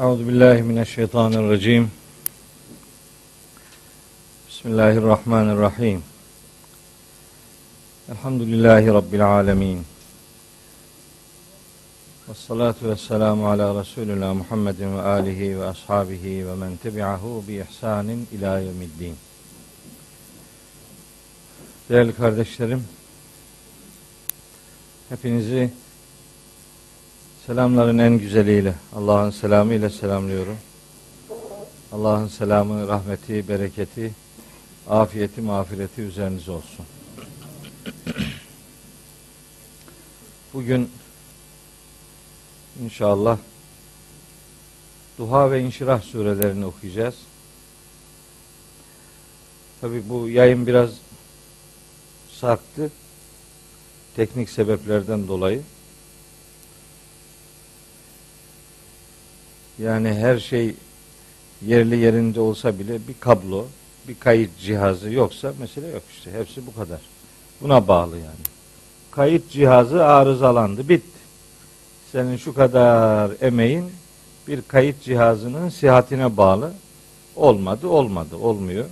Euzu billahi mineşşeytanirracim. Bismillahirrahmanirrahim. Elhamdülillahi rabbil alamin. Ves salatu vesselamu ala Resulina Muhammedin ve alihi ve ashabihi ve men tebi'ahu bi ihsanin ila yevmiddin. Değerli kardeşlerim, hepinizi selamların en güzeliyle, Allah'ın selamı ile selamlıyorum. Allah'ın selamı, rahmeti, bereketi, afiyeti, mağfireti üzerinize olsun. Bugün inşallah Duha ve İnşirah surelerini okuyacağız. Tabi bu yayın biraz sarktı. Teknik sebeplerden dolayı. Yani her şey yerli yerinde olsa bile bir kablo, bir kayıt cihazı yoksa mesele yok işte. Hepsi bu kadar. Buna bağlı yani. Kayıt cihazı arızalandı, bitti. Senin şu kadar emeğin bir kayıt cihazının sihatine bağlı. Olmadı, olmadı, olmuyor.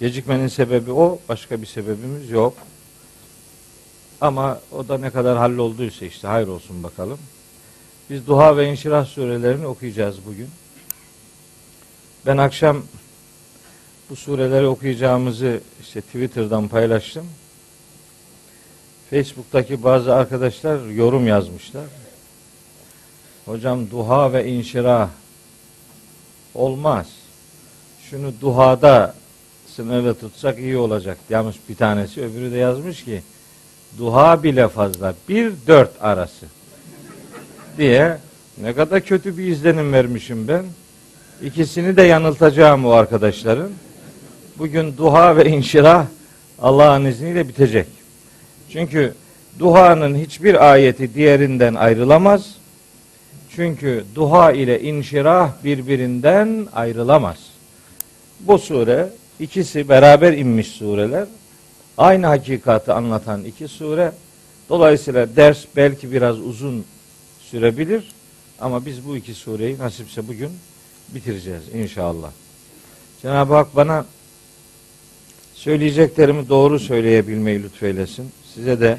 Gecikmenin sebebi o, başka bir sebebimiz yok. Ama o da ne kadar hallolduysa işte hayır olsun bakalım. Biz Duha ve İnşirah surelerini okuyacağız bugün. Ben akşam bu sureleri okuyacağımızı işte Twitter'dan paylaştım. Facebook'taki bazı arkadaşlar yorum yazmışlar. Hocam duha ve inşirah olmaz. Şunu duhada sınırlı tutsak iyi olacak. Yanlış bir tanesi. Öbürü de yazmış ki duha bile fazla. Bir dört arası diye ne kadar kötü bir izlenim vermişim ben. İkisini de yanıltacağım o arkadaşların. Bugün duha ve inşirah Allah'ın izniyle bitecek. Çünkü duhanın hiçbir ayeti diğerinden ayrılamaz. Çünkü duha ile inşirah birbirinden ayrılamaz. Bu sure ikisi beraber inmiş sureler. Aynı hakikati anlatan iki sure. Dolayısıyla ders belki biraz uzun sürebilir ama biz bu iki sureyi nasipse bugün bitireceğiz inşallah. Cenab-ı Hak bana söyleyeceklerimi doğru söyleyebilmeyi lütfeylesin. Size de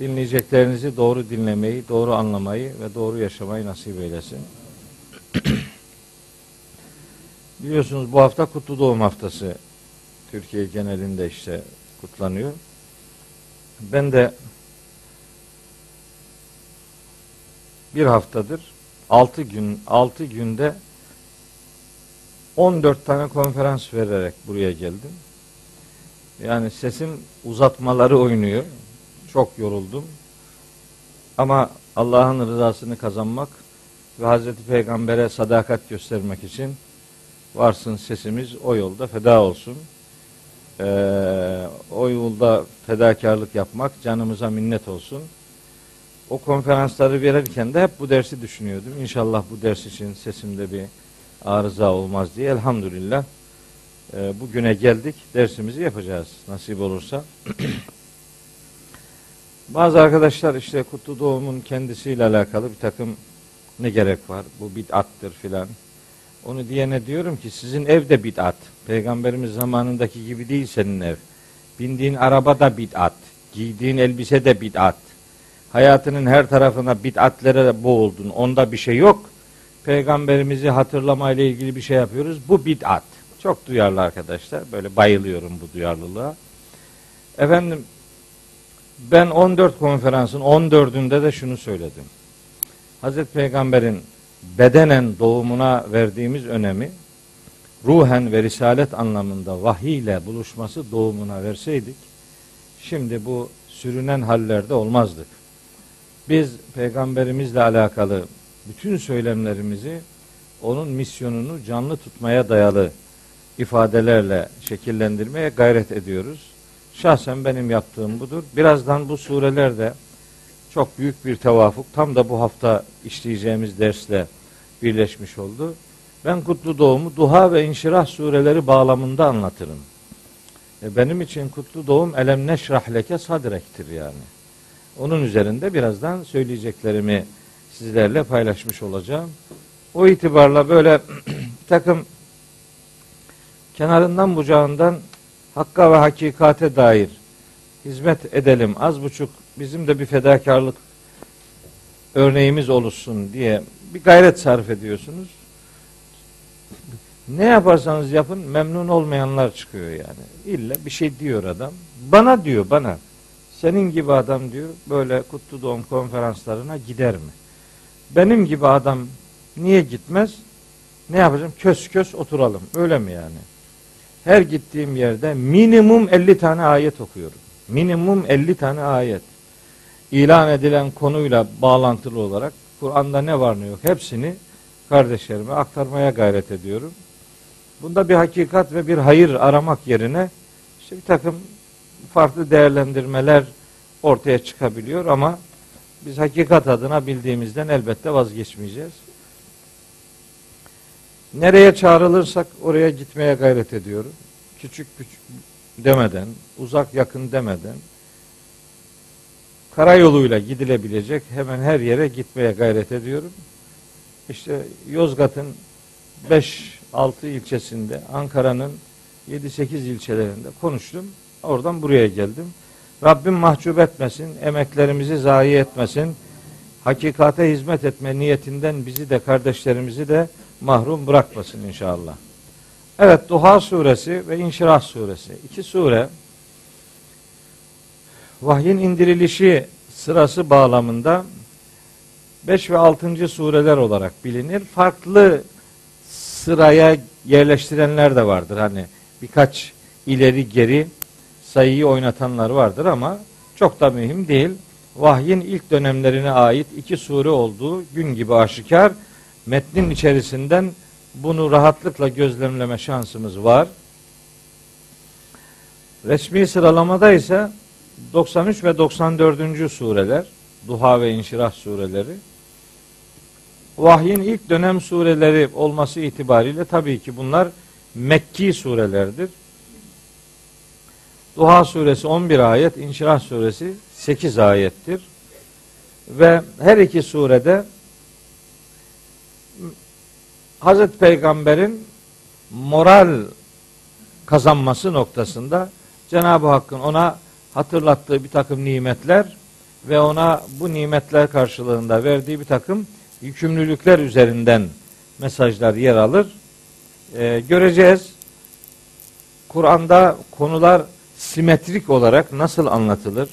dinleyeceklerinizi doğru dinlemeyi, doğru anlamayı ve doğru yaşamayı nasip eylesin. Biliyorsunuz bu hafta Kutlu Doğum Haftası Türkiye genelinde işte kutlanıyor. Ben de bir haftadır 6 gün 6 günde 14 tane konferans vererek buraya geldim. Yani sesim uzatmaları oynuyor. Çok yoruldum. Ama Allah'ın rızasını kazanmak ve Hazreti Peygamber'e sadakat göstermek için varsın sesimiz o yolda feda olsun. Ee, o yolda fedakarlık yapmak canımıza minnet olsun. O konferansları verirken de hep bu dersi düşünüyordum. İnşallah bu ders için sesimde bir arıza olmaz diye elhamdülillah e, bugüne geldik. Dersimizi yapacağız nasip olursa. Bazı arkadaşlar işte kutlu doğumun kendisiyle alakalı bir takım ne gerek var? Bu bid'attır filan. Onu diyene diyorum ki sizin ev de bid'at. Peygamberimiz zamanındaki gibi değil senin ev. Bindiğin araba da bid'at. Giydiğin elbise de bid'at. Hayatının her tarafına bid'atlere boğuldun. Onda bir şey yok. Peygamberimizi hatırlamayla ilgili bir şey yapıyoruz. Bu bid'at. Çok duyarlı arkadaşlar. Böyle bayılıyorum bu duyarlılığa. Efendim ben 14 konferansın 14'ünde de şunu söyledim. Hazreti Peygamber'in bedenen doğumuna verdiğimiz önemi ruhen ve risalet anlamında vahiy ile buluşması doğumuna verseydik şimdi bu sürünen hallerde olmazdık. Biz peygamberimizle alakalı bütün söylemlerimizi onun misyonunu canlı tutmaya dayalı ifadelerle şekillendirmeye gayret ediyoruz. Şahsen benim yaptığım budur. Birazdan bu surelerde çok büyük bir tevafuk tam da bu hafta işleyeceğimiz dersle birleşmiş oldu. Ben kutlu doğumu duha ve inşirah sureleri bağlamında anlatırım. E benim için kutlu doğum elem neşrah leke sadrektir yani. Onun üzerinde birazdan söyleyeceklerimi sizlerle paylaşmış olacağım. O itibarla böyle takım kenarından bucağından hakka ve hakikate dair hizmet edelim. Az buçuk bizim de bir fedakarlık örneğimiz oluşsun diye bir gayret sarf ediyorsunuz. Ne yaparsanız yapın memnun olmayanlar çıkıyor yani. İlla bir şey diyor adam. Bana diyor bana. Senin gibi adam diyor böyle kutlu doğum konferanslarına gider mi? Benim gibi adam niye gitmez? Ne yapacağım? Kös kös oturalım. Öyle mi yani? Her gittiğim yerde minimum 50 tane ayet okuyorum. Minimum 50 tane ayet. İlan edilen konuyla bağlantılı olarak Kur'an'da ne var ne yok hepsini kardeşlerime aktarmaya gayret ediyorum. Bunda bir hakikat ve bir hayır aramak yerine işte bir takım farklı değerlendirmeler ortaya çıkabiliyor ama biz hakikat adına bildiğimizden elbette vazgeçmeyeceğiz. Nereye çağrılırsak oraya gitmeye gayret ediyorum. Küçük küçük demeden, uzak yakın demeden karayoluyla gidilebilecek hemen her yere gitmeye gayret ediyorum. İşte Yozgat'ın 5-6 ilçesinde, Ankara'nın 7-8 ilçelerinde konuştum. Oradan buraya geldim. Rabbim mahcup etmesin, emeklerimizi zayi etmesin. Hakikate hizmet etme niyetinden bizi de kardeşlerimizi de mahrum bırakmasın inşallah. Evet Duha suresi ve İnşirah suresi. iki sure vahyin indirilişi sırası bağlamında 5 ve 6. sureler olarak bilinir. Farklı sıraya yerleştirenler de vardır. Hani birkaç ileri geri sayıyı oynatanlar vardır ama çok da mühim değil. Vahyin ilk dönemlerine ait iki sure olduğu gün gibi aşikar. Metnin içerisinden bunu rahatlıkla gözlemleme şansımız var. Resmi sıralamada ise 93 ve 94. sureler, Duha ve İnşirah sureleri. Vahyin ilk dönem sureleri olması itibariyle tabii ki bunlar Mekki surelerdir. Duha suresi 11 ayet, İnşirah suresi 8 ayettir. Ve her iki surede Hazreti Peygamber'in moral kazanması noktasında Cenab-ı Hakk'ın ona hatırlattığı bir takım nimetler ve ona bu nimetler karşılığında verdiği bir takım yükümlülükler üzerinden mesajlar yer alır. Ee, göreceğiz. Kur'an'da konular simetrik olarak nasıl anlatılır?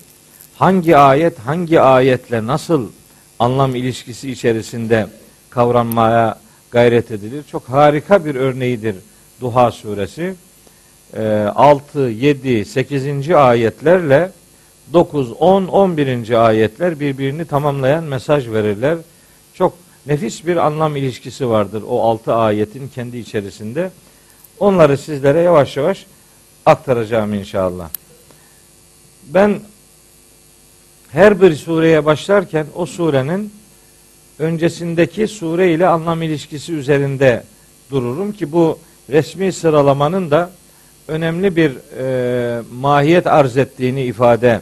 Hangi ayet hangi ayetle nasıl anlam ilişkisi içerisinde kavranmaya gayret edilir? Çok harika bir örneğidir Duha suresi. 6, 7, 8. ayetlerle 9, 10, 11. ayetler birbirini tamamlayan mesaj verirler. Çok nefis bir anlam ilişkisi vardır o 6 ayetin kendi içerisinde. Onları sizlere yavaş yavaş aktaracağım inşallah. Ben her bir sureye başlarken o surenin öncesindeki sure ile anlam ilişkisi üzerinde dururum ki bu resmi sıralamanın da önemli bir e, mahiyet arz ettiğini ifade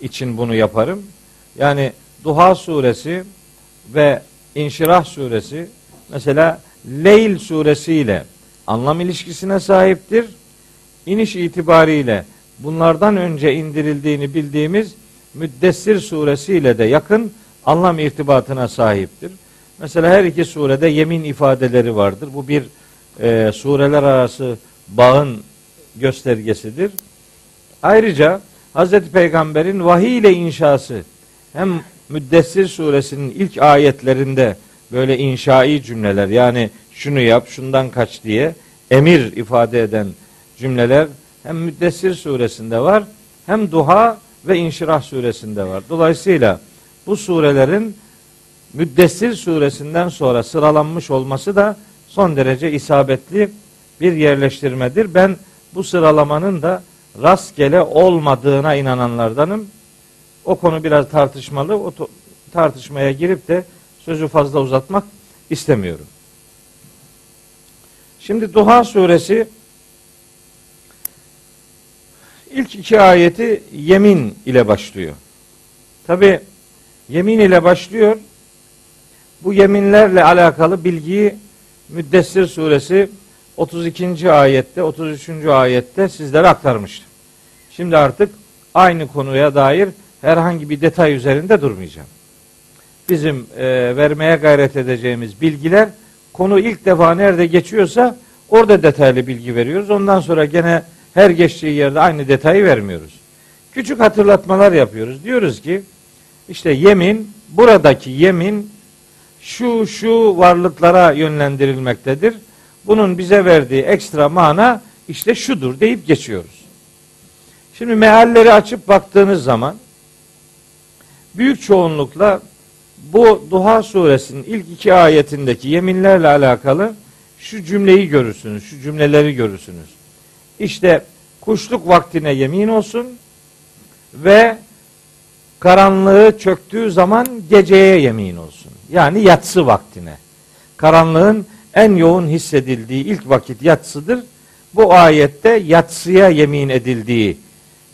için bunu yaparım. Yani Duha suresi ve İnşirah suresi mesela Leyl suresiyle anlam ilişkisine sahiptir. İniş itibariyle bunlardan önce indirildiğini bildiğimiz Müddessir suresiyle de yakın anlam irtibatına sahiptir. Mesela her iki surede yemin ifadeleri vardır. Bu bir e, sureler arası bağın göstergesidir. Ayrıca Hz. Peygamber'in vahiy ile inşası hem Müddessir suresinin ilk ayetlerinde böyle inşai cümleler yani şunu yap, şundan kaç diye emir ifade eden cümleler hem Müddessir suresinde var hem Duha ve İnşirah suresinde var. Dolayısıyla bu surelerin Müddessir suresinden sonra sıralanmış olması da son derece isabetli bir yerleştirmedir. Ben bu sıralamanın da rastgele olmadığına inananlardanım. O konu biraz tartışmalı. O tartışmaya girip de sözü fazla uzatmak istemiyorum. Şimdi Duha suresi ilk iki ayeti yemin ile başlıyor. Tabi yemin ile başlıyor. Bu yeminlerle alakalı bilgiyi Müddessir suresi 32. ayette, 33. ayette sizlere aktarmıştım. Şimdi artık aynı konuya dair herhangi bir detay üzerinde durmayacağım. Bizim e, vermeye gayret edeceğimiz bilgiler konu ilk defa nerede geçiyorsa orada detaylı bilgi veriyoruz. Ondan sonra gene her geçtiği yerde aynı detayı vermiyoruz. Küçük hatırlatmalar yapıyoruz. Diyoruz ki işte yemin buradaki yemin şu şu varlıklara yönlendirilmektedir. Bunun bize verdiği ekstra mana işte şudur deyip geçiyoruz. Şimdi mealleri açıp baktığınız zaman büyük çoğunlukla bu Duha suresinin ilk iki ayetindeki yeminlerle alakalı şu cümleyi görürsünüz, şu cümleleri görürsünüz. İşte kuşluk vaktine yemin olsun ve karanlığı çöktüğü zaman geceye yemin olsun. Yani yatsı vaktine. Karanlığın en yoğun hissedildiği ilk vakit yatsıdır. Bu ayette yatsıya yemin edildiği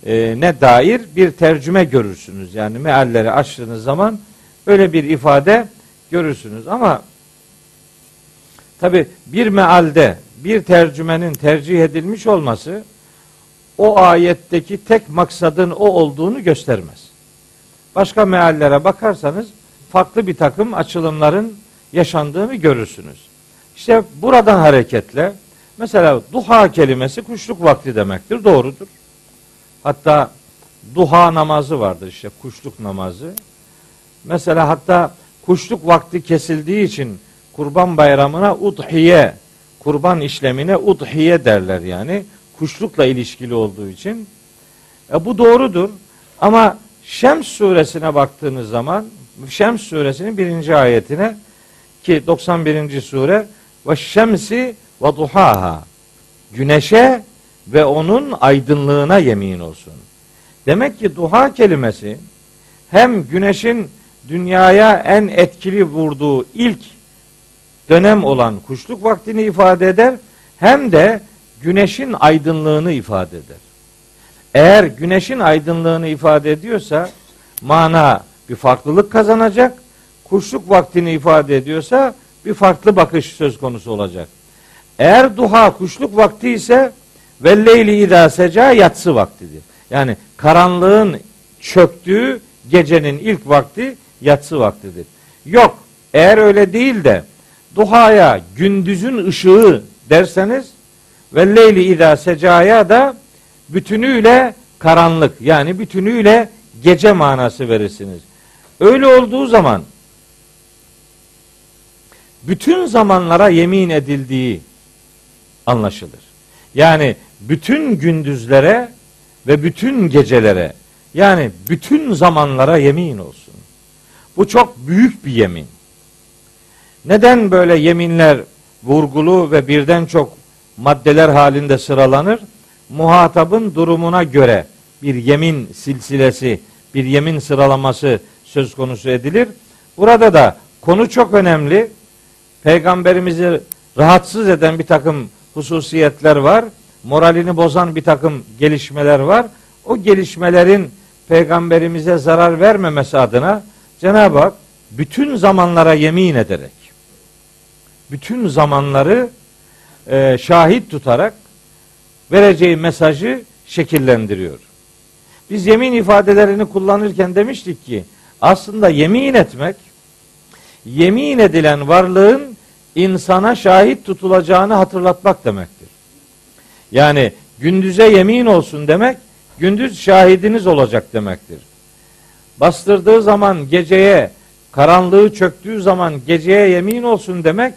e, ne dair bir tercüme görürsünüz. Yani mealleri açtığınız zaman öyle bir ifade görürsünüz. Ama tabi bir mealde bir tercümenin tercih edilmiş olması o ayetteki tek maksadın o olduğunu göstermez. Başka meallere bakarsanız farklı bir takım açılımların yaşandığını görürsünüz. İşte buradan hareketle mesela duha kelimesi kuşluk vakti demektir. Doğrudur. Hatta duha namazı vardır işte kuşluk namazı. Mesela hatta kuşluk vakti kesildiği için kurban bayramına udhiye, kurban işlemine udhiye derler yani. Kuşlukla ilişkili olduğu için. E bu doğrudur. Ama Şems suresine baktığınız zaman Şems suresinin birinci ayetine ki 91. sure ve şemsi ve duhaha güneşe ve onun aydınlığına yemin olsun. Demek ki duha kelimesi hem güneşin dünyaya en etkili vurduğu ilk dönem olan kuşluk vaktini ifade eder hem de güneşin aydınlığını ifade eder. Eğer güneşin aydınlığını ifade ediyorsa mana bir farklılık kazanacak. Kuşluk vaktini ifade ediyorsa bir farklı bakış söz konusu olacak. Eğer duha kuşluk vakti ise ve leyli idâ seca yatsı vaktidir. Yani karanlığın çöktüğü gecenin ilk vakti yatsı vaktidir. Yok eğer öyle değil de duhaya gündüzün ışığı derseniz ve leyli idâ secaya da bütünüyle karanlık yani bütünüyle gece manası verirsiniz. Öyle olduğu zaman bütün zamanlara yemin edildiği anlaşılır. Yani bütün gündüzlere ve bütün gecelere yani bütün zamanlara yemin olsun. Bu çok büyük bir yemin. Neden böyle yeminler vurgulu ve birden çok maddeler halinde sıralanır? Muhatabın durumuna göre bir yemin silsilesi, bir yemin sıralaması söz konusu edilir. Burada da konu çok önemli. Peygamberimizi rahatsız eden bir takım hususiyetler var. Moralini bozan bir takım gelişmeler var. O gelişmelerin peygamberimize zarar vermemesi adına Cenab-ı Hak bütün zamanlara yemin ederek bütün zamanları e, şahit tutarak vereceği mesajı şekillendiriyor. Biz yemin ifadelerini kullanırken demiştik ki aslında yemin etmek yemin edilen varlığın insana şahit tutulacağını hatırlatmak demektir. Yani gündüze yemin olsun demek gündüz şahidiniz olacak demektir. Bastırdığı zaman geceye karanlığı çöktüğü zaman geceye yemin olsun demek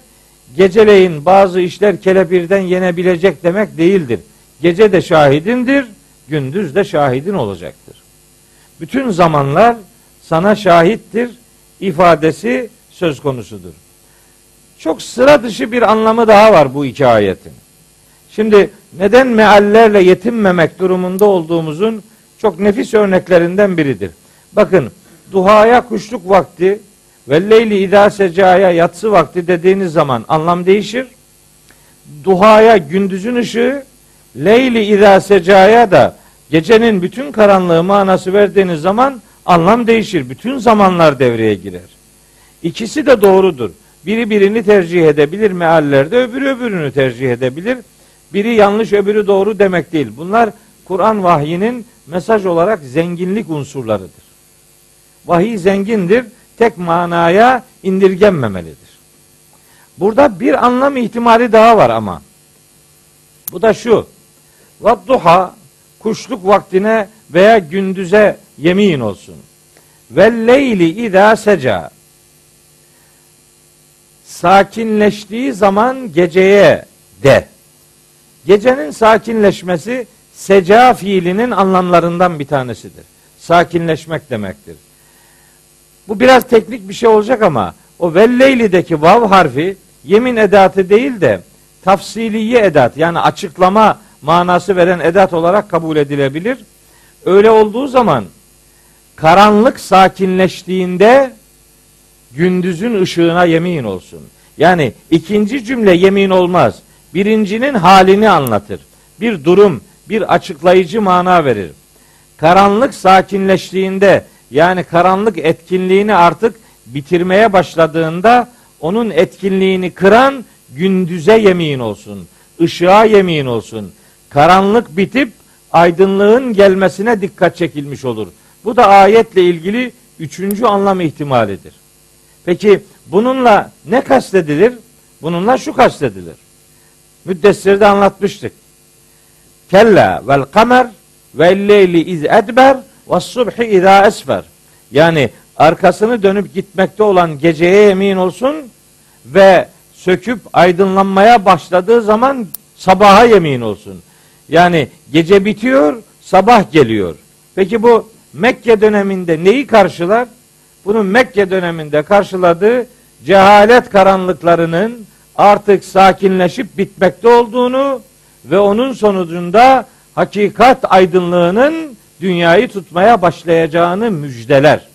geceleyin bazı işler kelepirden yenebilecek demek değildir. Gece de şahidindir, gündüz de şahidin olacaktır. Bütün zamanlar sana şahittir ifadesi söz konusudur. Çok sıra dışı bir anlamı daha var bu iki ayetin. Şimdi neden meallerle yetinmemek durumunda olduğumuzun çok nefis örneklerinden biridir. Bakın duhaya kuşluk vakti ve leyli idâ secaya yatsı vakti dediğiniz zaman anlam değişir. Duhaya gündüzün ışığı, leyli idâ secaya da gecenin bütün karanlığı manası verdiğiniz zaman anlam değişir. Bütün zamanlar devreye girer. İkisi de doğrudur. Biri birini tercih edebilir meallerde, öbürü öbürünü tercih edebilir. Biri yanlış, öbürü doğru demek değil. Bunlar Kur'an vahyinin mesaj olarak zenginlik unsurlarıdır. Vahiy zengindir, tek manaya indirgenmemelidir. Burada bir anlam ihtimali daha var ama. Bu da şu. Vadduha kuşluk vaktine veya gündüze yemin olsun. Ve leyli idâ seca sakinleştiği zaman geceye de. Gecenin sakinleşmesi seca fiilinin anlamlarından bir tanesidir. Sakinleşmek demektir. Bu biraz teknik bir şey olacak ama o velleylideki vav harfi yemin edatı değil de tafsiliye edat yani açıklama manası veren edat olarak kabul edilebilir. Öyle olduğu zaman karanlık sakinleştiğinde gündüzün ışığına yemin olsun. Yani ikinci cümle yemin olmaz. Birincinin halini anlatır. Bir durum, bir açıklayıcı mana verir. Karanlık sakinleştiğinde yani karanlık etkinliğini artık bitirmeye başladığında onun etkinliğini kıran gündüze yemin olsun. ışığa yemin olsun. Karanlık bitip aydınlığın gelmesine dikkat çekilmiş olur. Bu da ayetle ilgili üçüncü anlam ihtimalidir. Peki bununla ne kastedilir? Bununla şu kastedilir. Müddessir'de anlatmıştık. Kella vel kamer ve leyli iz edber ve subhi izâ esfer. Yani arkasını dönüp gitmekte olan geceye yemin olsun ve söküp aydınlanmaya başladığı zaman sabaha yemin olsun. Yani gece bitiyor, sabah geliyor. Peki bu Mekke döneminde neyi karşılar? Bunun Mekke döneminde karşıladığı cehalet karanlıklarının artık sakinleşip bitmekte olduğunu ve onun sonucunda hakikat aydınlığının dünyayı tutmaya başlayacağını müjdeler.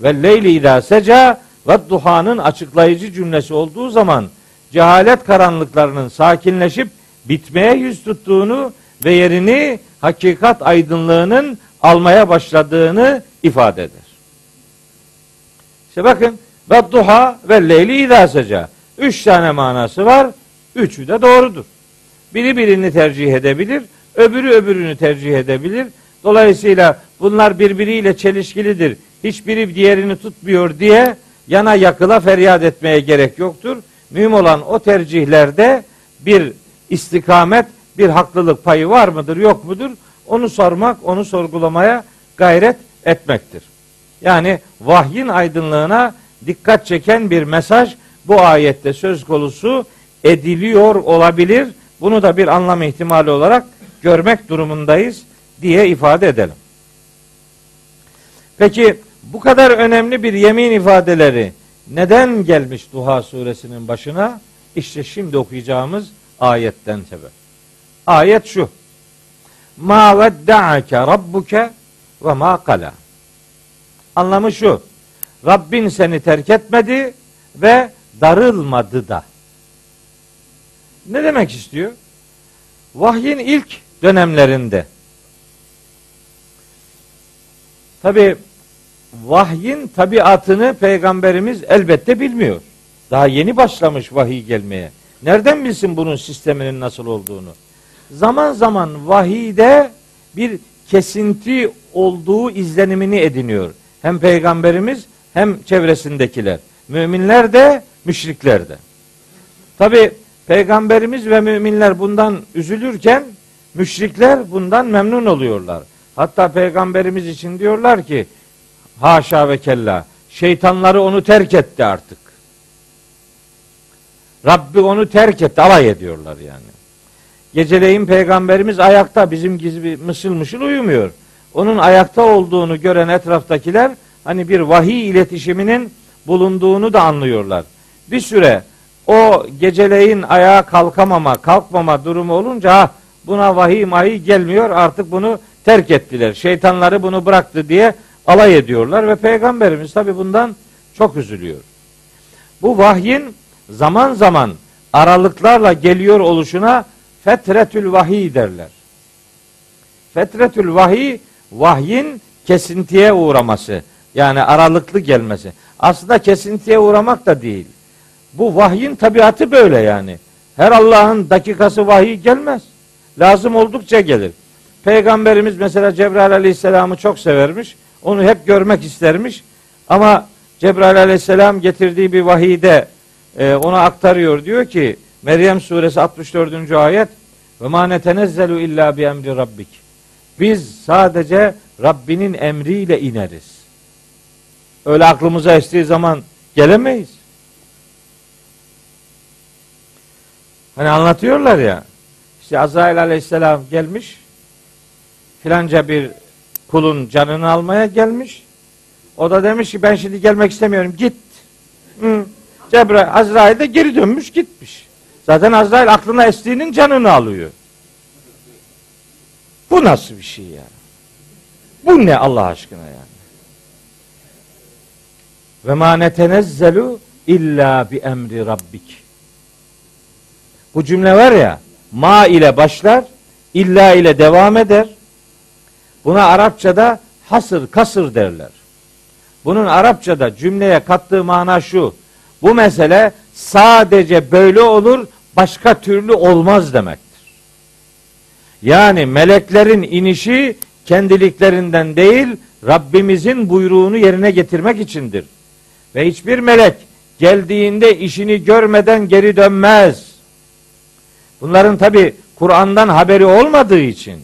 Ve leyli idâ seca ve duhanın açıklayıcı cümlesi olduğu zaman cehalet karanlıklarının sakinleşip bitmeye yüz tuttuğunu ve yerini hakikat aydınlığının almaya başladığını ifade eder. İşte bakın ve duha ve leyli idâ seca. Üç tane manası var. Üçü de doğrudur. Biri birini tercih edebilir, öbürü öbürünü tercih edebilir. Dolayısıyla bunlar birbiriyle çelişkilidir. Hiçbiri diğerini tutmuyor diye yana yakıla feryat etmeye gerek yoktur. Mühim olan o tercihlerde bir istikamet, bir haklılık payı var mıdır, yok mudur? Onu sormak, onu sorgulamaya gayret etmektir. Yani vahyin aydınlığına dikkat çeken bir mesaj bu ayette söz konusu ediliyor olabilir. Bunu da bir anlam ihtimali olarak görmek durumundayız diye ifade edelim. Peki bu kadar önemli bir yemin ifadeleri neden gelmiş Duha suresinin başına? İşte şimdi okuyacağımız ayetten sebep. Ayet şu. Ma vedda'ake rabbuke ve ma kala. Anlamı şu. Rabbin seni terk etmedi ve darılmadı da. Ne demek istiyor? Vahyin ilk dönemlerinde tabi vahyin tabiatını peygamberimiz elbette bilmiyor. Daha yeni başlamış vahiy gelmeye. Nereden bilsin bunun sisteminin nasıl olduğunu? Zaman zaman vahiyde bir kesinti olduğu izlenimini ediniyor. Hem peygamberimiz hem çevresindekiler. Müminler de müşrikler de. Tabi peygamberimiz ve müminler bundan üzülürken müşrikler bundan memnun oluyorlar. Hatta peygamberimiz için diyorlar ki haşa ve kella şeytanları onu terk etti artık. Rabbi onu terk etti alay ediyorlar yani. Geceleyin peygamberimiz ayakta bizim gibi mışıl mışıl uyumuyor. Onun ayakta olduğunu gören etraftakiler hani bir vahiy iletişiminin bulunduğunu da anlıyorlar. Bir süre o geceleyin ayağa kalkamama, kalkmama durumu olunca ha, buna vahiy mahiy gelmiyor artık bunu terk ettiler. Şeytanları bunu bıraktı diye alay ediyorlar ve peygamberimiz tabi bundan çok üzülüyor. Bu vahyin zaman zaman aralıklarla geliyor oluşuna fetretül vahiy derler. Fetretül vahiy vahyin kesintiye uğraması. Yani aralıklı gelmesi. Aslında kesintiye uğramak da değil. Bu vahyin tabiatı böyle yani. Her Allah'ın dakikası vahiy gelmez. Lazım oldukça gelir. Peygamberimiz mesela Cebrail Aleyhisselam'ı çok severmiş. Onu hep görmek istermiş. Ama Cebrail Aleyhisselam getirdiği bir vahide e, ona aktarıyor. Diyor ki Meryem suresi 64. ayet ve ma netenezzelu illa bi emri rabbik. Biz sadece Rabbinin emriyle ineriz. Öyle aklımıza estiği zaman gelemeyiz. Hani anlatıyorlar ya. İşte Azrail aleyhisselam gelmiş. Filanca bir kulun canını almaya gelmiş. O da demiş ki ben şimdi gelmek istemiyorum. Git. Hı. Cebrail, Azrail de geri dönmüş gitmiş. Zaten Azrail aklına estiğinin canını alıyor. Bu nasıl bir şey ya? Bu ne Allah aşkına yani? Ve ma netenezzelu illa bi emri rabbik. Bu cümle var ya ma ile başlar, illa ile devam eder. Buna Arapçada hasır, kasır derler. Bunun Arapçada cümleye kattığı mana şu. Bu mesele sadece böyle olur, başka türlü olmaz demektir. Yani meleklerin inişi kendiliklerinden değil, Rabbimizin buyruğunu yerine getirmek içindir. Ve hiçbir melek geldiğinde işini görmeden geri dönmez. Bunların tabi Kur'an'dan haberi olmadığı için,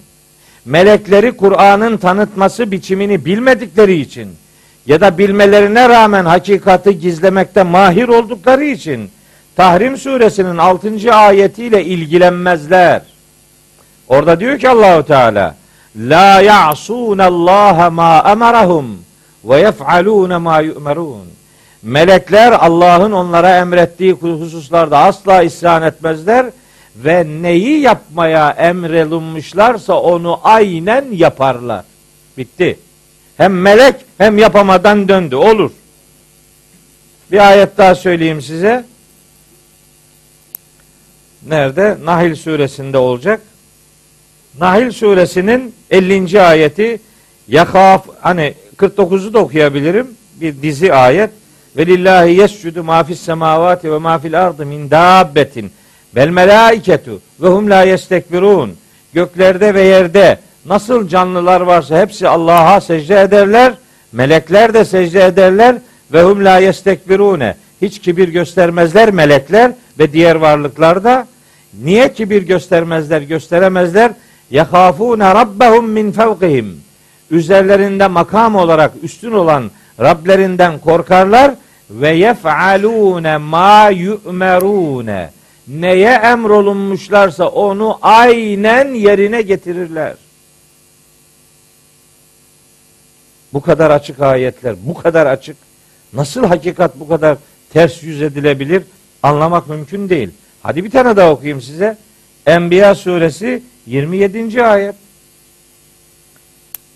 melekleri Kur'an'ın tanıtması biçimini bilmedikleri için ya da bilmelerine rağmen hakikati gizlemekte mahir oldukları için Tahrim suresinin 6. ayetiyle ilgilenmezler. Orada diyor ki Allahu Teala La ya'sun Allah ma emarahum ve yef'alun ma yu'merun. Melekler Allah'ın onlara emrettiği hususlarda asla isyan etmezler ve neyi yapmaya emrolunmuşlarsa onu aynen yaparlar. Bitti. Hem melek hem yapamadan döndü. Olur. Bir ayet daha söyleyeyim size. Nerede? Nahil suresinde olacak. Nahil suresinin 50. ayeti yakaf hani 49'u da okuyabilirim. Bir dizi ayet. Ve lillahi yescudu ma fis semavati ve ma fil ardı min dabbetin bel melaiketu ve hum la yestekbirun. Göklerde ve yerde nasıl canlılar varsa hepsi Allah'a secde ederler. Melekler de secde ederler ve hum la yestekbirune. Hiç kibir göstermezler melekler ve diğer varlıklar da. Niye kibir göstermezler, gösteremezler? Yahafune rabbehum min fevkihim. Üzerlerinde makam olarak üstün olan Rablerinden korkarlar ve yef'alune ma yu'merune. Neye emrolunmuşlarsa onu aynen yerine getirirler. Bu kadar açık ayetler, bu kadar açık. Nasıl hakikat bu kadar ters yüz edilebilir? Anlamak mümkün değil. Hadi bir tane daha okuyayım size. Enbiya suresi 27. ayet.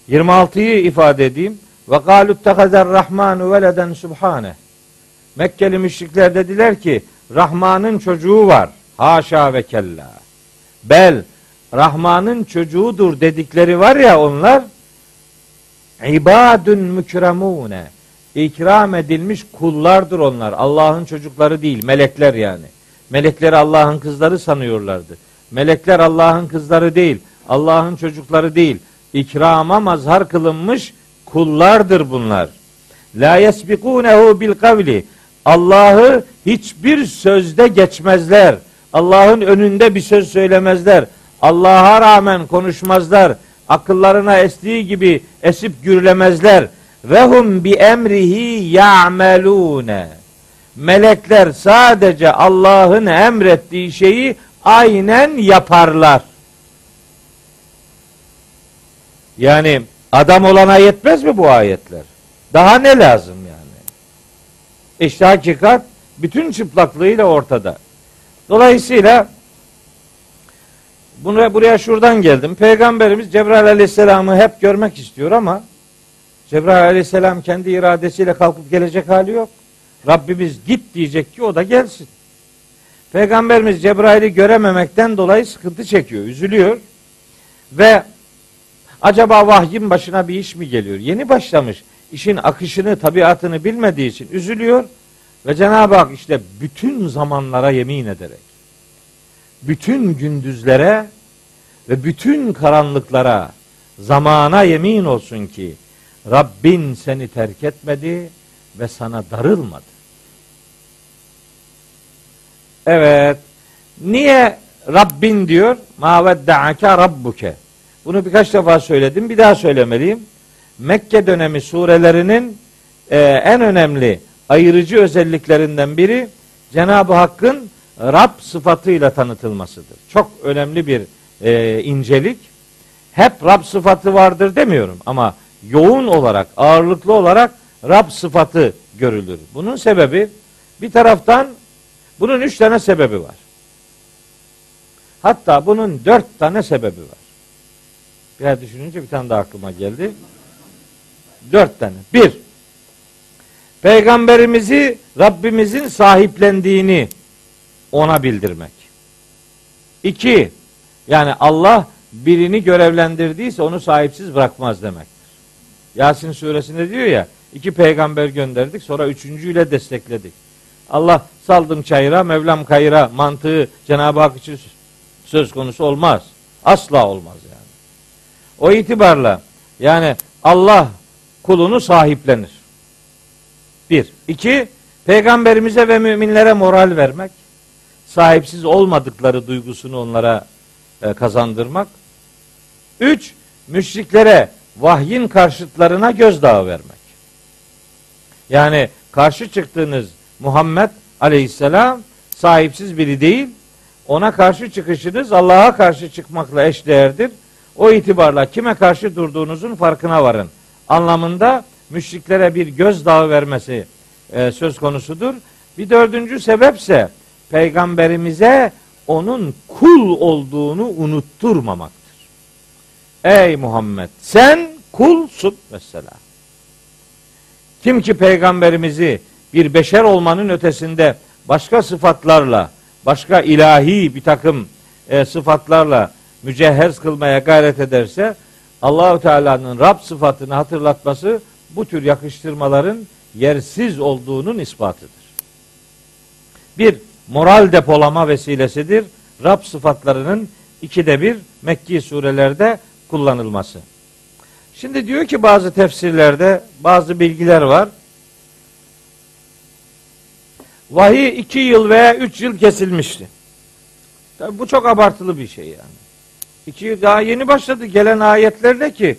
26'yı ifade edeyim. Ve galu tehazer rahmanu veleden subhane. Mekkeli müşrikler dediler ki Rahman'ın çocuğu var. Haşa ve kella. Bel Rahman'ın çocuğudur dedikleri var ya onlar ibadun mükremune ikram edilmiş kullardır onlar. Allah'ın çocukları değil, melekler yani. Melekleri Allah'ın kızları sanıyorlardı. Melekler Allah'ın kızları değil, Allah'ın çocukları değil. İkrama mazhar kılınmış kullardır bunlar. La yesbikunehu bil kavli. Allah'ı hiçbir sözde geçmezler. Allah'ın önünde bir söz söylemezler. Allah'a rağmen konuşmazlar. Akıllarına estiği gibi esip gürlemezler. Ve hum bi emrihi ya'melune. Melekler sadece Allah'ın emrettiği şeyi aynen yaparlar. Yani adam olana yetmez mi bu ayetler? Daha ne lazım? İşte hakikat bütün çıplaklığıyla ortada. Dolayısıyla bunu buraya şuradan geldim. Peygamberimiz Cebrail Aleyhisselam'ı hep görmek istiyor ama Cebrail Aleyhisselam kendi iradesiyle kalkıp gelecek hali yok. Rabbimiz git diyecek ki o da gelsin. Peygamberimiz Cebrail'i görememekten dolayı sıkıntı çekiyor, üzülüyor. Ve acaba vahyin başına bir iş mi geliyor? Yeni başlamış. İşin akışını, tabiatını bilmediği için üzülüyor ve Cenab-ı Hak işte bütün zamanlara yemin ederek, bütün gündüzlere ve bütün karanlıklara, zamana yemin olsun ki Rabbin seni terk etmedi ve sana darılmadı. Evet. Niye Rabbin diyor? Ma vedde'ake rabbuke. Bunu birkaç defa söyledim. Bir daha söylemeliyim. Mekke dönemi surelerinin e, en önemli ayırıcı özelliklerinden biri Cenab-ı Hakk'ın Rab sıfatıyla tanıtılmasıdır. Çok önemli bir e, incelik. Hep Rab sıfatı vardır demiyorum ama yoğun olarak, ağırlıklı olarak Rab sıfatı görülür. Bunun sebebi bir taraftan bunun üç tane sebebi var. Hatta bunun dört tane sebebi var. Biraz düşününce bir tane daha aklıma geldi. Dört tane. Bir, Peygamberimizi Rabbimizin sahiplendiğini ona bildirmek. İki, yani Allah birini görevlendirdiyse onu sahipsiz bırakmaz demektir. Yasin suresinde diyor ya, iki peygamber gönderdik sonra üçüncüyle destekledik. Allah saldım çayıra, Mevlam kayıra mantığı Cenab-ı Hak için söz konusu olmaz. Asla olmaz yani. O itibarla yani Allah kulunu sahiplenir. Bir. iki Peygamberimize ve müminlere moral vermek. Sahipsiz olmadıkları duygusunu onlara e, kazandırmak. Üç. Müşriklere vahyin karşıtlarına gözdağı vermek. Yani karşı çıktığınız Muhammed aleyhisselam sahipsiz biri değil. Ona karşı çıkışınız Allah'a karşı çıkmakla eşdeğerdir. O itibarla kime karşı durduğunuzun farkına varın. Anlamında müşriklere bir gözdağı vermesi e, söz konusudur. Bir dördüncü sebepse peygamberimize onun kul olduğunu unutturmamaktır. Ey Muhammed sen kulsun mesela. Kim ki peygamberimizi bir beşer olmanın ötesinde başka sıfatlarla, başka ilahi bir takım e, sıfatlarla mücehhez kılmaya gayret ederse Allahu Teala'nın Rab sıfatını hatırlatması bu tür yakıştırmaların yersiz olduğunun ispatıdır. Bir moral depolama vesilesidir. Rab sıfatlarının ikide bir Mekki surelerde kullanılması. Şimdi diyor ki bazı tefsirlerde bazı bilgiler var. Vahiy iki yıl veya üç yıl kesilmişti. Tabi bu çok abartılı bir şey yani. İki daha yeni başladı gelen ayetlerde ki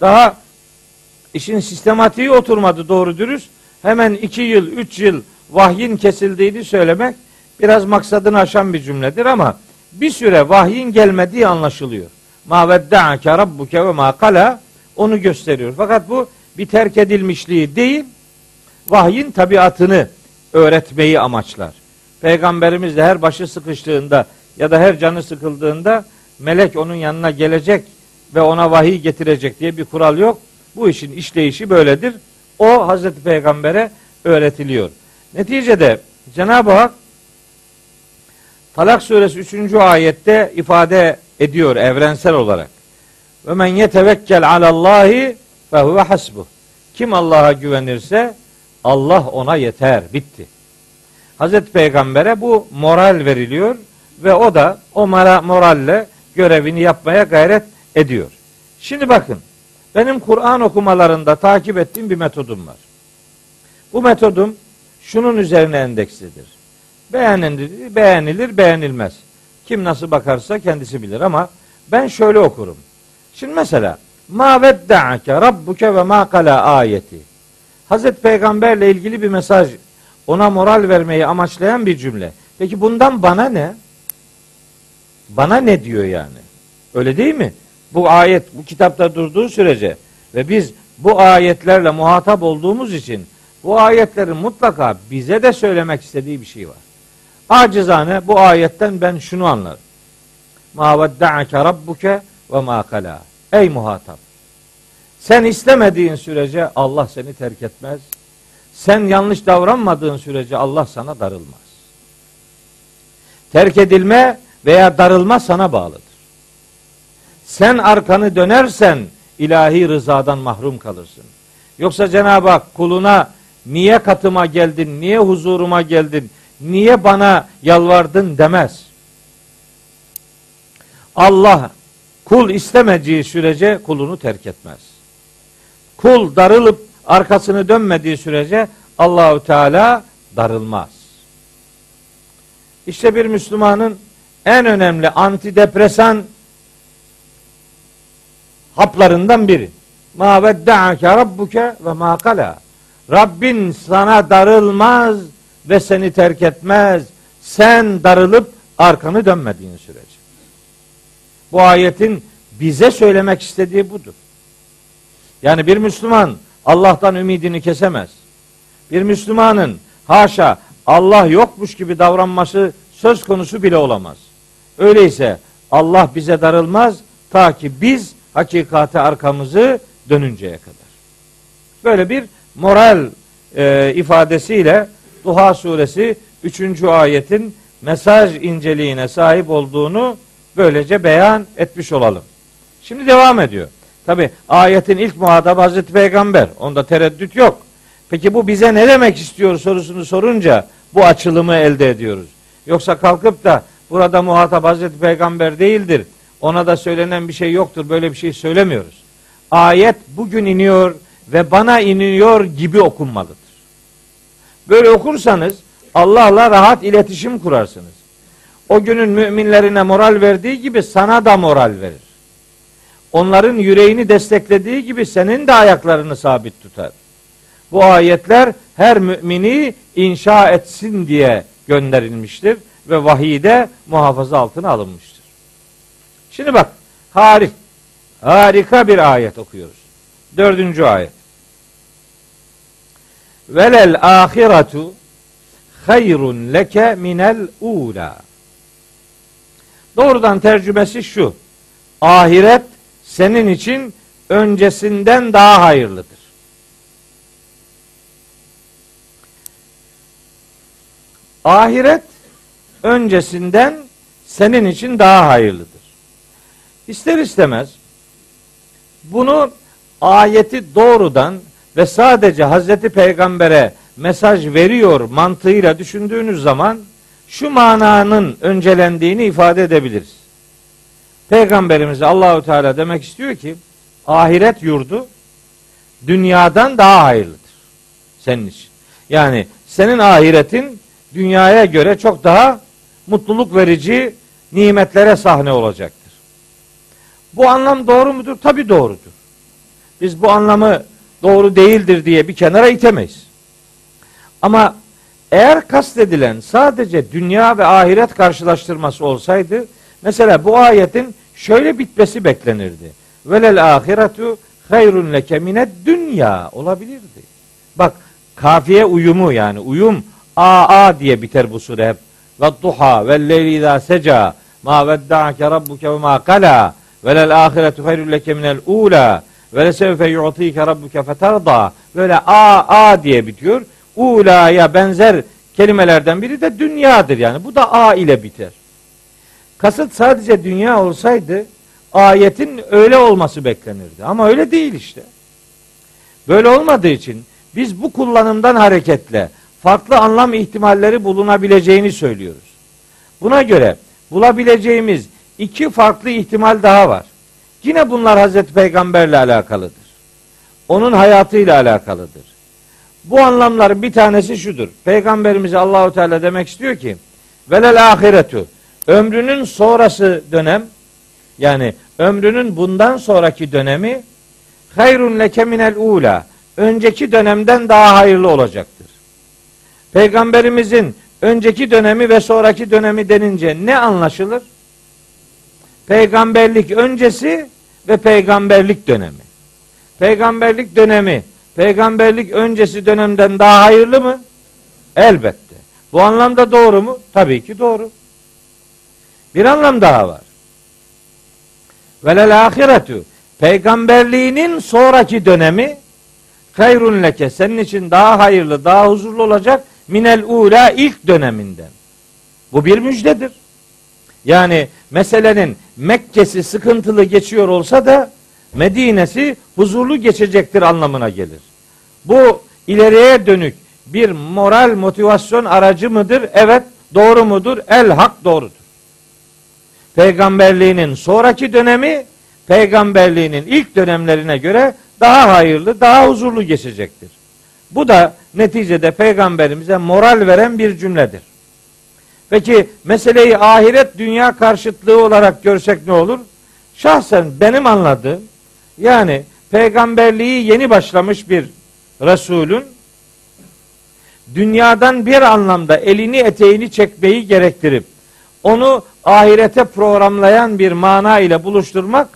daha işin sistematiği oturmadı doğru dürüst. Hemen iki yıl, üç yıl vahyin kesildiğini söylemek biraz maksadını aşan bir cümledir ama bir süre vahyin gelmediği anlaşılıyor. Ma vedda'ake rabbuke ve ma kala onu gösteriyor. Fakat bu bir terk edilmişliği değil, vahyin tabiatını öğretmeyi amaçlar. Peygamberimiz de her başı sıkıştığında ya da her canı sıkıldığında melek onun yanına gelecek ve ona vahiy getirecek diye bir kural yok. Bu işin işleyişi böyledir. O Hazreti Peygamber'e öğretiliyor. Neticede Cenab-ı Hak Talak suresi 3. ayette ifade ediyor evrensel olarak. Ve men yetevekkel alallahi fe huve hasbuh. Kim Allah'a güvenirse Allah ona yeter. Bitti. Hazreti Peygamber'e bu moral veriliyor ve o da o moralle görevini yapmaya gayret ediyor. Şimdi bakın benim Kur'an okumalarında takip ettiğim bir metodum var. Bu metodum şunun üzerine endekslidir. Beğenilir, beğenilir, beğenilmez. Kim nasıl bakarsa kendisi bilir ama ben şöyle okurum. Şimdi mesela ma vedda'ake rabbuke ve ma kala ayeti. Hazreti Peygamberle ilgili bir mesaj ona moral vermeyi amaçlayan bir cümle. Peki bundan bana ne? Bana ne diyor yani? Öyle değil mi? Bu ayet bu kitapta durduğu sürece ve biz bu ayetlerle muhatap olduğumuz için bu ayetlerin mutlaka bize de söylemek istediği bir şey var. Acizane bu ayetten ben şunu anlarım. Ma vedda'ake rabbuke ve ma kala. Ey muhatap. Sen istemediğin sürece Allah seni terk etmez. Sen yanlış davranmadığın sürece Allah sana darılmaz. Terk edilme veya darılma sana bağlıdır. Sen arkanı dönersen ilahi rızadan mahrum kalırsın. Yoksa Cenab-ı Hak kuluna niye katıma geldin, niye huzuruma geldin, niye bana yalvardın demez. Allah kul istemediği sürece kulunu terk etmez. Kul darılıp arkasını dönmediği sürece Allahü Teala darılmaz. İşte bir Müslümanın en önemli antidepresan haplarından biri. Ma vedda'ake rabbuke ve ma kala. Rabbin sana darılmaz ve seni terk etmez. Sen darılıp arkanı dönmediğin sürece. Bu ayetin bize söylemek istediği budur. Yani bir Müslüman Allah'tan ümidini kesemez. Bir Müslümanın haşa Allah yokmuş gibi davranması söz konusu bile olamaz. Öyleyse Allah bize darılmaz ta ki biz hakikate arkamızı dönünceye kadar. Böyle bir moral e, ifadesiyle Duha suresi 3. ayetin mesaj inceliğine sahip olduğunu böylece beyan etmiş olalım. Şimdi devam ediyor. Tabi ayetin ilk muhatabı Hazreti Peygamber. Onda tereddüt yok. Peki bu bize ne demek istiyor sorusunu sorunca bu açılımı elde ediyoruz. Yoksa kalkıp da burada muhatap Hazreti Peygamber değildir. Ona da söylenen bir şey yoktur. Böyle bir şey söylemiyoruz. Ayet bugün iniyor ve bana iniyor gibi okunmalıdır. Böyle okursanız Allah'la rahat iletişim kurarsınız. O günün müminlerine moral verdiği gibi sana da moral verir. Onların yüreğini desteklediği gibi senin de ayaklarını sabit tutar. Bu ayetler her mümini inşa etsin diye gönderilmiştir ve vahide muhafaza altına alınmıştır. Şimdi bak harik, harika bir ayet okuyoruz. Dördüncü ayet. Velel ahiretu hayrun leke minel ula. Doğrudan tercümesi şu. Ahiret senin için öncesinden daha hayırlıdır. Ahiret öncesinden senin için daha hayırlıdır. İster istemez bunu ayeti doğrudan ve sadece Hazreti Peygamber'e mesaj veriyor mantığıyla düşündüğünüz zaman şu mananın öncelendiğini ifade edebiliriz. Peygamberimiz Allahu Teala demek istiyor ki ahiret yurdu dünyadan daha hayırlıdır senin için. Yani senin ahiretin dünyaya göre çok daha mutluluk verici nimetlere sahne olacaktır. Bu anlam doğru mudur? Tabi doğrudur. Biz bu anlamı doğru değildir diye bir kenara itemeyiz. Ama eğer kastedilen sadece dünya ve ahiret karşılaştırması olsaydı mesela bu ayetin şöyle bitmesi beklenirdi. Velel ahiretu hayrun leke mined dünya olabilirdi. Bak kafiye uyumu yani uyum a a diye biter bu sure hep. Ve duha ve leyli izâ seca ma vedda'ake rabbuke ve ma kala velel ahiretu hayrun leke minel ula ve lesevfe yu'tike rabbuke fetarda böyle a a diye bitiyor. Ula'ya benzer kelimelerden biri de dünyadır yani. Bu da a ile biter. Kasıt sadece dünya olsaydı ayetin öyle olması beklenirdi. Ama öyle değil işte. Böyle olmadığı için biz bu kullanımdan hareketle farklı anlam ihtimalleri bulunabileceğini söylüyoruz. Buna göre bulabileceğimiz iki farklı ihtimal daha var. Yine bunlar Hazreti Peygamberle alakalıdır. Onun hayatıyla alakalıdır. Bu anlamların bir tanesi şudur. Peygamberimize Allahu Teala demek istiyor ki velel ahiretu ömrünün sonrası dönem yani ömrünün bundan sonraki dönemi hayrun leke minel ula önceki dönemden daha hayırlı olacaktır. Peygamberimizin önceki dönemi ve sonraki dönemi denince ne anlaşılır? Peygamberlik öncesi ve peygamberlik dönemi. Peygamberlik dönemi peygamberlik öncesi dönemden daha hayırlı mı? Elbette. Bu anlamda doğru mu? Tabii ki doğru. Bir anlam daha var. Velel ahiretu peygamberliğinin sonraki dönemi hayrun leke senin için daha hayırlı, daha huzurlu olacak minel ula ilk döneminden. Bu bir müjdedir. Yani meselenin Mekke'si sıkıntılı geçiyor olsa da Medine'si huzurlu geçecektir anlamına gelir. Bu ileriye dönük bir moral motivasyon aracı mıdır? Evet. Doğru mudur? El hak doğrudur. Peygamberliğinin sonraki dönemi peygamberliğinin ilk dönemlerine göre daha hayırlı, daha huzurlu geçecektir. Bu da neticede peygamberimize moral veren bir cümledir. Peki meseleyi ahiret dünya karşıtlığı olarak görsek ne olur? Şahsen benim anladığım yani peygamberliği yeni başlamış bir Resulün dünyadan bir anlamda elini eteğini çekmeyi gerektirip onu ahirete programlayan bir mana ile buluşturmak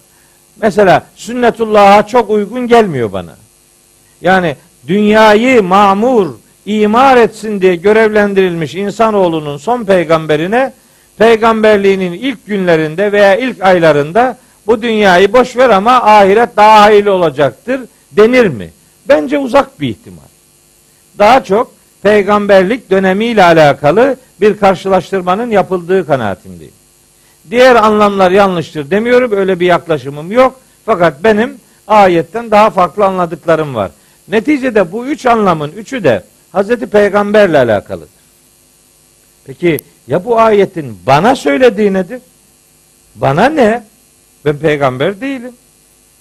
mesela sünnetullah'a çok uygun gelmiyor bana. Yani dünyayı mamur, imar etsin diye görevlendirilmiş insanoğlunun son peygamberine peygamberliğinin ilk günlerinde veya ilk aylarında bu dünyayı boş ver ama ahiret daha hayırlı olacaktır denir mi? Bence uzak bir ihtimal. Daha çok peygamberlik dönemiyle alakalı bir karşılaştırmanın yapıldığı kanaatindeyim. Diğer anlamlar yanlıştır demiyorum. Öyle bir yaklaşımım yok. Fakat benim ayetten daha farklı anladıklarım var. Neticede bu üç anlamın üçü de Hazreti Peygamberle alakalıdır. Peki ya bu ayetin bana söylediği nedir? Bana ne? Ben peygamber değilim.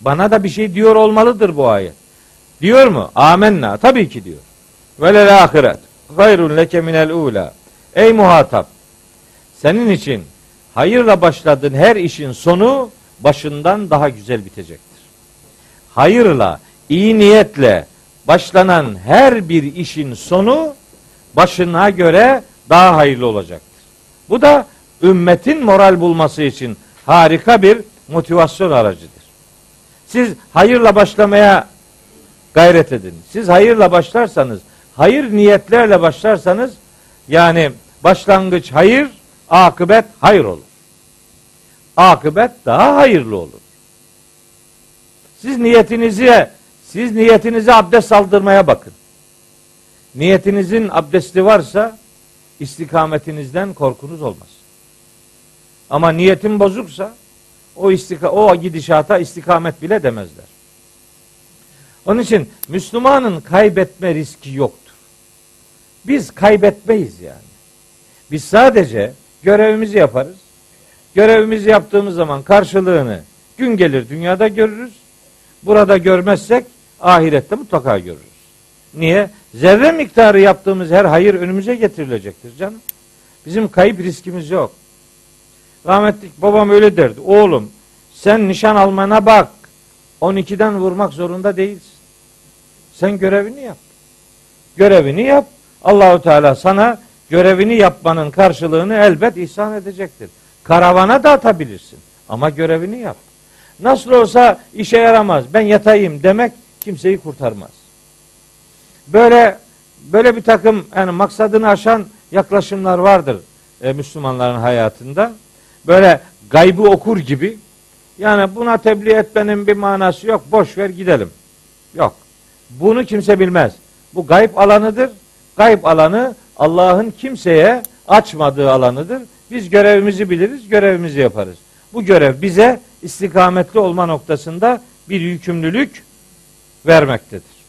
Bana da bir şey diyor olmalıdır bu ayet. Diyor mu? Amenna. Tabii ki diyor. Velel ahiret. Gayrun leke minel ula. Ey muhatap. Senin için hayırla başladığın her işin sonu başından daha güzel bitecektir. Hayırla, iyi niyetle başlanan her bir işin sonu başına göre daha hayırlı olacaktır. Bu da ümmetin moral bulması için harika bir motivasyon aracıdır. Siz hayırla başlamaya gayret edin. Siz hayırla başlarsanız, hayır niyetlerle başlarsanız yani başlangıç hayır, akıbet hayır olur. Akıbet daha hayırlı olur. Siz niyetinize siz niyetinize abdest aldırmaya bakın. Niyetinizin abdesti varsa istikametinizden korkunuz olmaz. Ama niyetin bozuksa o istika o gidişata istikamet bile demezler. Onun için Müslümanın kaybetme riski yoktur. Biz kaybetmeyiz yani. Biz sadece görevimizi yaparız. Görevimizi yaptığımız zaman karşılığını gün gelir dünyada görürüz. Burada görmezsek ahirette mutlaka görürüz. Niye? Zerre miktarı yaptığımız her hayır önümüze getirilecektir canım. Bizim kayıp riskimiz yok. Rahmetli babam öyle derdi. Oğlum sen nişan almana bak. 12'den vurmak zorunda değilsin. Sen görevini yap. Görevini yap. Allahu Teala sana görevini yapmanın karşılığını elbet ihsan edecektir. Karavana da atabilirsin ama görevini yap. Nasıl olsa işe yaramaz. Ben yatayım demek kimseyi kurtarmaz. Böyle böyle bir takım yani maksadını aşan yaklaşımlar vardır e, Müslümanların hayatında. Böyle gaybı okur gibi. Yani buna tebliğ etmenin bir manası yok. Boş ver gidelim. Yok. Bunu kimse bilmez. Bu gayb alanıdır. Gayb alanı Allah'ın kimseye açmadığı alanıdır. Biz görevimizi biliriz, görevimizi yaparız. Bu görev bize istikametli olma noktasında bir yükümlülük vermektedir.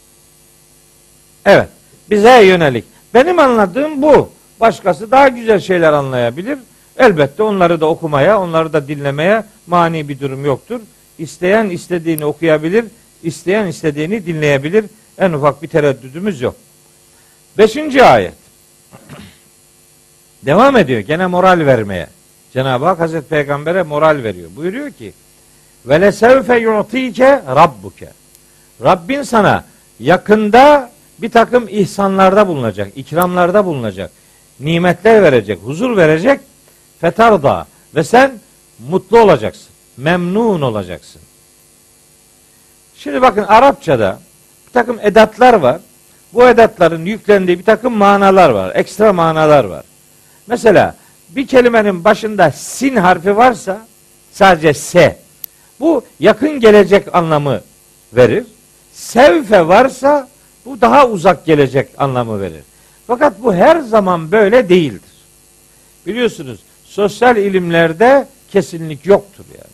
Evet, bize yönelik. Benim anladığım bu. Başkası daha güzel şeyler anlayabilir. Elbette onları da okumaya, onları da dinlemeye mani bir durum yoktur. İsteyen istediğini okuyabilir, isteyen istediğini dinleyebilir. En ufak bir tereddüdümüz yok. Beşinci ayet. Devam ediyor gene moral vermeye. Cenab-ı Hak Hazreti Peygamber'e moral veriyor. Buyuruyor ki ve lesevfe yu'tike rabbuke. Rabbin sana yakında bir takım ihsanlarda bulunacak, ikramlarda bulunacak, nimetler verecek, huzur verecek. Fetarda ve sen mutlu olacaksın, memnun olacaksın. Şimdi bakın Arapçada bir takım edatlar var. Bu edatların yüklendiği bir takım manalar var, ekstra manalar var. Mesela bir kelimenin başında sin harfi varsa sadece se. Bu yakın gelecek anlamı verir. Sevfe varsa bu daha uzak gelecek anlamı verir. Fakat bu her zaman böyle değildir. Biliyorsunuz sosyal ilimlerde kesinlik yoktur yani.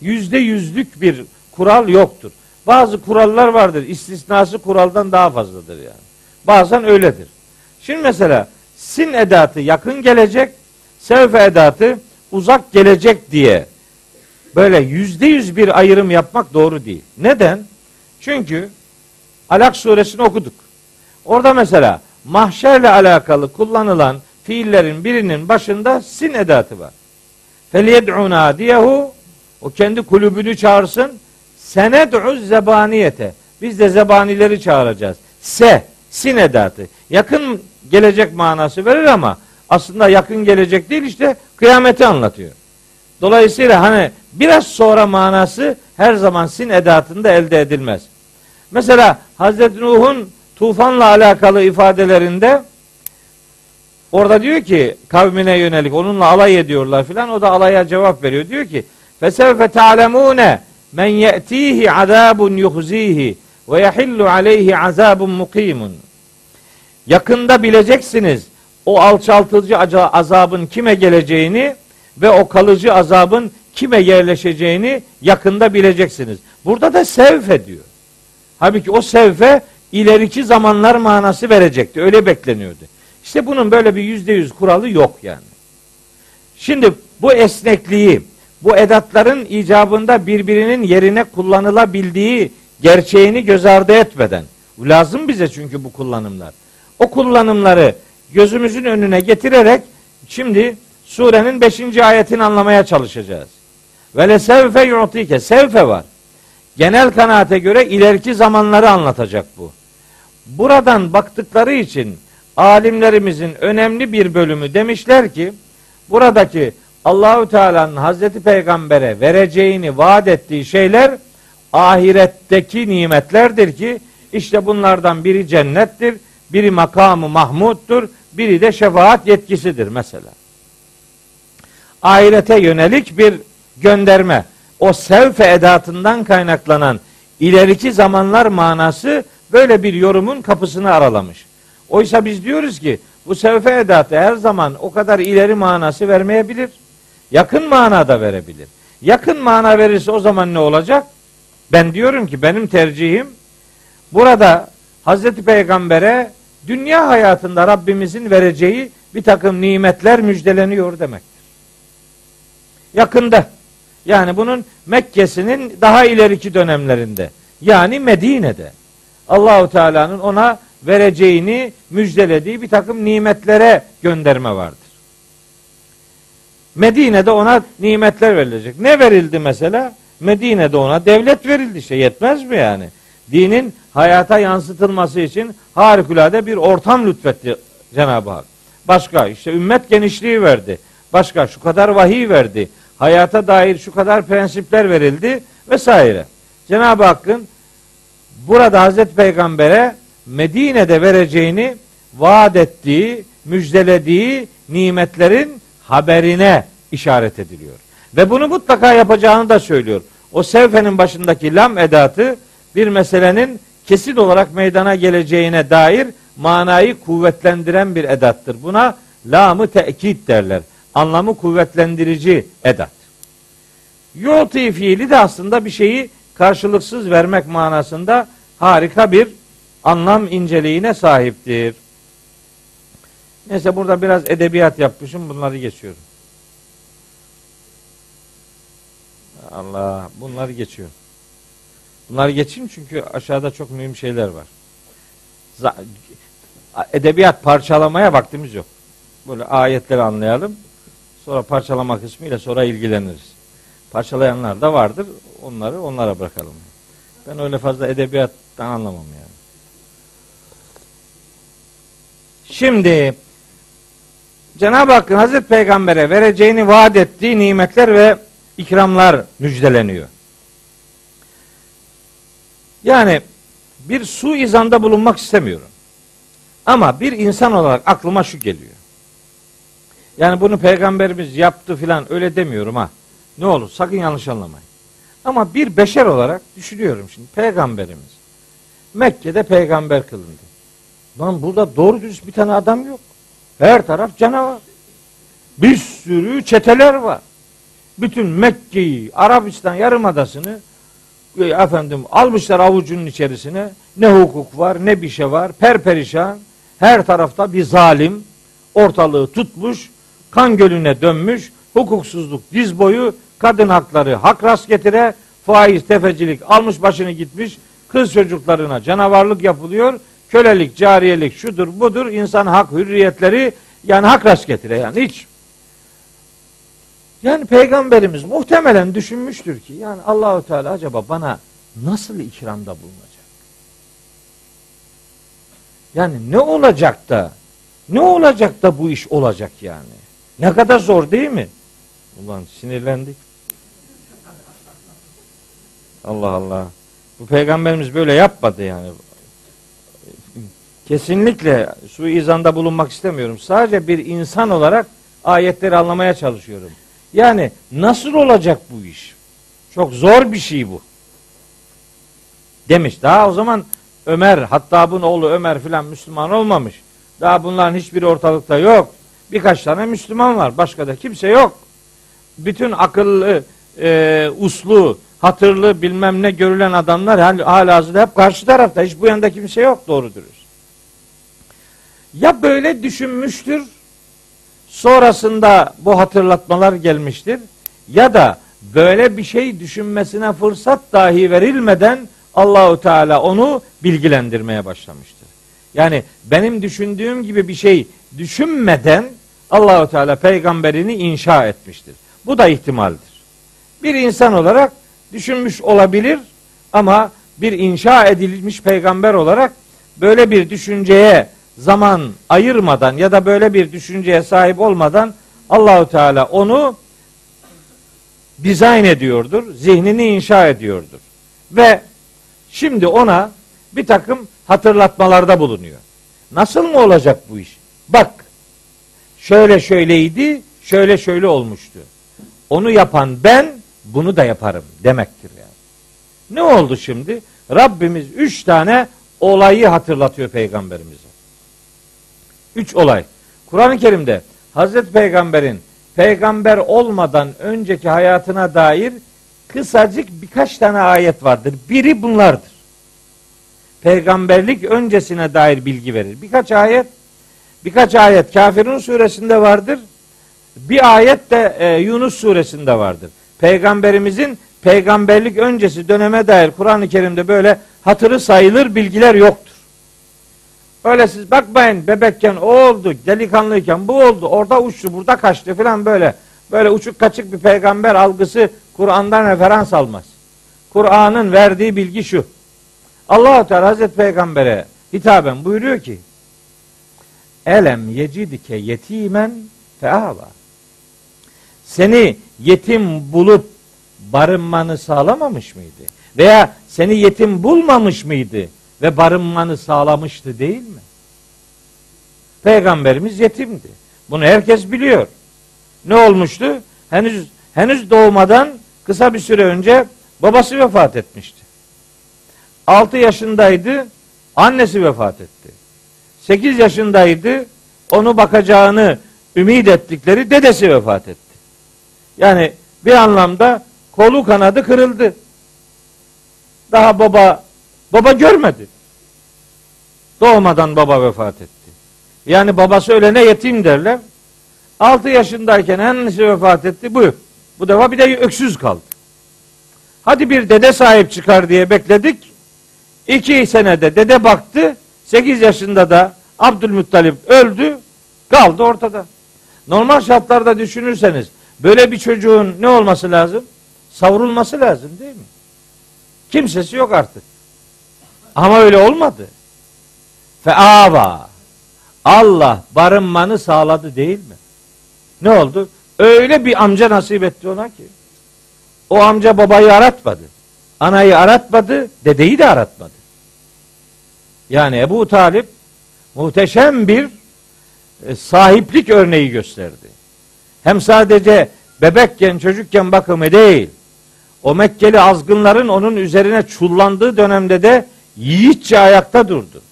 Yüzde yüzlük bir kural yoktur. bazı kurallar vardır. İstisnası kuraldan daha fazladır yani. Bazen öyledir. Şimdi mesela sin edatı yakın gelecek, sevfe edatı uzak gelecek diye böyle yüzde yüz bir ayrım yapmak doğru değil. Neden? Çünkü Alak suresini okuduk. Orada mesela mahşerle alakalı kullanılan fiillerin birinin başında sin edatı var. Feliyed'u nadiyehu o kendi kulübünü çağırsın. Sened'u zebaniyete. Biz de zebanileri çağıracağız. Se, sin edatı. Yakın gelecek manası verir ama aslında yakın gelecek değil işte kıyameti anlatıyor. Dolayısıyla hani biraz sonra manası her zaman sin edatında elde edilmez. Mesela Hazreti Nuh'un tufanla alakalı ifadelerinde orada diyor ki kavmine yönelik onunla alay ediyorlar filan o da alaya cevap veriyor. Diyor ki fesevfe ta'lemune men ye'tihi azabun yuhzihi ve yahillu aleyhi azabun mukimun. Yakında bileceksiniz o alçaltıcı azabın kime geleceğini ve o kalıcı azabın kime yerleşeceğini yakında bileceksiniz. Burada da sevfe diyor. Halbuki o sevfe ileriki zamanlar manası verecekti. Öyle bekleniyordu. İşte bunun böyle bir yüzde yüz kuralı yok yani. Şimdi bu esnekliği, bu edatların icabında birbirinin yerine kullanılabildiği gerçeğini göz ardı etmeden, lazım bize çünkü bu kullanımlar. O kullanımları gözümüzün önüne getirerek şimdi surenin 5. ayetini anlamaya çalışacağız. Ve le sevfe yu'tike sevfe var. Genel kanaate göre ileriki zamanları anlatacak bu. Buradan baktıkları için alimlerimizin önemli bir bölümü demişler ki buradaki Allahü Teala'nın Hazreti Peygamber'e vereceğini vaat ettiği şeyler ahiretteki nimetlerdir ki işte bunlardan biri cennettir, biri makamı mahmuttur, biri de şefaat yetkisidir mesela. Ahirete yönelik bir gönderme. O sevfe edatından kaynaklanan ileriki zamanlar manası böyle bir yorumun kapısını aralamış. Oysa biz diyoruz ki bu sevfe edatı her zaman o kadar ileri manası vermeyebilir. Yakın manada verebilir. Yakın mana verirse o zaman ne olacak? Ben diyorum ki benim tercihim burada Hazreti Peygamber'e dünya hayatında Rabbimizin vereceği bir takım nimetler müjdeleniyor demektir. Yakında. Yani bunun Mekke'sinin daha ileriki dönemlerinde. Yani Medine'de. Allahu Teala'nın ona vereceğini müjdelediği bir takım nimetlere gönderme vardır. Medine'de ona nimetler verilecek. Ne verildi mesela? Medine'de ona devlet verildi işte yetmez mi yani? Dinin hayata yansıtılması için harikulade bir ortam lütfetti Cenab-ı Hak. Başka işte ümmet genişliği verdi. Başka şu kadar vahiy verdi. Hayata dair şu kadar prensipler verildi vesaire. Cenab-ı Hakk'ın burada Hazreti Peygamber'e Medine'de vereceğini vaat ettiği, müjdelediği nimetlerin haberine işaret ediliyor. Ve bunu mutlaka yapacağını da söylüyor. O sevfenin başındaki lam edatı bir meselenin kesin olarak meydana geleceğine dair manayı kuvvetlendiren bir edattır. Buna lamı tekit derler. Anlamı kuvvetlendirici edat. Yu'ti fiili de aslında bir şeyi karşılıksız vermek manasında harika bir anlam inceliğine sahiptir. Neyse burada biraz edebiyat yapmışım. Bunları geçiyorum. Allah bunları geçiyor. Bunları geçeyim çünkü aşağıda çok mühim şeyler var. Edebiyat parçalamaya vaktimiz yok. Böyle ayetleri anlayalım. Sonra parçalama kısmıyla sonra ilgileniriz. Parçalayanlar da vardır. Onları onlara bırakalım. Ben öyle fazla edebiyattan anlamam yani. Şimdi Cenab-ı Hakk'ın Hazreti Peygamber'e vereceğini vaat ettiği nimetler ve ikramlar müjdeleniyor. Yani bir su izanda bulunmak istemiyorum. Ama bir insan olarak aklıma şu geliyor. Yani bunu peygamberimiz yaptı filan öyle demiyorum ha. Ne olur sakın yanlış anlamayın. Ama bir beşer olarak düşünüyorum şimdi peygamberimiz. Mekke'de peygamber kılındı. Lan burada doğru dürüst bir tane adam yok. Her taraf canavar. Bir sürü çeteler var. Bütün Mekke'yi, Arabistan yarımadasını e, efendim almışlar avucunun içerisine ne hukuk var ne bir şey var perperişan her tarafta bir zalim ortalığı tutmuş kan gölüne dönmüş hukuksuzluk diz boyu kadın hakları hak rast getire faiz tefecilik almış başını gitmiş kız çocuklarına canavarlık yapılıyor kölelik cariyelik şudur budur insan hak hürriyetleri yani hak rast getire yani hiç yani peygamberimiz muhtemelen düşünmüştür ki yani Allahu Teala acaba bana nasıl ikramda bulunacak? Yani ne olacak da ne olacak da bu iş olacak yani? Ne kadar zor değil mi? Ulan sinirlendik. Allah Allah. Bu peygamberimiz böyle yapmadı yani. Kesinlikle suizanda bulunmak istemiyorum. Sadece bir insan olarak ayetleri anlamaya çalışıyorum. Yani nasıl olacak bu iş? Çok zor bir şey bu. Demiş. Daha o zaman Ömer, hatta bunun oğlu Ömer filan Müslüman olmamış. Daha bunların hiçbiri ortalıkta yok. Birkaç tane Müslüman var. Başka da kimse yok. Bütün akıllı, e, uslu, hatırlı bilmem ne görülen adamlar hala hazırda hep karşı tarafta. Hiç bu yanda kimse yok doğru dürüst. Ya böyle düşünmüştür sonrasında bu hatırlatmalar gelmiştir ya da böyle bir şey düşünmesine fırsat dahi verilmeden Allahu Teala onu bilgilendirmeye başlamıştır. Yani benim düşündüğüm gibi bir şey düşünmeden Allahu Teala peygamberini inşa etmiştir. Bu da ihtimaldir. Bir insan olarak düşünmüş olabilir ama bir inşa edilmiş peygamber olarak böyle bir düşünceye zaman ayırmadan ya da böyle bir düşünceye sahip olmadan Allahu Teala onu dizayn ediyordur, zihnini inşa ediyordur. Ve şimdi ona bir takım hatırlatmalarda bulunuyor. Nasıl mı olacak bu iş? Bak, şöyle şöyleydi, şöyle şöyle olmuştu. Onu yapan ben, bunu da yaparım demektir yani. Ne oldu şimdi? Rabbimiz üç tane olayı hatırlatıyor peygamberimize. Üç olay. Kur'an-ı Kerim'de Hazreti Peygamber'in peygamber olmadan önceki hayatına dair kısacık birkaç tane ayet vardır. Biri bunlardır. Peygamberlik öncesine dair bilgi verir. Birkaç ayet birkaç ayet Kafirun suresinde vardır. Bir ayet de e, Yunus suresinde vardır. Peygamberimizin peygamberlik öncesi döneme dair Kur'an-ı Kerim'de böyle hatırı sayılır bilgiler yoktur. Öyle siz bakmayın bebekken o oldu, delikanlıyken bu oldu, orada uçtu, burada kaçtı falan böyle. Böyle uçuk kaçık bir peygamber algısı Kur'an'dan referans almaz. Kur'an'ın verdiği bilgi şu. allah Teala Hazreti Peygamber'e hitaben buyuruyor ki Elem yecidike yetimen feava Seni yetim bulup barınmanı sağlamamış mıydı? Veya seni yetim bulmamış mıydı? ve barınmanı sağlamıştı değil mi? Peygamberimiz yetimdi. Bunu herkes biliyor. Ne olmuştu? Henüz henüz doğmadan kısa bir süre önce babası vefat etmişti. 6 yaşındaydı, annesi vefat etti. 8 yaşındaydı, onu bakacağını ümit ettikleri dedesi vefat etti. Yani bir anlamda kolu kanadı kırıldı. Daha baba Baba görmedi. Doğmadan baba vefat etti. Yani babası ölene yetim derler. 6 yaşındayken annesi vefat etti. Buyur. Bu defa bir de öksüz kaldı. Hadi bir dede sahip çıkar diye bekledik. İki senede dede baktı. 8 yaşında da Abdülmuttalip öldü. Kaldı ortada. Normal şartlarda düşünürseniz böyle bir çocuğun ne olması lazım? Savrulması lazım değil mi? Kimsesi yok artık. Ama öyle olmadı. Fe ava. Allah barınmanı sağladı değil mi? Ne oldu? Öyle bir amca nasip etti ona ki. O amca babayı aratmadı. Anayı aratmadı, dedeyi de aratmadı. Yani Ebu Talip muhteşem bir e, sahiplik örneği gösterdi. Hem sadece bebekken, çocukken bakımı değil, o Mekkeli azgınların onun üzerine çullandığı dönemde de yiğitçe ayakta durdu.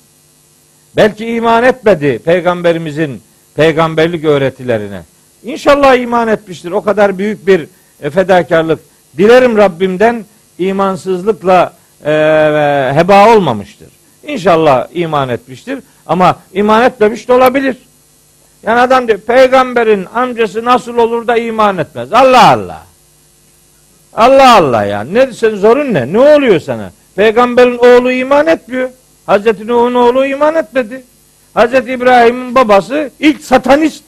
Belki iman etmedi peygamberimizin peygamberlik öğretilerine. İnşallah iman etmiştir. O kadar büyük bir fedakarlık. Dilerim Rabbimden imansızlıkla e, heba olmamıştır. İnşallah iman etmiştir ama iman etmemiş de olabilir. Yani adam diyor peygamberin amcası nasıl olur da iman etmez. Allah Allah. Allah Allah ya. Ne sen zorun ne? Ne oluyor sana? Peygamberin oğlu iman etmiyor. Hazreti Nuh'un oğlu iman etmedi. Hazreti İbrahim'in babası ilk satanist.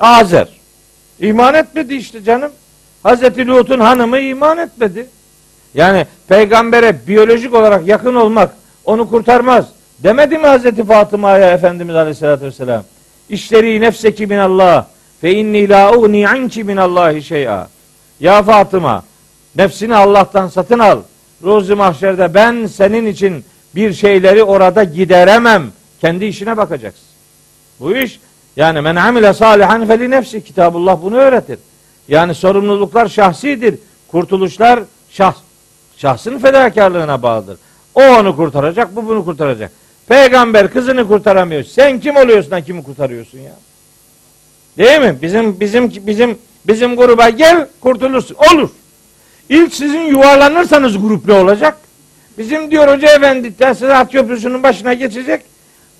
Azer. İman etmedi işte canım. Hazreti Lut'un hanımı iman etmedi. Yani peygambere biyolojik olarak yakın olmak onu kurtarmaz. Demedi mi Hazreti Fatıma'ya Efendimiz Aleyhisselatü Vesselam? İşleri nefseki min Allah fe inni la ugni anki min Allahi şey'a. Ya Fatıma nefsini Allah'tan satın al. Ruzi mahşerde ben senin için bir şeyleri orada gideremem. Kendi işine bakacaksın. Bu iş yani men amile salihan feli nefsi kitabullah bunu öğretir. Yani sorumluluklar şahsidir. Kurtuluşlar şahs, şahsın fedakarlığına bağlıdır. O onu kurtaracak, bu bunu kurtaracak. Peygamber kızını kurtaramıyor. Sen kim oluyorsun da kimi kurtarıyorsun ya? Değil mi? Bizim bizim bizim bizim gruba gel kurtulursun. Olur. İlk sizin yuvarlanırsanız grup ne olacak? Bizim diyor Hoca Efendi Tesisat Köprüsü'nün başına geçecek.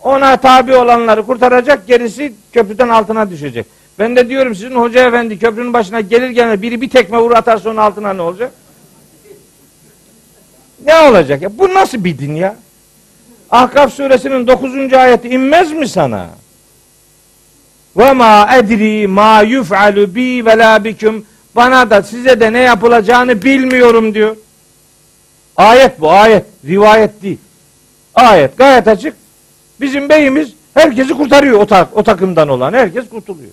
Ona tabi olanları kurtaracak. Gerisi köprüden altına düşecek. Ben de diyorum sizin Hoca Efendi köprünün başına gelir gelmez biri bir tekme vur atarsa onun altına ne olacak? Ne olacak ya? Bu nasıl bir din ya? Ahkaf suresinin 9. ayeti inmez mi sana? Ve ma edri ma yuf'alu bi ve la bikum bana da size de ne yapılacağını bilmiyorum diyor. Ayet bu ayet. Rivayet değil. Ayet gayet açık. Bizim beyimiz herkesi kurtarıyor o, tak, o takımdan olan. Herkes kurtuluyor.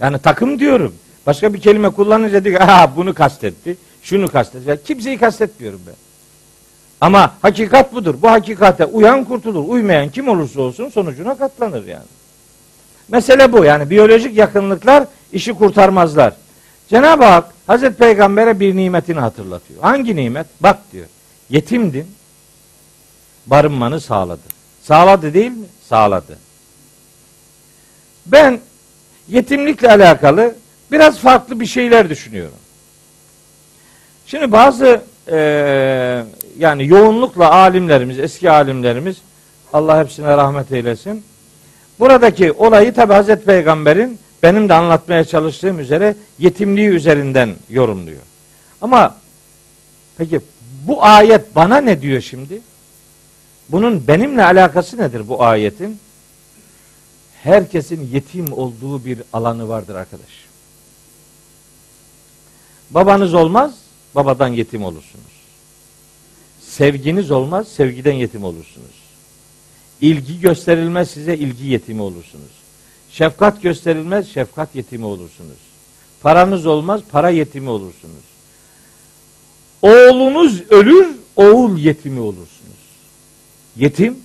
Yani takım diyorum. Başka bir kelime kullanınca diyor bunu kastetti. Şunu kastetti. Yani kimseyi kastetmiyorum ben. Ama hakikat budur. Bu hakikate uyan kurtulur. Uymayan kim olursa olsun sonucuna katlanır yani. Mesele bu yani biyolojik yakınlıklar işi kurtarmazlar. Cenab-ı Hak Hazreti Peygamber'e bir nimetini hatırlatıyor. Hangi nimet? Bak diyor. Yetimdin. Barınmanı sağladı. Sağladı değil mi? Sağladı. Ben yetimlikle alakalı biraz farklı bir şeyler düşünüyorum. Şimdi bazı e, yani yoğunlukla alimlerimiz, eski alimlerimiz Allah hepsine rahmet eylesin. Buradaki olayı tabi Hazreti Peygamber'in benim de anlatmaya çalıştığım üzere yetimliği üzerinden yorumluyor. Ama peki bu ayet bana ne diyor şimdi? Bunun benimle alakası nedir bu ayetin? Herkesin yetim olduğu bir alanı vardır arkadaş. Babanız olmaz, babadan yetim olursunuz. Sevginiz olmaz, sevgiden yetim olursunuz. İlgi gösterilmez size, ilgi yetimi olursunuz. Şefkat gösterilmez, şefkat yetimi olursunuz. Paranız olmaz, para yetimi olursunuz. Oğlunuz ölür, oğul yetimi olursunuz. Yetim,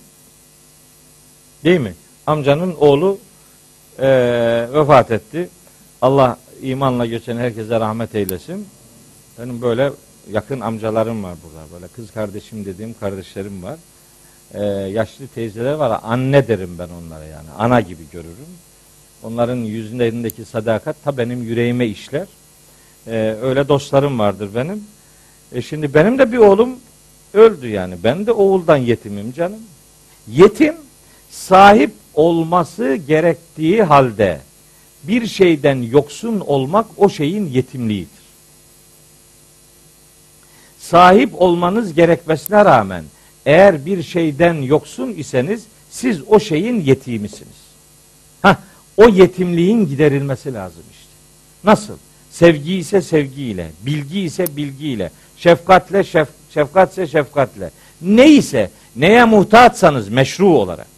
değil mi? Amcanın oğlu e, vefat etti. Allah imanla geçen herkese rahmet eylesin. Benim böyle yakın amcalarım var burada. Böyle kız kardeşim dediğim kardeşlerim var. Ee, yaşlı teyzeler var. Anne derim ben onlara yani. Ana gibi görürüm. Onların yüzlerindeki sadakat ta benim yüreğime işler. Ee, öyle dostlarım vardır benim. E şimdi benim de bir oğlum öldü yani. Ben de oğuldan yetimim canım. Yetim sahip olması gerektiği halde bir şeyden yoksun olmak o şeyin yetimliğidir. Sahip olmanız gerekmesine rağmen eğer bir şeyden yoksun iseniz siz o şeyin yetimisiniz. Hah, o yetimliğin giderilmesi lazım işte. Nasıl? Sevgi ise sevgiyle, bilgi ise bilgiyle, şefkatle şef, şefkatse şefkatle. Ne ise neye muhtaçsanız meşru olarak.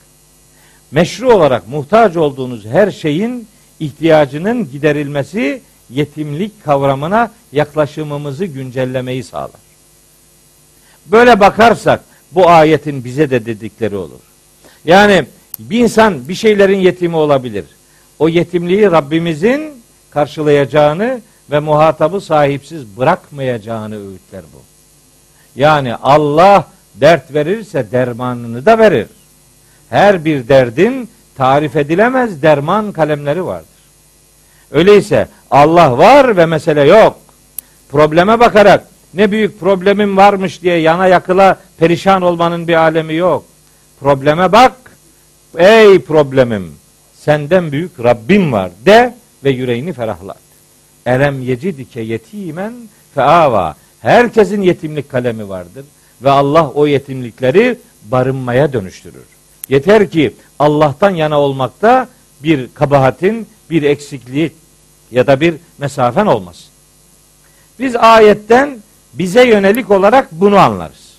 Meşru olarak muhtaç olduğunuz her şeyin ihtiyacının giderilmesi yetimlik kavramına yaklaşımımızı güncellemeyi sağlar. Böyle bakarsak bu ayetin bize de dedikleri olur. Yani bir insan bir şeylerin yetimi olabilir. O yetimliği Rabbimizin karşılayacağını ve muhatabı sahipsiz bırakmayacağını öğütler bu. Yani Allah dert verirse dermanını da verir. Her bir derdin tarif edilemez derman kalemleri vardır. Öyleyse Allah var ve mesele yok. probleme bakarak ne büyük problemim varmış diye yana yakıla perişan olmanın bir alemi yok. Probleme bak. Ey problemim senden büyük Rabbim var de ve yüreğini ferahlat. Erem yecidike yetimen feava. Herkesin yetimlik kalemi vardır ve Allah o yetimlikleri barınmaya dönüştürür. Yeter ki Allah'tan yana olmakta bir kabahatin, bir eksikliği ya da bir mesafen olmasın. Biz ayetten bize yönelik olarak bunu anlarız.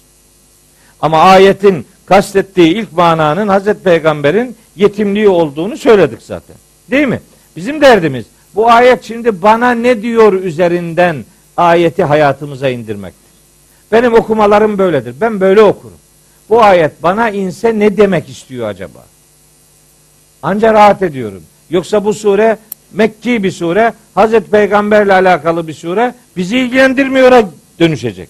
Ama ayetin kastettiği ilk mananın Hazreti Peygamber'in yetimliği olduğunu söyledik zaten. Değil mi? Bizim derdimiz bu ayet şimdi bana ne diyor üzerinden ayeti hayatımıza indirmektir. Benim okumalarım böyledir. Ben böyle okurum. Bu ayet bana inse ne demek istiyor acaba? Anca rahat ediyorum. Yoksa bu sure Mekki bir sure, Hazreti Peygamberle alakalı bir sure bizi ilgilendirmiyor dönüşecek.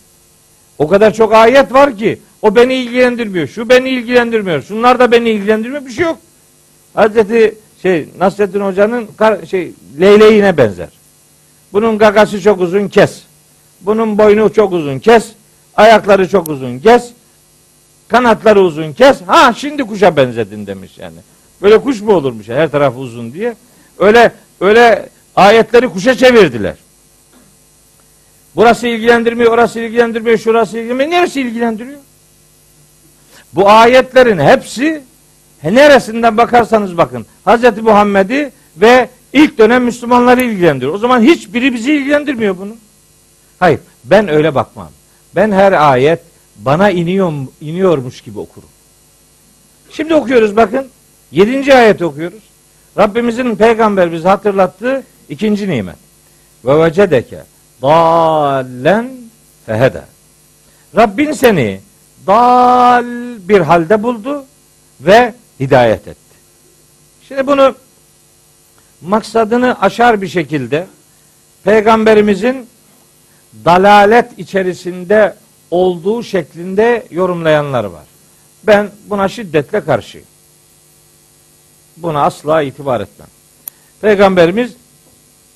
O kadar çok ayet var ki o beni ilgilendirmiyor. Şu beni ilgilendirmiyor. Şunlar da beni ilgilendirmiyor. Bir şey yok. Hazreti şey Nasrettin Hoca'nın şey leyleğine benzer. Bunun gagası çok uzun kes. Bunun boynu çok uzun kes. Ayakları çok uzun kes. Kanatları uzun kes. Ha şimdi kuşa benzedin demiş yani. Böyle kuş mu olurmuş her tarafı uzun diye. Öyle öyle ayetleri kuşa çevirdiler. Burası ilgilendirmiyor, orası ilgilendirmiyor, şurası ilgilendirmiyor. Neresi ilgilendiriyor? Bu ayetlerin hepsi neresinden bakarsanız bakın Hz. Muhammed'i ve ilk dönem Müslümanları ilgilendiriyor. O zaman hiçbiri bizi ilgilendirmiyor bunu. Hayır ben öyle bakmam. Ben her ayet bana iniyor, iniyormuş gibi okurum. Şimdi okuyoruz bakın. Yedinci ayet okuyoruz. Rabbimizin peygamber bizi hatırlattığı ikinci nimet. Ve vecedeke dallen fehede. Rabbin seni dal bir halde buldu ve hidayet etti. Şimdi bunu maksadını aşar bir şekilde peygamberimizin dalalet içerisinde olduğu şeklinde yorumlayanlar var. Ben buna şiddetle karşıyım. Buna asla itibar etmem. Peygamberimiz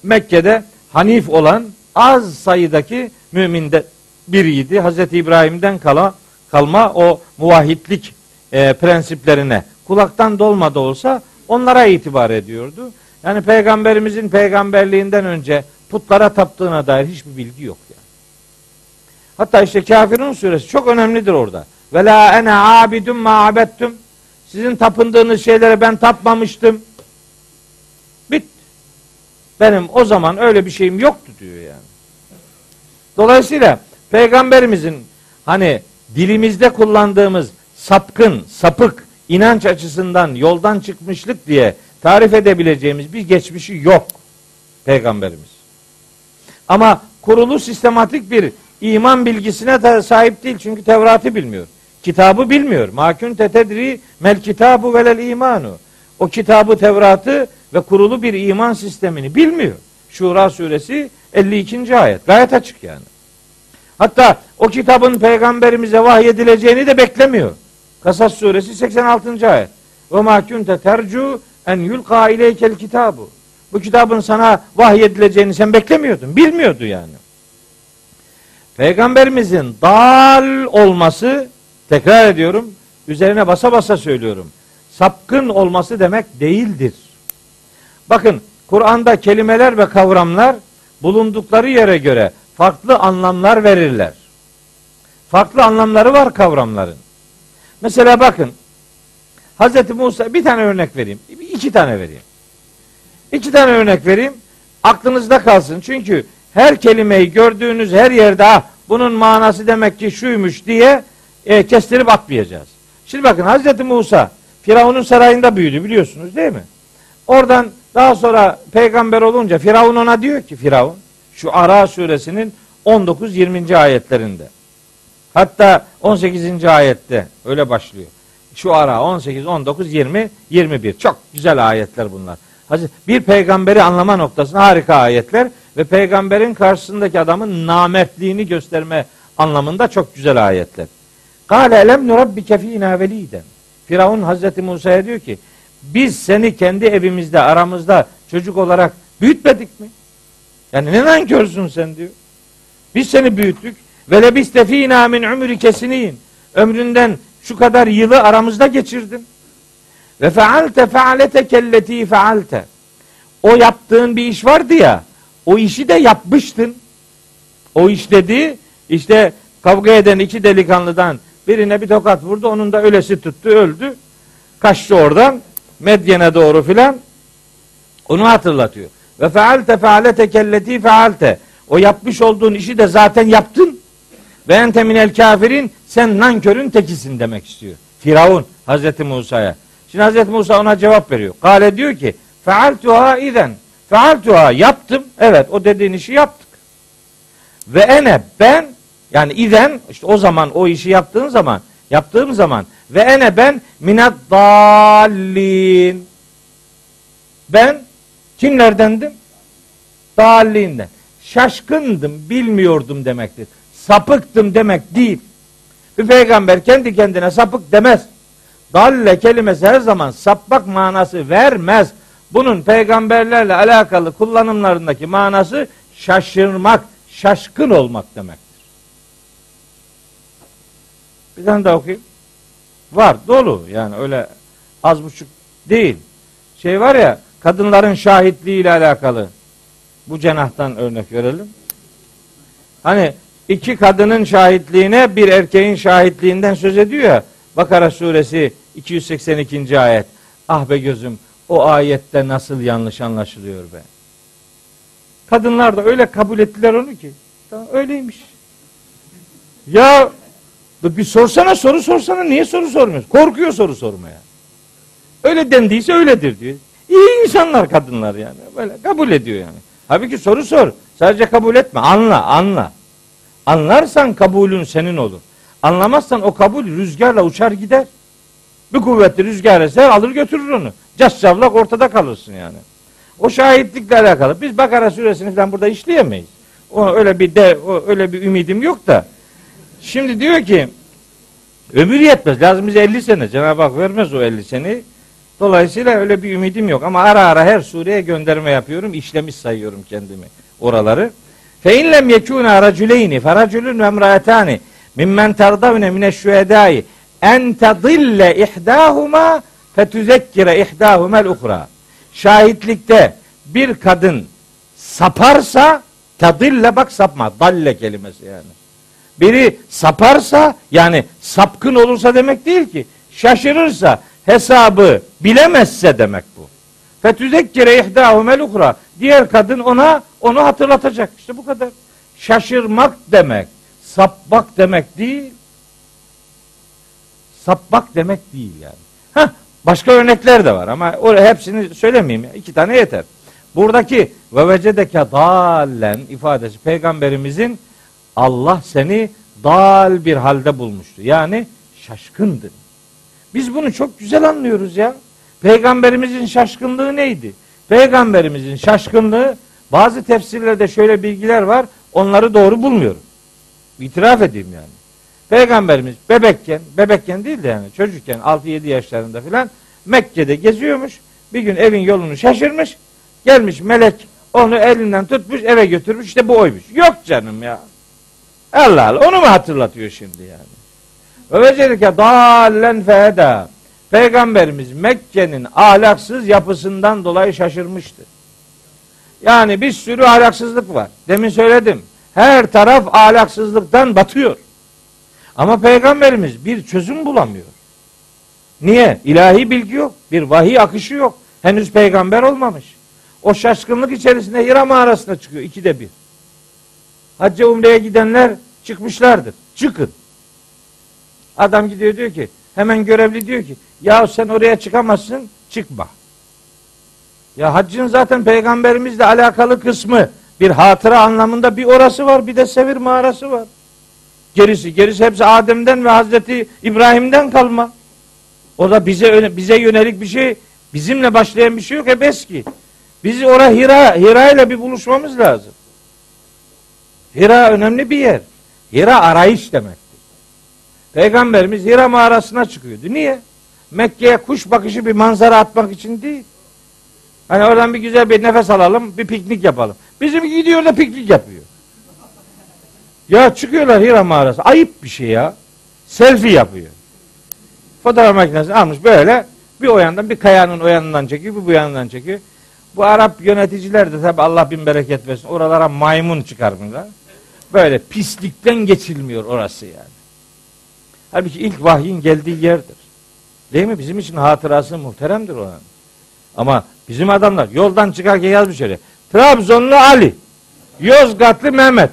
Mekke'de Hanif olan az sayıdaki müminde biriydi. Hazreti İbrahim'den kala, kalma o muvahhidlik e, prensiplerine kulaktan dolma da olsa onlara itibar ediyordu. Yani peygamberimizin peygamberliğinden önce putlara taptığına dair hiçbir bilgi yok yani. Hatta işte Kafirun suresi çok önemlidir orada. Ve la ene abidum ma abettum. Sizin tapındığınız şeylere ben tapmamıştım. Benim o zaman öyle bir şeyim yoktu diyor yani. Dolayısıyla peygamberimizin hani dilimizde kullandığımız sapkın, sapık, inanç açısından yoldan çıkmışlık diye tarif edebileceğimiz bir geçmişi yok peygamberimiz. Ama kurulu sistematik bir iman bilgisine sahip değil çünkü Tevrat'ı bilmiyor. Kitabı bilmiyor. Makün tetedri mel kitabu velel imanu. O kitabı Tevrat'ı ve kurulu bir iman sistemini bilmiyor. Şura suresi 52. ayet. Gayet açık yani. Hatta o kitabın peygamberimize vahyedileceğini de beklemiyor. Kasas suresi 86. ayet. Ve ma kunte tercu en yulqa ileykel kitabu. Bu kitabın sana vahyedileceğini sen beklemiyordun. Bilmiyordu yani. Peygamberimizin dal olması tekrar ediyorum üzerine basa basa söylüyorum. Sapkın olması demek değildir. Bakın Kur'an'da kelimeler ve kavramlar bulundukları yere göre farklı anlamlar verirler. Farklı anlamları var kavramların. Mesela bakın Hz. Musa bir tane örnek vereyim. iki tane vereyim. İki tane örnek vereyim. Aklınızda kalsın. Çünkü her kelimeyi gördüğünüz her yerde ah, bunun manası demek ki şuymuş diye e, kestirip atmayacağız. Şimdi bakın Hz. Musa Firavun'un sarayında büyüdü biliyorsunuz değil mi? Oradan daha sonra peygamber olunca Firavun ona diyor ki Firavun şu Ara suresinin 19-20. ayetlerinde. Hatta 18. ayette öyle başlıyor. Şu ara 18, 19, 20, 21. Çok güzel ayetler bunlar. Bir peygamberi anlama noktasında harika ayetler ve peygamberin karşısındaki adamın namertliğini gösterme anlamında çok güzel ayetler. Kale elem nurabbike fînâ velîden. Firavun Hazreti Musa'ya diyor ki biz seni kendi evimizde aramızda çocuk olarak büyütmedik mi? Yani ne nankörsün sen diyor. Biz seni büyüttük. Ve lebiste fînâ min umri kesinin. Ömründen şu kadar yılı aramızda geçirdin. Ve fealte fealete kelleti fealte. O yaptığın bir iş vardı ya. O işi de yapmıştın. O iş dedi işte kavga eden iki delikanlıdan birine bir tokat vurdu. Onun da ölesi tuttu öldü. Kaçtı oradan. Medyen'e doğru filan. Onu hatırlatıyor. Ve fealte fealete kelleti fealte. O yapmış olduğun işi de zaten yaptın. Ve ente minel kafirin sen nankörün tekisin demek istiyor. Firavun Hazreti Musa'ya. Şimdi Hazreti Musa ona cevap veriyor. Kale diyor ki fealtuha izen. Fealtuha yaptım. Evet o dediğin işi yaptık. Ve ene ben yani izen işte o zaman o işi yaptığın zaman yaptığım zaman ve ene ben minat dallin. Ben kimlerdendim? Dallinden. Şaşkındım, bilmiyordum demektir. Sapıktım demek değil. Bir peygamber kendi kendine sapık demez. Dalle kelimesi her zaman sapmak manası vermez. Bunun peygamberlerle alakalı kullanımlarındaki manası şaşırmak, şaşkın olmak demektir. Bir tane daha okuyayım. Var, dolu. Yani öyle az buçuk değil. Şey var ya, kadınların şahitliği ile alakalı. Bu cenahtan örnek verelim. Hani iki kadının şahitliğine bir erkeğin şahitliğinden söz ediyor ya. Bakara suresi 282. ayet. Ah be gözüm o ayette nasıl yanlış anlaşılıyor be. Kadınlar da öyle kabul ettiler onu ki. Öyleymiş. Ya bir sorsana soru sorsana niye soru sormuyorsun? Korkuyor soru sormaya. Öyle dendiyse öyledir diyor. İyi insanlar kadınlar yani. Böyle kabul ediyor yani. Halbuki soru sor. Sadece kabul etme. Anla, anla. Anlarsan kabulün senin olur. Anlamazsan o kabul rüzgarla uçar gider. Bir kuvvetli rüzgar eser alır götürür onu. Cascavlak ortada kalırsın yani. O şahitlikle alakalı. Biz Bakara suresini falan burada işleyemeyiz. O öyle bir de o öyle bir ümidim yok da. Şimdi diyor ki ömür yetmez. Lazım bize 50 sene. Cenab-ı Hak vermez o 50 seneyi. Dolayısıyla öyle bir ümidim yok. Ama ara ara her sureye gönderme yapıyorum. işlemiş sayıyorum kendimi oraları. Fe in lem yekuna raculeyni feraculun ve emraetani mimmen terdavne mineşşühedai en tadille ihdahuma fetuzekkire ihdahumel uhra. Şahitlikte bir kadın saparsa tadille bak sapma. Dalle kelimesi yani. Biri saparsa yani sapkın olursa demek değil ki. Şaşırırsa hesabı bilemezse demek bu. Fetüzekkire ihdahumel uhra. Diğer kadın ona onu hatırlatacak. İşte bu kadar. Şaşırmak demek, sapmak demek değil. Sapmak demek değil yani. Heh, başka örnekler de var ama o hepsini söylemeyeyim. Ya. İki tane yeter. Buradaki ve vecedeke dallen ifadesi peygamberimizin Allah seni dal bir halde bulmuştu. Yani şaşkındın. Biz bunu çok güzel anlıyoruz ya. Peygamberimizin şaşkınlığı neydi? Peygamberimizin şaşkınlığı bazı tefsirlerde şöyle bilgiler var. Onları doğru bulmuyorum. İtiraf edeyim yani. Peygamberimiz bebekken, bebekken değil de yani çocukken 6-7 yaşlarında filan Mekke'de geziyormuş. Bir gün evin yolunu şaşırmış. Gelmiş melek onu elinden tutmuş eve götürmüş. İşte bu oymuş. Yok canım ya. Allah Allah onu mu hatırlatıyor şimdi yani? Ve vecerike dallen feheda. Peygamberimiz Mekke'nin ahlaksız yapısından dolayı şaşırmıştı. Yani bir sürü ahlaksızlık var. Demin söyledim. Her taraf ahlaksızlıktan batıyor. Ama peygamberimiz bir çözüm bulamıyor. Niye? İlahi bilgi yok. Bir vahiy akışı yok. Henüz peygamber olmamış. O şaşkınlık içerisinde Hira mağarasına çıkıyor ikide bir. Hacca umreye gidenler çıkmışlardır. Çıkın. Adam gidiyor diyor ki hemen görevli diyor ki ya sen oraya çıkamazsın çıkma. Ya haccın zaten peygamberimizle alakalı kısmı bir hatıra anlamında bir orası var bir de Sevir mağarası var. Gerisi gerisi hepsi Adem'den ve Hazreti İbrahim'den kalma. O da bize bize yönelik bir şey bizimle başlayan bir şey yok hep eski. Biz oraya Hira Hira ile bir buluşmamız lazım. Hira önemli bir yer. Hira arayış demektir. Peygamberimiz Hira mağarasına çıkıyordu. Niye? Mekke'ye kuş bakışı bir manzara atmak için değil. Hani oradan bir güzel bir nefes alalım, bir piknik yapalım. Bizim gidiyor da piknik yapıyor. Ya çıkıyorlar Hira mağarası. Ayıp bir şey ya. Selfie yapıyor. Fotoğraf makinesini almış böyle bir o yandan bir kayanın o yanından çekiyor, bir bu yanından çekiyor. Bu Arap yöneticiler de tabi Allah bin bereket versin. Oralara maymun çıkarmışlar. Böyle pislikten geçilmiyor orası yani. Halbuki ilk vahyin geldiği yerdir. Değil mi? Bizim için hatırası muhteremdir o an. Ama bizim adamlar yoldan çıkarken yazmış öyle. Trabzonlu Ali, Yozgatlı Mehmet,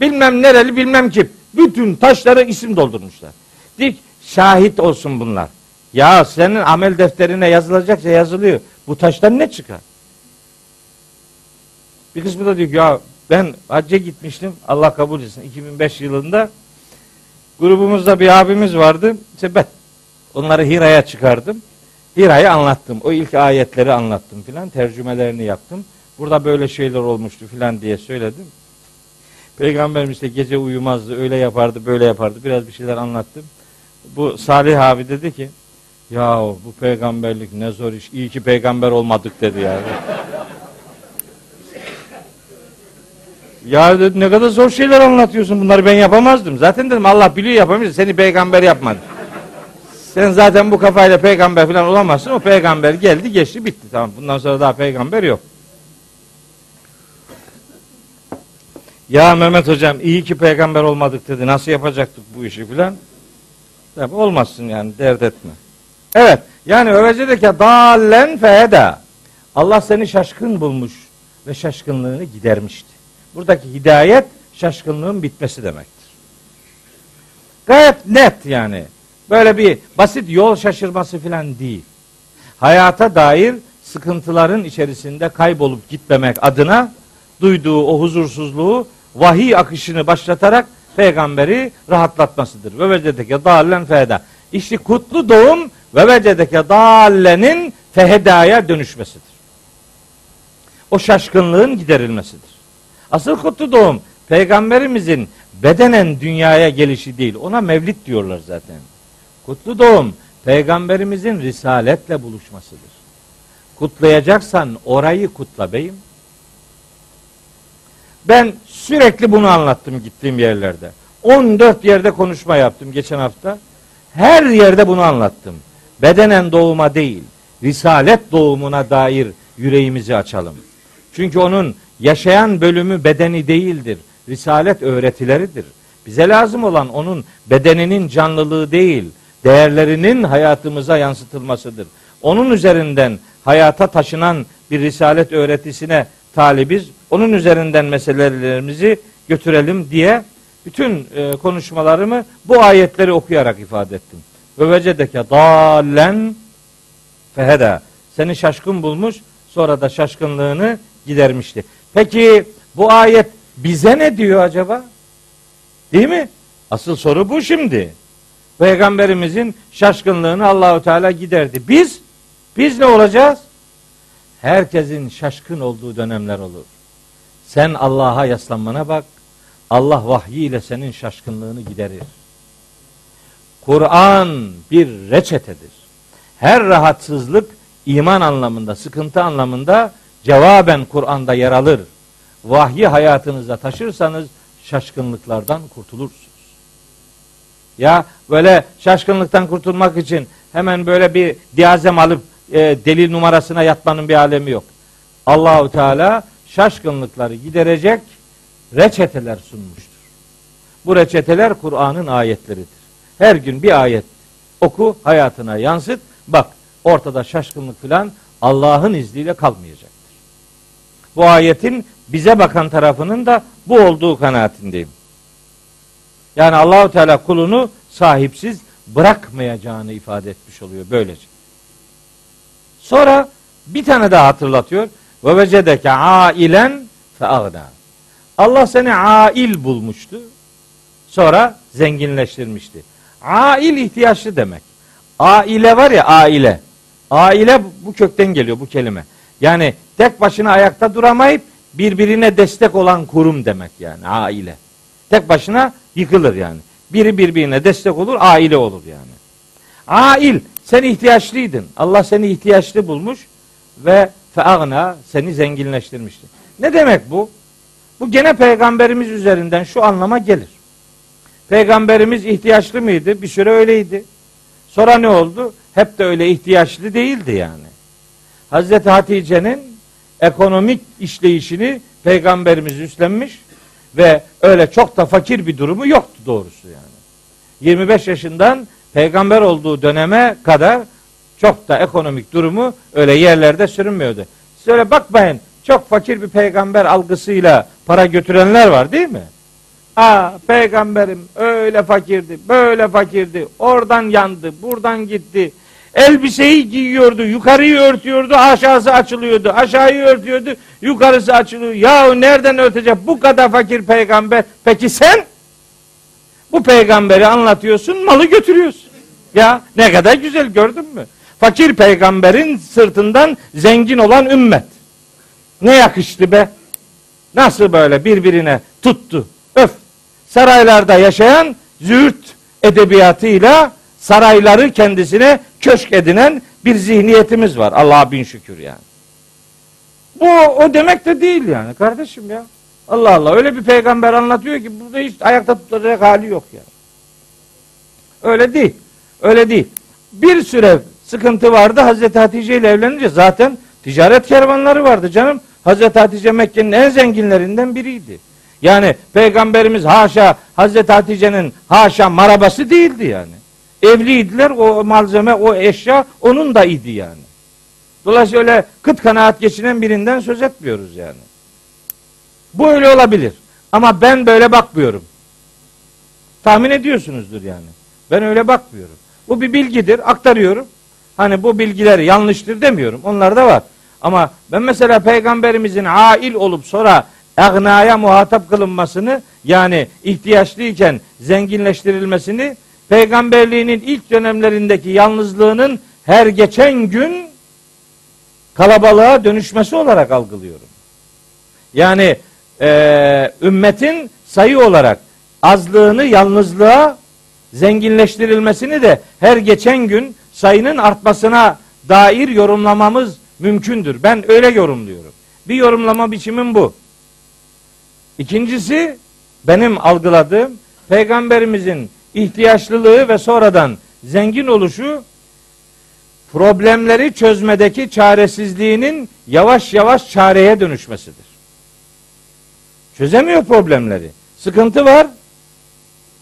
bilmem nereli bilmem kim. Bütün taşları isim doldurmuşlar. Dik şahit olsun bunlar. Ya senin amel defterine yazılacaksa yazılıyor. Bu taştan ne çıkar? Bir kısmı da diyor ki ya ben hacca gitmiştim. Allah kabul etsin. 2005 yılında grubumuzda bir abimiz vardı. İşte ben onları Hira'ya çıkardım. Hira'yı anlattım. O ilk ayetleri anlattım filan. Tercümelerini yaptım. Burada böyle şeyler olmuştu filan diye söyledim. Peygamberimiz işte gece uyumazdı, öyle yapardı, böyle yapardı. Biraz bir şeyler anlattım. Bu Salih abi dedi ki, ya bu peygamberlik ne zor iş. İyi ki peygamber olmadık dedi yani. Ya dedi, ne kadar zor şeyler anlatıyorsun. Bunları ben yapamazdım. Zaten dedim Allah biliyor yapamayız. Seni peygamber yapmadı. Sen zaten bu kafayla peygamber falan olamazsın. O peygamber geldi geçti bitti. Tamam bundan sonra daha peygamber yok. Ya Mehmet hocam iyi ki peygamber olmadık dedi. Nasıl yapacaktık bu işi filan? Tabi olmazsın yani dert etme. Evet yani öylece ki dallen feheda. Allah seni şaşkın bulmuş ve şaşkınlığını gidermişti. Buradaki hidayet şaşkınlığın bitmesi demektir. Gayet net yani. Böyle bir basit yol şaşırması filan değil. Hayata dair sıkıntıların içerisinde kaybolup gitmemek adına duyduğu o huzursuzluğu vahiy akışını başlatarak peygamberi rahatlatmasıdır. Ve vecedeke dallen feheda. İşte kutlu doğum ve vecedeke dallenin fehedaya dönüşmesidir. O şaşkınlığın giderilmesidir. Asıl kutlu doğum peygamberimizin bedenen dünyaya gelişi değil. Ona mevlid diyorlar zaten. Kutlu doğum peygamberimizin risaletle buluşmasıdır. Kutlayacaksan orayı kutla beyim. Ben sürekli bunu anlattım gittiğim yerlerde. 14 yerde konuşma yaptım geçen hafta. Her yerde bunu anlattım. Bedenen doğuma değil, risalet doğumuna dair yüreğimizi açalım. Çünkü onun yaşayan bölümü bedeni değildir. Risalet öğretileridir. Bize lazım olan onun bedeninin canlılığı değil, değerlerinin hayatımıza yansıtılmasıdır. Onun üzerinden hayata taşınan bir risalet öğretisine talibiz. Onun üzerinden meselelerimizi götürelim diye bütün e, konuşmalarımı bu ayetleri okuyarak ifade ettim. Ve vecedeke dallen feheda. Seni şaşkın bulmuş sonra da şaşkınlığını gidermişti. Peki bu ayet bize ne diyor acaba? Değil mi? Asıl soru bu şimdi. Peygamberimizin şaşkınlığını Allahu Teala giderdi. Biz biz ne olacağız? Herkesin şaşkın olduğu dönemler olur. Sen Allah'a yaslanmana bak. Allah vahyiyle senin şaşkınlığını giderir. Kur'an bir reçetedir. Her rahatsızlık iman anlamında, sıkıntı anlamında cevaben Kur'an'da yer alır. Vahyi hayatınıza taşırsanız şaşkınlıklardan kurtulursunuz. Ya böyle şaşkınlıktan kurtulmak için hemen böyle bir diazem alıp e, delil numarasına yatmanın bir alemi yok. Allahu Teala şaşkınlıkları giderecek reçeteler sunmuştur. Bu reçeteler Kur'an'ın ayetleridir. Her gün bir ayet oku, hayatına yansıt. Bak ortada şaşkınlık filan Allah'ın izniyle kalmayacaktır. Bu ayetin bize bakan tarafının da bu olduğu kanaatindeyim. Yani Allahu Teala kulunu sahipsiz bırakmayacağını ifade etmiş oluyor böylece. Sonra bir tane daha hatırlatıyor. Ve vecedeke ailen fe Allah seni ail bulmuştu. Sonra zenginleştirmişti. Ail ihtiyaçlı demek. Aile var ya aile. Aile bu kökten geliyor bu kelime. Yani tek başına ayakta duramayıp birbirine destek olan kurum demek yani aile. Tek başına yıkılır yani. Biri birbirine destek olur, aile olur yani. Ail, sen ihtiyaçlıydın. Allah seni ihtiyaçlı bulmuş ve feagna seni zenginleştirmişti. Ne demek bu? Bu gene peygamberimiz üzerinden şu anlama gelir. Peygamberimiz ihtiyaçlı mıydı? Bir süre öyleydi. Sonra ne oldu? Hep de öyle ihtiyaçlı değildi yani. Hazreti Hatice'nin ekonomik işleyişini peygamberimiz üstlenmiş ve öyle çok da fakir bir durumu yoktu doğrusu yani. 25 yaşından peygamber olduğu döneme kadar çok da ekonomik durumu öyle yerlerde sürünmüyordu. Siz öyle bakmayın çok fakir bir peygamber algısıyla para götürenler var değil mi? Aa peygamberim öyle fakirdi, böyle fakirdi, oradan yandı, buradan gitti. Elbiseyi giyiyordu, yukarıyı örtüyordu, aşağısı açılıyordu, aşağıyı örtüyordu, yukarısı açılıyor. Ya nereden örtecek bu kadar fakir peygamber? Peki sen bu peygamberi anlatıyorsun, malı götürüyorsun. Ya ne kadar güzel gördün mü? Fakir peygamberin sırtından zengin olan ümmet. Ne yakıştı be? Nasıl böyle birbirine tuttu? Öf. Saraylarda yaşayan züğürt edebiyatıyla sarayları kendisine köşk edinen bir zihniyetimiz var. Allah'a bin şükür yani. Bu o demek de değil yani kardeşim ya. Allah Allah öyle bir peygamber anlatıyor ki burada hiç ayakta tutacak hali yok yani. Öyle değil. Öyle değil. Bir süre sıkıntı vardı. Hazreti Hatice ile evlenince zaten ticaret kervanları vardı canım. Hazreti Hatice Mekke'nin en zenginlerinden biriydi. Yani peygamberimiz haşa Hazreti Hatice'nin haşa marabası değildi yani. Evliydiler o malzeme o eşya onun da idi yani. Dolayısıyla öyle kıt kanaat geçinen birinden söz etmiyoruz yani. Bu öyle olabilir. Ama ben böyle bakmıyorum. Tahmin ediyorsunuzdur yani. Ben öyle bakmıyorum. Bu bir bilgidir, aktarıyorum. Hani bu bilgiler yanlıştır demiyorum. Onlar da var. Ama ben mesela peygamberimizin ail olup sonra egnaya muhatap kılınmasını yani ihtiyaçlıyken zenginleştirilmesini peygamberliğinin ilk dönemlerindeki yalnızlığının her geçen gün kalabalığa dönüşmesi olarak algılıyorum. Yani e, ümmetin sayı olarak azlığını yalnızlığa zenginleştirilmesini de her geçen gün sayının artmasına dair yorumlamamız mümkündür. Ben öyle yorumluyorum. Bir yorumlama biçimim bu. İkincisi benim algıladığım peygamberimizin ihtiyaçlılığı ve sonradan zengin oluşu problemleri çözmedeki çaresizliğinin yavaş yavaş çareye dönüşmesidir. Çözemiyor problemleri. Sıkıntı var.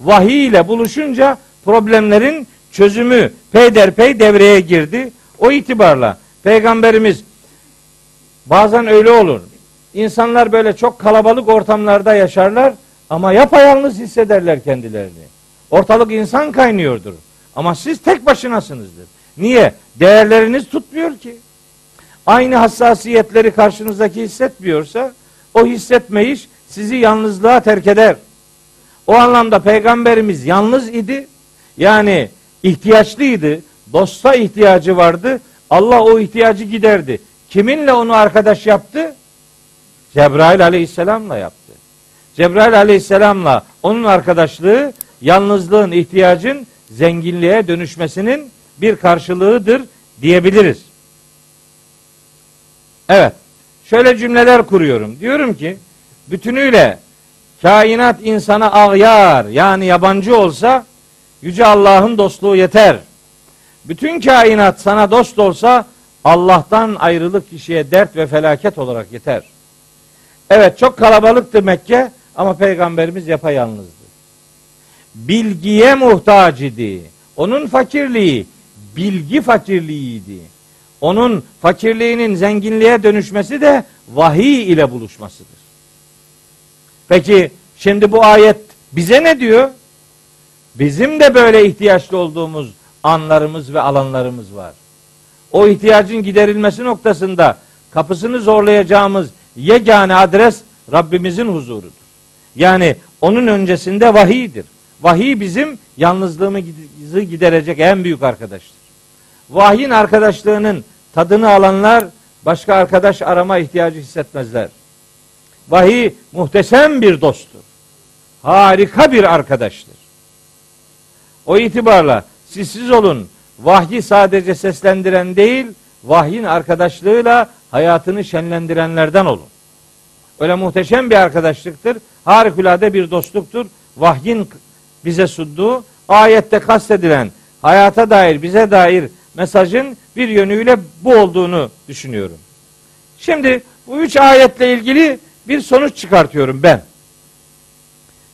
Vahiy ile buluşunca problemlerin çözümü peyderpey devreye girdi. O itibarla peygamberimiz bazen öyle olur. İnsanlar böyle çok kalabalık ortamlarda yaşarlar ama yapayalnız hissederler kendilerini. Ortalık insan kaynıyordur. Ama siz tek başınasınızdır. Niye? Değerleriniz tutmuyor ki. Aynı hassasiyetleri karşınızdaki hissetmiyorsa o hissetmeyiş sizi yalnızlığa terk eder. O anlamda peygamberimiz yalnız idi. Yani ihtiyaçlıydı. Dosta ihtiyacı vardı. Allah o ihtiyacı giderdi. Kiminle onu arkadaş yaptı? Cebrail aleyhisselamla yaptı. Cebrail aleyhisselamla onun arkadaşlığı yalnızlığın, ihtiyacın zenginliğe dönüşmesinin bir karşılığıdır diyebiliriz. Evet. Şöyle cümleler kuruyorum. Diyorum ki bütünüyle kainat insana ağyar yani yabancı olsa yüce Allah'ın dostluğu yeter. Bütün kainat sana dost olsa Allah'tan ayrılık kişiye dert ve felaket olarak yeter. Evet çok kalabalıktı Mekke ama peygamberimiz yapayalnızdı. Bilgiye muhtaç idi. Onun fakirliği bilgi fakirliğiydi. Onun fakirliğinin zenginliğe dönüşmesi de vahiy ile buluşmasıdır. Peki şimdi bu ayet bize ne diyor? Bizim de böyle ihtiyaçlı olduğumuz anlarımız ve alanlarımız var. O ihtiyacın giderilmesi noktasında kapısını zorlayacağımız yegane adres Rabbimizin huzurudur. Yani onun öncesinde vahiydir. Vahiy bizim yalnızlığımızı giderecek en büyük arkadaştır. Vahyin arkadaşlığının tadını alanlar başka arkadaş arama ihtiyacı hissetmezler. Vahiy muhteşem bir dosttur. Harika bir arkadaştır. O itibarla siz olun. Vahyi sadece seslendiren değil, vahyin arkadaşlığıyla hayatını şenlendirenlerden olun. Öyle muhteşem bir arkadaşlıktır. Harikulade bir dostluktur. Vahyin bize sunduğu ayette kastedilen hayata dair bize dair mesajın bir yönüyle bu olduğunu düşünüyorum. Şimdi bu üç ayetle ilgili bir sonuç çıkartıyorum ben.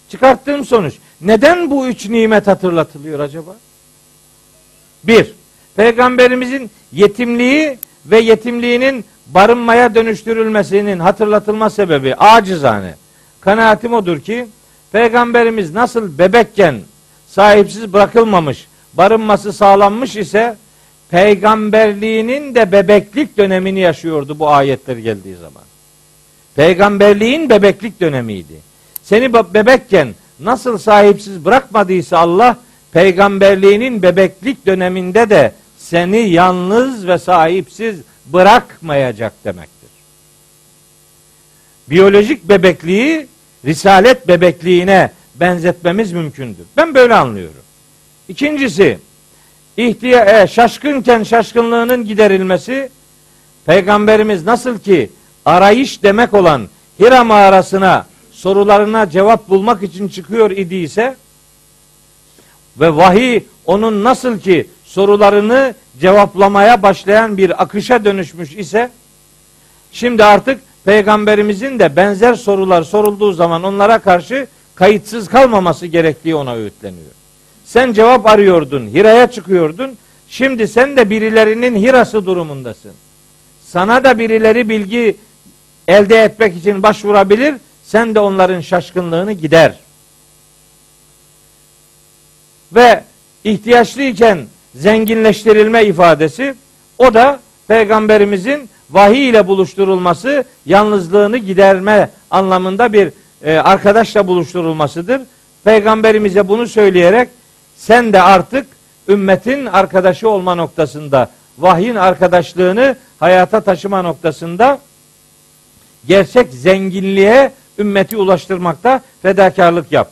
Çıkarttığım sonuç. Neden bu üç nimet hatırlatılıyor acaba? Bir, Peygamberimizin yetimliği ve yetimliğinin barınmaya dönüştürülmesinin hatırlatılma sebebi acizane. Kanaatim odur ki Peygamberimiz nasıl bebekken sahipsiz bırakılmamış, barınması sağlanmış ise peygamberliğinin de bebeklik dönemini yaşıyordu bu ayetler geldiği zaman. Peygamberliğin bebeklik dönemiydi. Seni bebekken nasıl sahipsiz bırakmadıysa Allah peygamberliğinin bebeklik döneminde de seni yalnız ve sahipsiz bırakmayacak demektir. Biyolojik bebekliği risalet bebekliğine benzetmemiz mümkündür. Ben böyle anlıyorum. İkincisi, ihtiya e, şaşkınken şaşkınlığının giderilmesi peygamberimiz nasıl ki arayış demek olan Hira mağarasına sorularına cevap bulmak için çıkıyor idiyse ve vahiy onun nasıl ki sorularını cevaplamaya başlayan bir akışa dönüşmüş ise şimdi artık peygamberimizin de benzer sorular sorulduğu zaman onlara karşı kayıtsız kalmaması gerektiği ona öğütleniyor. Sen cevap arıyordun, Hira'ya çıkıyordun. Şimdi sen de birilerinin Hira'sı durumundasın. Sana da birileri bilgi elde etmek için başvurabilir. Sen de onların şaşkınlığını gider. Ve ihtiyaçlıyken zenginleştirilme ifadesi o da peygamberimizin vahiy ile buluşturulması, yalnızlığını giderme anlamında bir e, arkadaşla buluşturulmasıdır. Peygamberimize bunu söyleyerek sen de artık ümmetin arkadaşı olma noktasında, vahyin arkadaşlığını hayata taşıma noktasında gerçek zenginliğe ümmeti ulaştırmakta fedakarlık yap.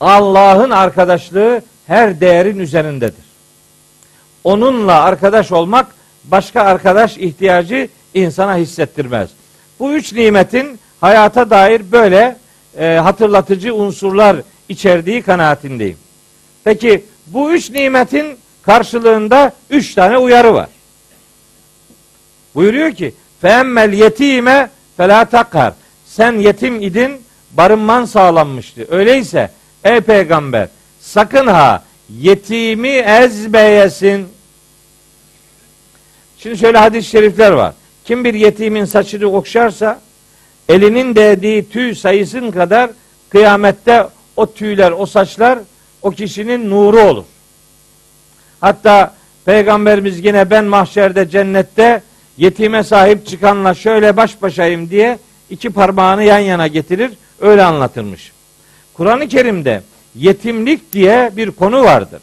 Allah'ın arkadaşlığı her değerin üzerindedir. Onunla arkadaş olmak başka arkadaş ihtiyacı insana hissettirmez. Bu üç nimetin hayata dair böyle e, hatırlatıcı unsurlar içerdiği kanaatindeyim. Peki bu üç nimetin karşılığında üç tane uyarı var. Buyuruyor ki Feemmel yetime felâ takkar. Sen yetim idin, barınman sağlanmıştı. Öyleyse ey peygamber sakın ha yetimi ezbeyesin. Şimdi şöyle hadis-i şerifler var. Kim bir yetimin saçını okşarsa elinin değdiği tüy sayısın kadar kıyamette o tüyler, o saçlar o kişinin nuru olur. Hatta Peygamberimiz yine ben mahşerde cennette yetime sahip çıkanla şöyle baş başayım diye iki parmağını yan yana getirir. Öyle anlatılmış. Kur'an-ı Kerim'de yetimlik diye bir konu vardır.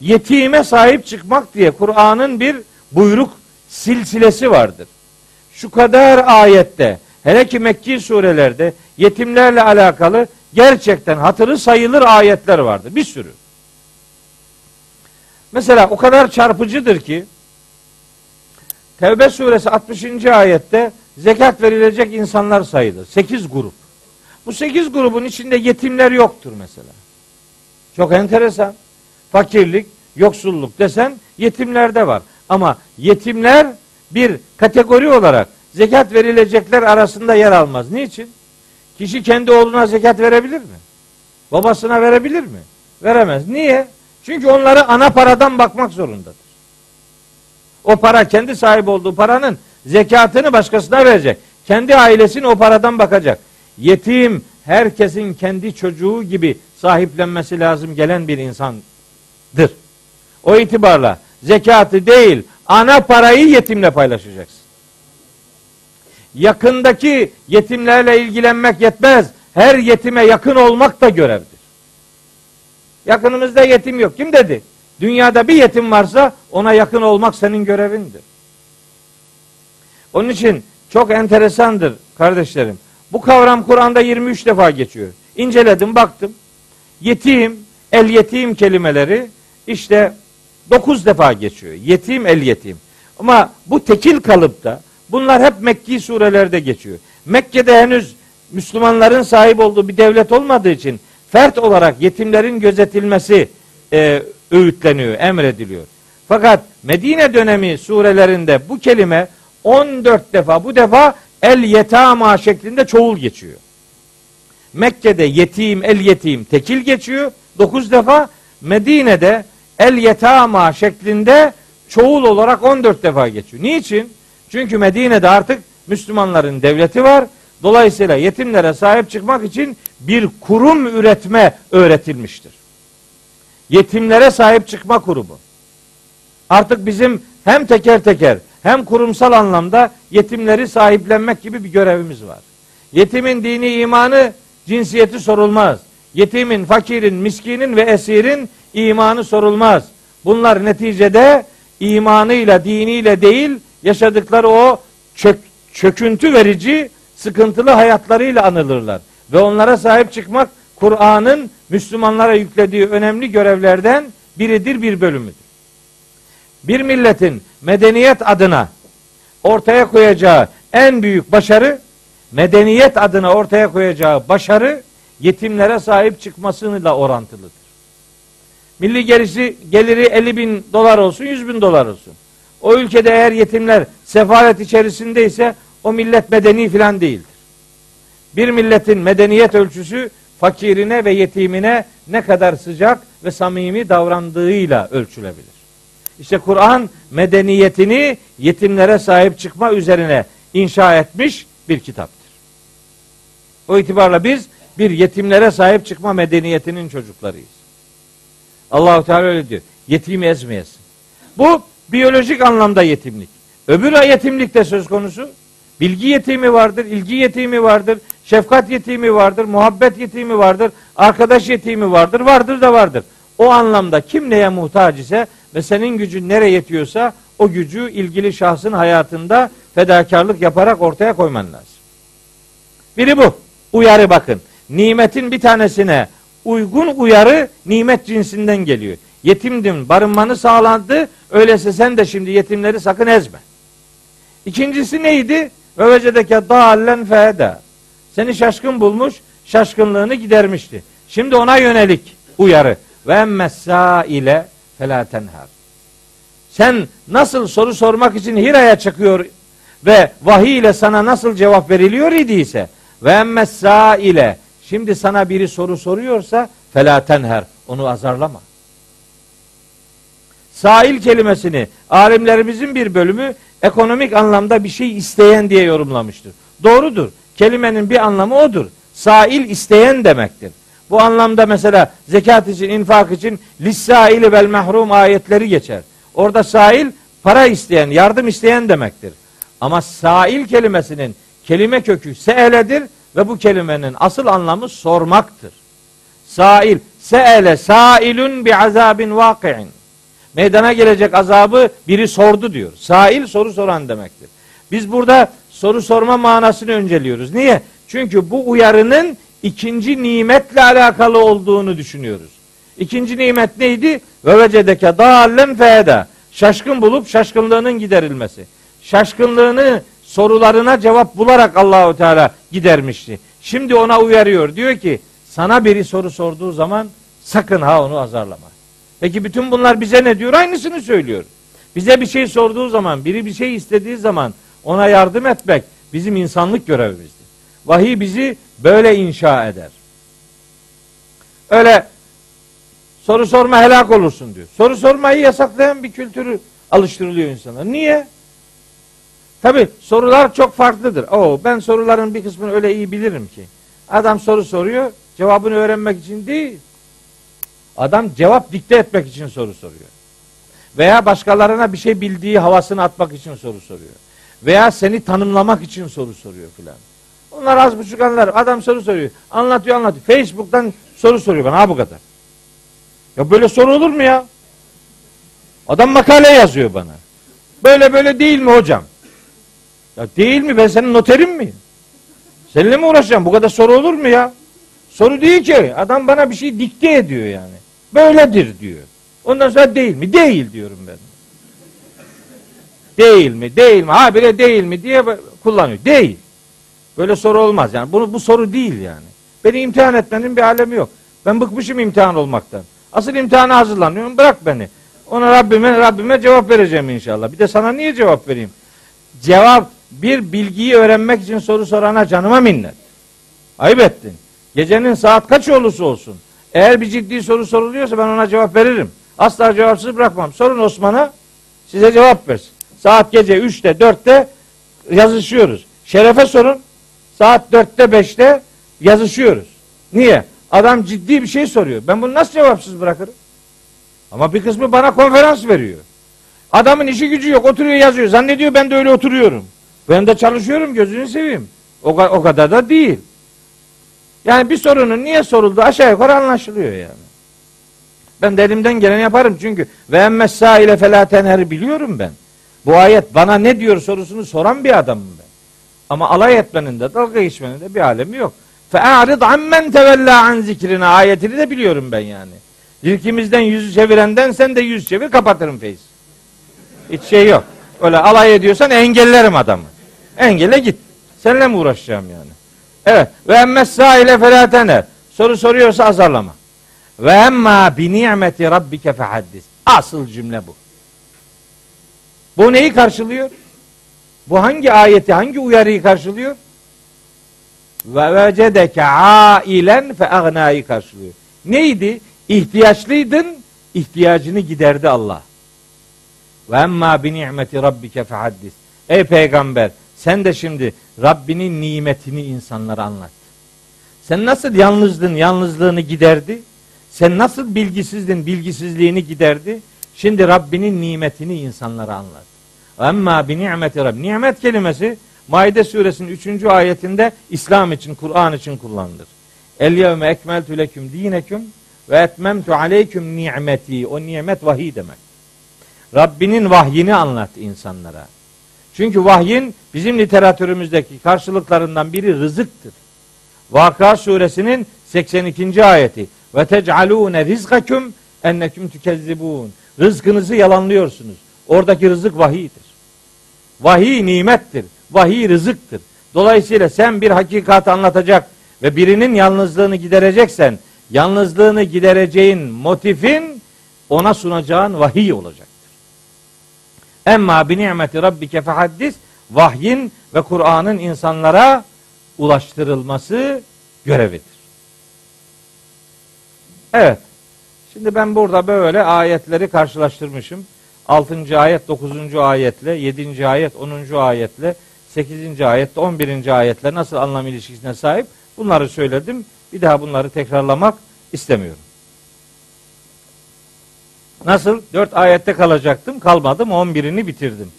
Yetime sahip çıkmak diye Kur'an'ın bir buyruk silsilesi vardır. Şu kadar ayette hele ki Mekki surelerde yetimlerle alakalı gerçekten hatırı sayılır ayetler vardır. Bir sürü. Mesela o kadar çarpıcıdır ki Tevbe suresi 60. ayette zekat verilecek insanlar sayılır. 8 grup. Bu 8 grubun içinde yetimler yoktur mesela. Çok enteresan. Fakirlik, yoksulluk desen yetimlerde var. Ama yetimler bir kategori olarak zekat verilecekler arasında yer almaz. Niçin? Kişi kendi oğluna zekat verebilir mi? Babasına verebilir mi? Veremez. Niye? Çünkü onları ana paradan bakmak zorundadır. O para kendi sahip olduğu paranın zekatını başkasına verecek. Kendi ailesini o paradan bakacak. Yetim herkesin kendi çocuğu gibi sahiplenmesi lazım gelen bir insandır. O itibarla zekatı değil ana parayı yetimle paylaşacaksın. Yakındaki yetimlerle ilgilenmek yetmez. Her yetime yakın olmak da görevdir. Yakınımızda yetim yok. Kim dedi? Dünyada bir yetim varsa ona yakın olmak senin görevindir. Onun için çok enteresandır kardeşlerim. Bu kavram Kur'an'da 23 defa geçiyor. İnceledim baktım. Yetim, el yetim kelimeleri işte 9 defa geçiyor. Yetim, el yetim. Ama bu tekil kalıpta bunlar hep Mekki surelerde geçiyor. Mekke'de henüz Müslümanların sahip olduğu bir devlet olmadığı için fert olarak yetimlerin gözetilmesi e, öğütleniyor, emrediliyor. Fakat Medine dönemi surelerinde bu kelime 14 defa bu defa el yetama şeklinde çoğul geçiyor. Mekke'de yetim, el yetim tekil geçiyor 9 defa. Medine'de el yetama şeklinde çoğul olarak 14 defa geçiyor. Niçin? Çünkü Medine'de artık Müslümanların devleti var. Dolayısıyla yetimlere sahip çıkmak için bir kurum üretme öğretilmiştir. Yetimlere sahip çıkma kurumu. Artık bizim hem teker teker hem kurumsal anlamda yetimleri sahiplenmek gibi bir görevimiz var. Yetimin dini imanı cinsiyeti sorulmaz. Yetimin, fakirin, miskinin ve esirin imanı sorulmaz. Bunlar neticede imanıyla, diniyle değil, yaşadıkları o çök, çöküntü verici, sıkıntılı hayatlarıyla anılırlar. Ve onlara sahip çıkmak Kur'an'ın Müslümanlara yüklediği önemli görevlerden biridir, bir bölümüdür. Bir milletin medeniyet adına ortaya koyacağı en büyük başarı, medeniyet adına ortaya koyacağı başarı yetimlere sahip çıkmasıyla orantılıdır. Milli geliri, geliri 50 bin dolar olsun, 100 bin dolar olsun. O ülkede eğer yetimler sefalet içerisindeyse o millet medeni filan değildir. Bir milletin medeniyet ölçüsü fakirine ve yetimine ne kadar sıcak ve samimi davrandığıyla ölçülebilir. İşte Kur'an medeniyetini yetimlere sahip çıkma üzerine inşa etmiş bir kitaptır. O itibarla biz bir yetimlere sahip çıkma medeniyetinin çocuklarıyız. Allahu Teala öyle diyor. Yetimi ezmeyesin. Bu biyolojik anlamda yetimlik. Öbür yetimlik de söz konusu. Bilgi yetimi vardır, ilgi yetimi vardır, şefkat yetimi vardır, muhabbet yetimi vardır, arkadaş yetimi vardır, vardır da vardır. O anlamda kim neye muhtaç ise ve senin gücün nereye yetiyorsa o gücü ilgili şahsın hayatında fedakarlık yaparak ortaya koyman lazım. Biri bu. Uyarı bakın. Nimetin bir tanesine uygun uyarı nimet cinsinden geliyor. Yetimdim, barınmanı sağlandı. Öyleyse sen de şimdi yetimleri sakın ezme. İkincisi neydi? Ve vecedeke dallen feheda. Seni şaşkın bulmuş, şaşkınlığını gidermişti. Şimdi ona yönelik uyarı. Ve emmessa ile felâ tenhar. Sen nasıl soru sormak için Hira'ya çıkıyor ve vahiy ile sana nasıl cevap veriliyor idiyse ve emmessa ile şimdi sana biri soru soruyorsa felâ tenher. Onu azarlama. Sail kelimesini alimlerimizin bir bölümü ekonomik anlamda bir şey isteyen diye yorumlamıştır. Doğrudur. Kelimenin bir anlamı odur. Sail isteyen demektir. Bu anlamda mesela zekat için, infak için lissaili vel mahrum ayetleri geçer. Orada sail para isteyen, yardım isteyen demektir. Ama sail kelimesinin kelime kökü seeledir ve bu kelimenin asıl anlamı sormaktır. Sail, seele sailun bi azabin vaki'in. Meydana gelecek azabı biri sordu diyor. Sail soru soran demektir. Biz burada soru sorma manasını önceliyoruz. Niye? Çünkü bu uyarının ikinci nimetle alakalı olduğunu düşünüyoruz. İkinci nimet neydi? Ve vecedeke dâllen feeda. Şaşkın bulup şaşkınlığının giderilmesi. Şaşkınlığını sorularına cevap bularak Allahu Teala gidermişti. Şimdi ona uyarıyor. Diyor ki sana biri soru sorduğu zaman sakın ha onu azarlama. Peki bütün bunlar bize ne diyor? Aynısını söylüyor. Bize bir şey sorduğu zaman, biri bir şey istediği zaman ona yardım etmek bizim insanlık görevimizdir. Vahiy bizi böyle inşa eder. Öyle soru sorma helak olursun diyor. Soru sormayı yasaklayan bir kültürü alıştırılıyor insanlar. Niye? Tabi sorular çok farklıdır. Oo, ben soruların bir kısmını öyle iyi bilirim ki. Adam soru soruyor, cevabını öğrenmek için değil. Adam cevap dikte etmek için soru soruyor. Veya başkalarına bir şey bildiği havasını atmak için soru soruyor. Veya seni tanımlamak için soru soruyor filan. Onlar az buçuk anlar. Adam soru soruyor. Anlatıyor anlatıyor. Facebook'tan soru soruyor bana ha bu kadar. Ya böyle soru olur mu ya? Adam makale yazıyor bana. Böyle böyle değil mi hocam? Ya değil mi? Ben senin noterin miyim? Seninle mi uğraşacağım? Bu kadar soru olur mu ya? Soru değil ki. Adam bana bir şey dikte ediyor yani. Böyledir diyor. Ondan sonra değil mi? Değil diyorum ben. Değil mi? Değil mi? Ha bile değil mi diye kullanıyor. Değil. Böyle soru olmaz yani. Bunu bu soru değil yani. Beni imtihan etmenin bir alemi yok. Ben bıkmışım imtihan olmaktan. Asıl imtihana hazırlanıyorum. Bırak beni. Ona Rabbime Rabbime cevap vereceğim inşallah. Bir de sana niye cevap vereyim? Cevap bir bilgiyi öğrenmek için soru sorana canıma minnet. Ayıp ettin. Gecenin saat kaç olursa olsun. Eğer bir ciddi soru soruluyorsa ben ona cevap veririm. Asla cevapsız bırakmam. Sorun Osman'a size cevap versin. Saat gece 3'te 4'te yazışıyoruz. Şerefe sorun. Saat 4'te 5'te yazışıyoruz. Niye? Adam ciddi bir şey soruyor. Ben bunu nasıl cevapsız bırakırım? Ama bir kısmı bana konferans veriyor. Adamın işi gücü yok. Oturuyor yazıyor. Zannediyor ben de öyle oturuyorum. Ben de çalışıyorum gözünü seveyim. O, o kadar da değil. Yani bir sorunun niye sorulduğu aşağı yukarı anlaşılıyor yani. Ben de elimden geleni yaparım çünkü ve emmez sâile felâ tenher biliyorum ben. Bu ayet bana ne diyor sorusunu soran bir adamım ben. Ama alay etmenin de dalga geçmenin de bir alemi yok. Fe'arid ammen tevella an zikrine ayetini de biliyorum ben yani. İlkimizden yüzü çevirenden sen de yüz çevir kapatırım feyiz. Hiç şey yok. Öyle alay ediyorsan engellerim adamı. Engele git. Seninle mi uğraşacağım yani? Evet. Ve emmez sâile felâ tenher. Soru soruyorsa azarlama. Ve emma bi ni'meti rabbike fehaddis. Asıl cümle bu. Bu neyi karşılıyor? Bu hangi ayeti, hangi uyarıyı karşılıyor? Ve vecedeke ailen fe agnayı karşılıyor. Neydi? İhtiyaçlıydın, ihtiyacını giderdi Allah. Ve emma bi ni'meti rabbike fehaddis. Ey peygamber, sen de şimdi Rabbinin nimetini insanlara anlat. Sen nasıl yalnızdın, yalnızlığını giderdi? Sen nasıl bilgisizdin, bilgisizliğini giderdi? Şimdi Rabbinin nimetini insanlara anlat. Emma bi ni'meti Rabb. Nimet kelimesi Maide suresinin 3. ayetinde İslam için, Kur'an için kullanılır. El yevme ekmeltu leküm dineküm ve etmemtu aleyküm ni'meti. O nimet vahiy demek. Rabbinin vahyini anlat insanlara. Çünkü vahyin bizim literatürümüzdeki karşılıklarından biri rızıktır. Vakıa suresinin 82. ayeti. Ve tec'alûne rizgaküm enneküm tükezzibûn. Rızkınızı yalanlıyorsunuz. Oradaki rızık vahiydir. Vahiy nimettir. Vahiy rızıktır. Dolayısıyla sen bir hakikat anlatacak ve birinin yalnızlığını gidereceksen yalnızlığını gidereceğin motifin ona sunacağın vahiy olacaktır. Emma bi ni'meti rabbike fehaddis vahyin ve Kur'an'ın insanlara ulaştırılması görevidir. Evet. Şimdi ben burada böyle ayetleri karşılaştırmışım. 6. ayet 9. ayetle 7. ayet 10. ayetle 8. ayette 11. ayetle nasıl anlam ilişkisine sahip bunları söyledim. Bir daha bunları tekrarlamak istemiyorum. Nasıl? 4 ayette kalacaktım. Kalmadım. 11'ini bitirdim.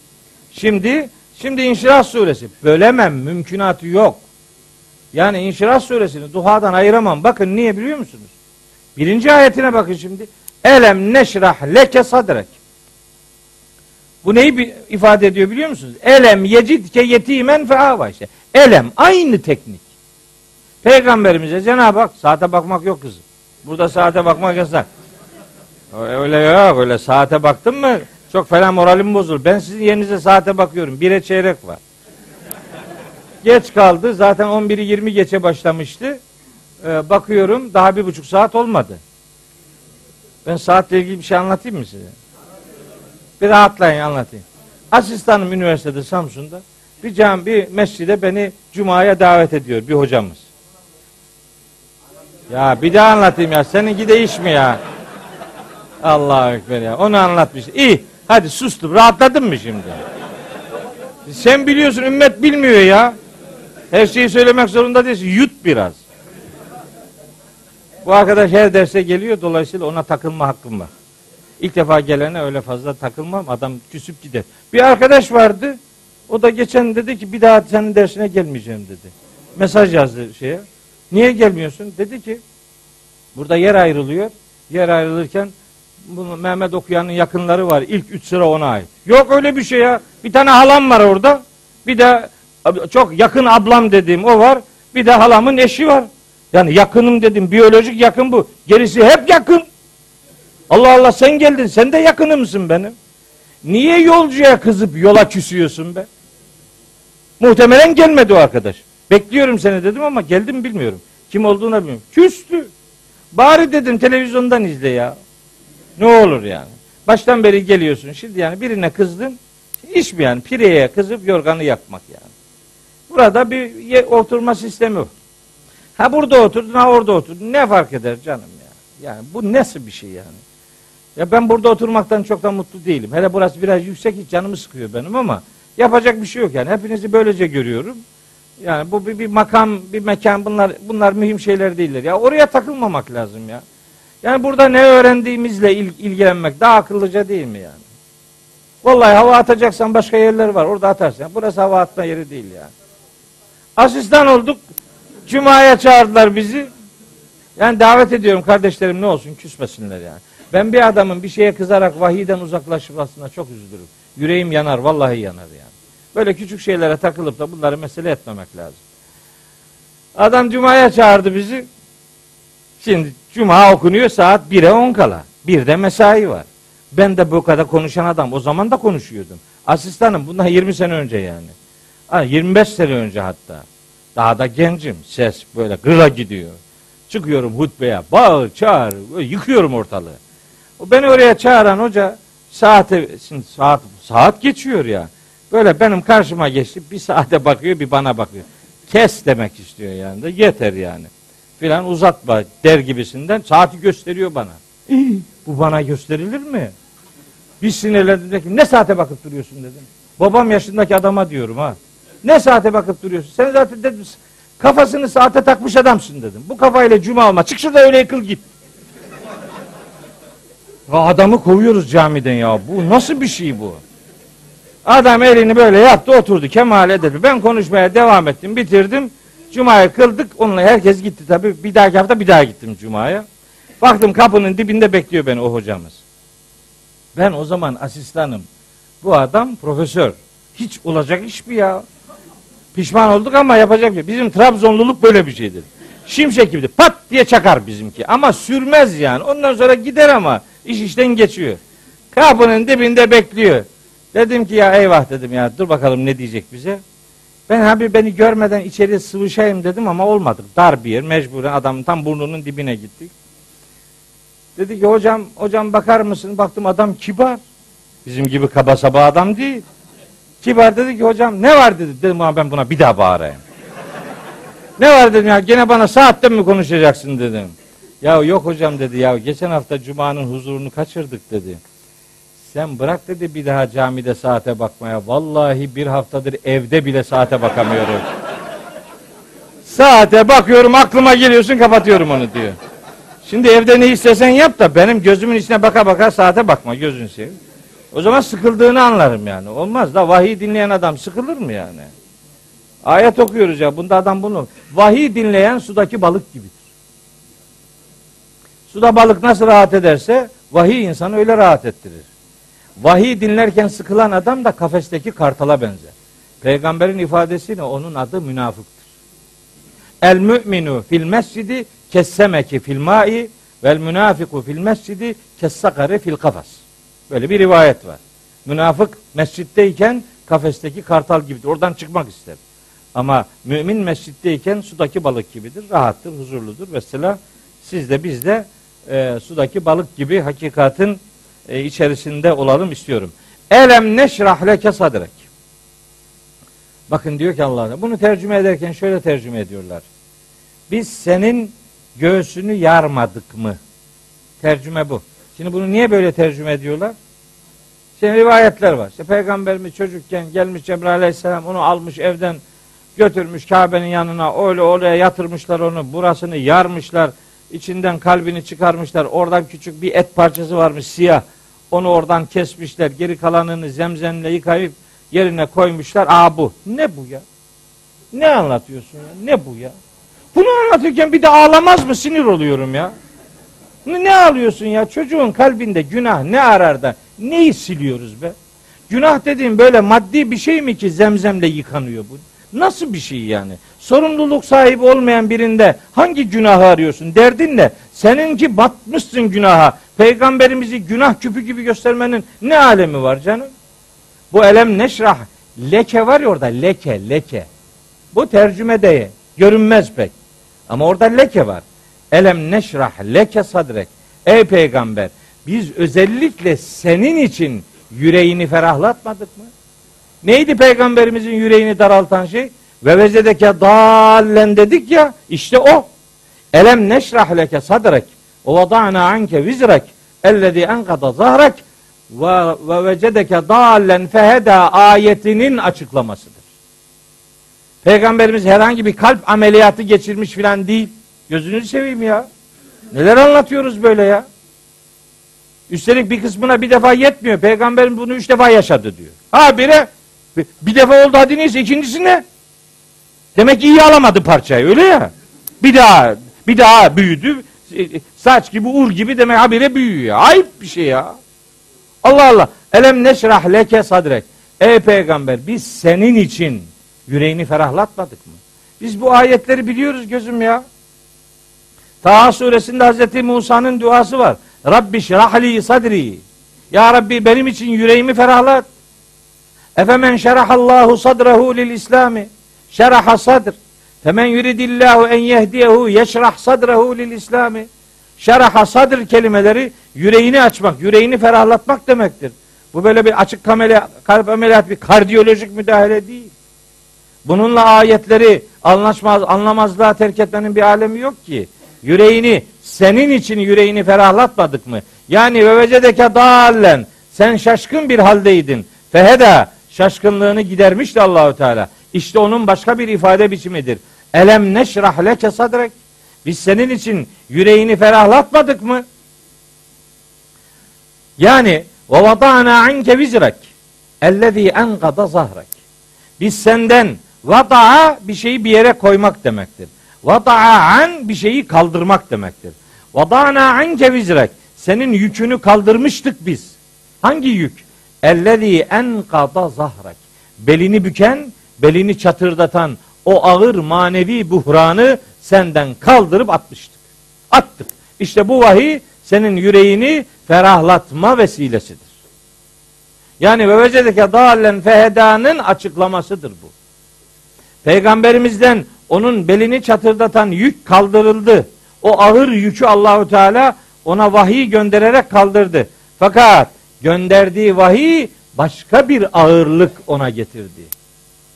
Şimdi şimdi İnşirah suresi. Bölemem. Mümkünatı yok. Yani İnşirah suresini duhadan ayıramam. Bakın niye biliyor musunuz? Birinci ayetine bakın şimdi. Elem neşrah leke sadrek. Bu neyi ifade ediyor biliyor musunuz? Elem yecidke yetimen feava işte. Elem aynı teknik. Peygamberimize Cenab-ı Hak saate bakmak yok kızım. Burada saate bakmak yasak. Öyle yok öyle saate baktın mı çok falan moralim bozulur. Ben sizin yerinize saate bakıyorum. Bire çeyrek var. Geç kaldı. Zaten 11'i 20 geçe başlamıştı. Ee, bakıyorum daha bir buçuk saat olmadı. Ben saatle ilgili bir şey anlatayım mı size? Bir rahatlayın anlatayım. Asistanım üniversitede Samsun'da. Bir cam bir mescide beni cumaya davet ediyor bir hocamız. Ya bir daha anlatayım ya. Seninki de iş mi ya? Allah ekber ya. Onu anlatmış. İyi. Hadi sustum. Rahatladın mı şimdi? Sen biliyorsun ümmet bilmiyor ya. Her şeyi söylemek zorunda değilsin. Yut biraz. Bu arkadaş her derse geliyor. Dolayısıyla ona takılma hakkım var. İlk defa gelene öyle fazla takılmam. Adam küsüp gider. Bir arkadaş vardı. O da geçen dedi ki bir daha senin dersine gelmeyeceğim dedi. Mesaj yazdı şeye. Niye gelmiyorsun? Dedi ki burada yer ayrılıyor. Yer ayrılırken bunu Mehmet okuyanın yakınları var. İlk üç sıra ona ait. Yok öyle bir şey ya. Bir tane halam var orada. Bir de çok yakın ablam dediğim o var. Bir de halamın eşi var. Yani yakınım dedim. Biyolojik yakın bu. Gerisi hep yakın. Allah Allah sen geldin. Sen de yakını mısın benim? Niye yolcuya kızıp yola küsüyorsun be? Muhtemelen gelmedi o arkadaş. Bekliyorum seni dedim ama geldim bilmiyorum. Kim olduğunu bilmiyorum. Küstü. Bari dedim televizyondan izle ya. Ne olur yani. Baştan beri geliyorsun. Şimdi yani birine kızdın. İş mi yani? Pireye kızıp yorganı yakmak yani. Burada bir oturma sistemi var. Ha burada oturdun, ha orada oturdun. Ne fark eder canım ya? Yani bu nasıl bir şey yani? Ya ben burada oturmaktan çok da mutlu değilim. Hele burası biraz yüksek hiç canımı sıkıyor benim ama yapacak bir şey yok yani. Hepinizi böylece görüyorum. Yani bu bir, bir makam, bir mekan bunlar bunlar mühim şeyler değiller. Ya oraya takılmamak lazım ya. Yani burada ne öğrendiğimizle il, ilgilenmek daha akıllıca değil mi yani? Vallahi hava atacaksan başka yerler var. Orada atarsın. Burası hava atma yeri değil yani. Asistan olduk. Cuma'ya çağırdılar bizi. Yani davet ediyorum kardeşlerim ne olsun küsmesinler yani. Ben bir adamın bir şeye kızarak vahiyden uzaklaşmasına çok üzülürüm. Yüreğim yanar, vallahi yanar yani. Böyle küçük şeylere takılıp da bunları mesele etmemek lazım. Adam Cuma'ya çağırdı bizi. Şimdi Cuma okunuyor saat 1'e 10 kala. Bir de mesai var. Ben de bu kadar konuşan adam. O zaman da konuşuyordum. Asistanım bundan 20 sene önce yani. Ha, 25 sene önce hatta. Daha da gencim. Ses böyle gıra gidiyor. Çıkıyorum hutbeye. Bağır, çağır. Yıkıyorum ortalığı. O beni oraya çağıran hoca saate şimdi saat saat geçiyor ya. Böyle benim karşıma geçti. Bir saate bakıyor, bir bana bakıyor. Kes demek istiyor yani de yeter yani. Filan uzatma der gibisinden saati gösteriyor bana. Bu bana gösterilir mi? Bir sinirlendim dedim. Ne saate bakıp duruyorsun dedim. Babam yaşındaki adama diyorum ha. Ne saate bakıp duruyorsun? Sen zaten dedim kafasını saate takmış adamsın dedim. Bu kafayla cuma alma. Çık şurada öyle yıkıl git. Adamı kovuyoruz camiden ya. Bu nasıl bir şey bu? Adam elini böyle yaptı oturdu Kemal Edebi. Ben konuşmaya devam ettim bitirdim. Cuma'yı kıldık. Onunla herkes gitti tabii. Bir dahaki hafta bir daha gittim Cuma'ya. Baktım kapının dibinde bekliyor beni o hocamız. Ben o zaman asistanım. Bu adam profesör. Hiç olacak iş mi ya? Pişman olduk ama yapacak bir şey. Bizim Trabzonluluk böyle bir şeydir. Şimşek gibidir. Pat diye çakar bizimki. Ama sürmez yani. Ondan sonra gider ama iş işten geçiyor. Kapının dibinde bekliyor. Dedim ki ya eyvah dedim ya dur bakalım ne diyecek bize. Ben abi beni görmeden içeri sıvışayım dedim ama olmadı. Dar bir yer mecburen adamın tam burnunun dibine gittik. Dedi ki hocam hocam bakar mısın? Baktım adam kibar. Bizim gibi kaba saba adam değil. Kibar dedi ki hocam ne var dedi. Dedim ben buna bir daha bağırayım. ne var dedim ya gene bana saatte mi konuşacaksın dedim. Ya yok hocam dedi ya geçen hafta cumanın huzurunu kaçırdık dedi. Sen bırak dedi bir daha camide saate bakmaya. Vallahi bir haftadır evde bile saate bakamıyorum. saate bakıyorum aklıma geliyorsun kapatıyorum onu diyor. Şimdi evde ne istesen yap da benim gözümün içine baka baka saate bakma gözün seveyim. O zaman sıkıldığını anlarım yani. Olmaz da vahiy dinleyen adam sıkılır mı yani? Ayet okuyoruz ya. Bunda adam bunu. Vahiy dinleyen sudaki balık gibidir. Suda balık nasıl rahat ederse vahiy insanı öyle rahat ettirir. Vahiy dinlerken sıkılan adam da kafesteki kartala benzer. Peygamberin ifadesiyle onun adı münafıktır. El müminu fil mescidi kessemeki fil mai vel münafiku fil mescidi kessakari fil kafas. Böyle bir rivayet var. Münafık mescitteyken kafesteki kartal gibidir. Oradan çıkmak ister. Ama mümin mescitteyken sudaki balık gibidir. Rahattır, huzurludur. Mesela siz de biz de e, sudaki balık gibi hakikatin e, içerisinde olalım istiyorum. Elem neşrah leke sadrek. Bakın diyor ki Allah'a bunu tercüme ederken şöyle tercüme ediyorlar. Biz senin göğsünü yarmadık mı? Tercüme bu. Şimdi bunu niye böyle tercüme ediyorlar? Şimdi rivayetler var. İşte Peygamberimiz çocukken gelmiş Cebrail Aleyhisselam onu almış evden götürmüş Kabe'nin yanına öyle oraya yatırmışlar onu burasını yarmışlar içinden kalbini çıkarmışlar oradan küçük bir et parçası varmış siyah onu oradan kesmişler geri kalanını zemzemle yıkayıp yerine koymuşlar. Aa bu. Ne bu ya? Ne anlatıyorsun ya? Ne bu ya? Bunu anlatırken bir de ağlamaz mı? Sinir oluyorum ya. Ne ağlıyorsun ya? Çocuğun kalbinde günah ne arar da neyi siliyoruz be? Günah dediğim böyle maddi bir şey mi ki zemzemle yıkanıyor bu? Nasıl bir şey yani? Sorumluluk sahibi olmayan birinde hangi günahı arıyorsun? Derdin ne? Seninki batmışsın günaha. Peygamberimizi günah küpü gibi göstermenin ne alemi var canım? Bu elem neşrah leke var ya orada leke leke. Bu tercümede görünmez pek. Ama orada leke var. Elem neşrah leke sadrek. Ey peygamber biz özellikle senin için yüreğini ferahlatmadık mı? Neydi peygamberimizin yüreğini daraltan şey? Ve vezedeke dallen dedik ya işte o. Elem neşrah leke sadrek vizrek ellezî enkada zahrek ve, ve vecedeke dallen feheda ayetinin açıklamasıdır. Peygamberimiz herhangi bir kalp ameliyatı geçirmiş filan değil. Gözünüzü seveyim ya. Neler anlatıyoruz böyle ya? Üstelik bir kısmına bir defa yetmiyor. Peygamberim bunu üç defa yaşadı diyor. Ha bire bir defa oldu hadi neyse ikincisi ne? Demek ki iyi alamadı parçayı öyle ya. Bir daha bir daha büyüdü. Saç gibi ur gibi demek habire büyüyor. Ayıp bir şey ya. Allah Allah. Elem neşrah leke sadrek. Ey peygamber biz senin için yüreğini ferahlatmadık mı? Biz bu ayetleri biliyoruz gözüm ya. Taha suresinde Hazreti Musa'nın duası var. Rabbi şrahli sadri. Ya Rabbi benim için yüreğimi ferahlat. Efemen şerahallahu sadrahu lil İslami. Şeraha sadr. Femen yuridillahu en yehdiyehu yeşrah sadrahu lil İslami. Şeraha sadr kelimeleri yüreğini açmak, yüreğini ferahlatmak demektir. Bu böyle bir açık ameliyat, kalp ameliyat bir kardiyolojik müdahale değil. Bununla ayetleri anlaşmaz, anlamazlığa terk etmenin bir alemi yok ki. Yüreğini, senin için yüreğini ferahlatmadık mı? Yani ve vecedeke dallen, sen şaşkın bir haldeydin. Feheda, şaşkınlığını gidermişti Allahu Teala. İşte onun başka bir ifade biçimidir. Elem neşrah leke sadrek. Biz senin için yüreğini ferahlatmadık mı? Yani ve vada'na anke vizrek ellezî enkada zahrek. Biz senden vada'a bir şeyi bir yere koymak demektir. Vada'a an bir şeyi kaldırmak demektir. Vada'na anke vizrek. Senin yükünü kaldırmıştık biz. Hangi yük? Ellezî enkada zahrek. Belini büken, belini çatırdatan o ağır manevi buhranı senden kaldırıp atmıştık. Attık. İşte bu vahiy senin yüreğini ferahlatma vesilesidir. Yani ve vecedeke dallen fehedanın açıklamasıdır bu. Peygamberimizden onun belini çatırdatan yük kaldırıldı. O ağır yükü Allahu Teala ona vahiy göndererek kaldırdı. Fakat gönderdiği vahiy başka bir ağırlık ona getirdi.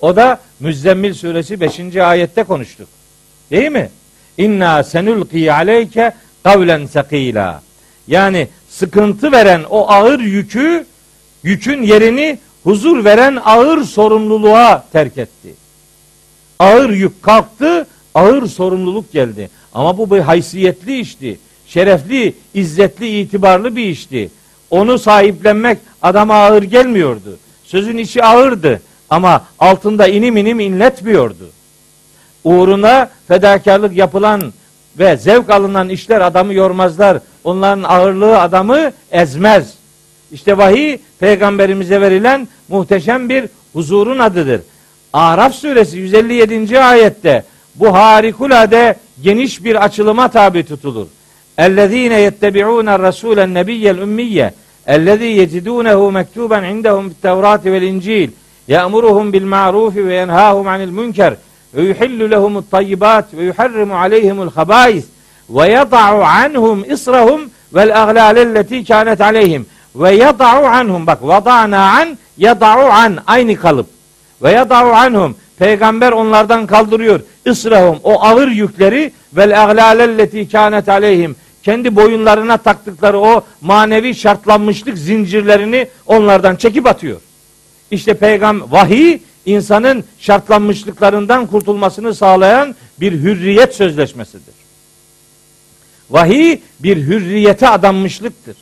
O da Müzzemmil suresi 5. ayette konuştuk. Değil mi? İnna senulqi aleyke kavlen sakila. Yani sıkıntı veren o ağır yükü, yükün yerini huzur veren ağır sorumluluğa terk etti. Ağır yük kalktı, ağır sorumluluk geldi. Ama bu bir haysiyetli işti. Şerefli, izzetli, itibarlı bir işti. Onu sahiplenmek adama ağır gelmiyordu. Sözün içi ağırdı ama altında inim inim inletmiyordu. Uğruna fedakarlık yapılan ve zevk alınan işler adamı yormazlar. Onların ağırlığı adamı ezmez. İşte vahiy peygamberimize verilen muhteşem bir huzurun adıdır. Araf suresi 157. ayette bu harikulade geniş bir açılıma tabi tutulur. اَلَّذ۪ينَ يَتَّبِعُونَ الرَّسُولَ النَّبِيَّ الْاُمِّيَّ الَّذ۪ي يَجِدُونَهُ مَكْتُوبًا عِنْدَهُمْ فِي التَّوْرَاتِ وَالْاِنْجِيلِ يَأْمُرُهُمْ بِالْمَعْرُوفِ وَيَنْهَاهُمْ عَنِ الْمُنْكَرِ وَيُحِلُّ لَهُمُ الطَّيِّبَاتِ وَيُحَرِّمُ عَلَيْهِمُ الْخَبَائِثِ وَيَضَعُ عَنْهُمْ إِصْرَهُمْ وَالْأَغْلَالَ الَّتِي كَانَتْ عَلَيْهِمْ وَيَضَعُ عَنْهُمْ Bak وَضَعْنَا عَنْ يَضَعُ عَنْ Aynı kalıp. وَيَضَعُ عَنْهُمْ Peygamber onlardan kaldırıyor. İsrahum o ağır yükleri vel aglalelleti kânet aleyhim kendi boyunlarına taktıkları o manevi şartlanmışlık zincirlerini onlardan çekip atıyor. İşte peygamber vahiy insanın şartlanmışlıklarından kurtulmasını sağlayan bir hürriyet sözleşmesidir. Vahiy bir hürriyete adanmışlıktır.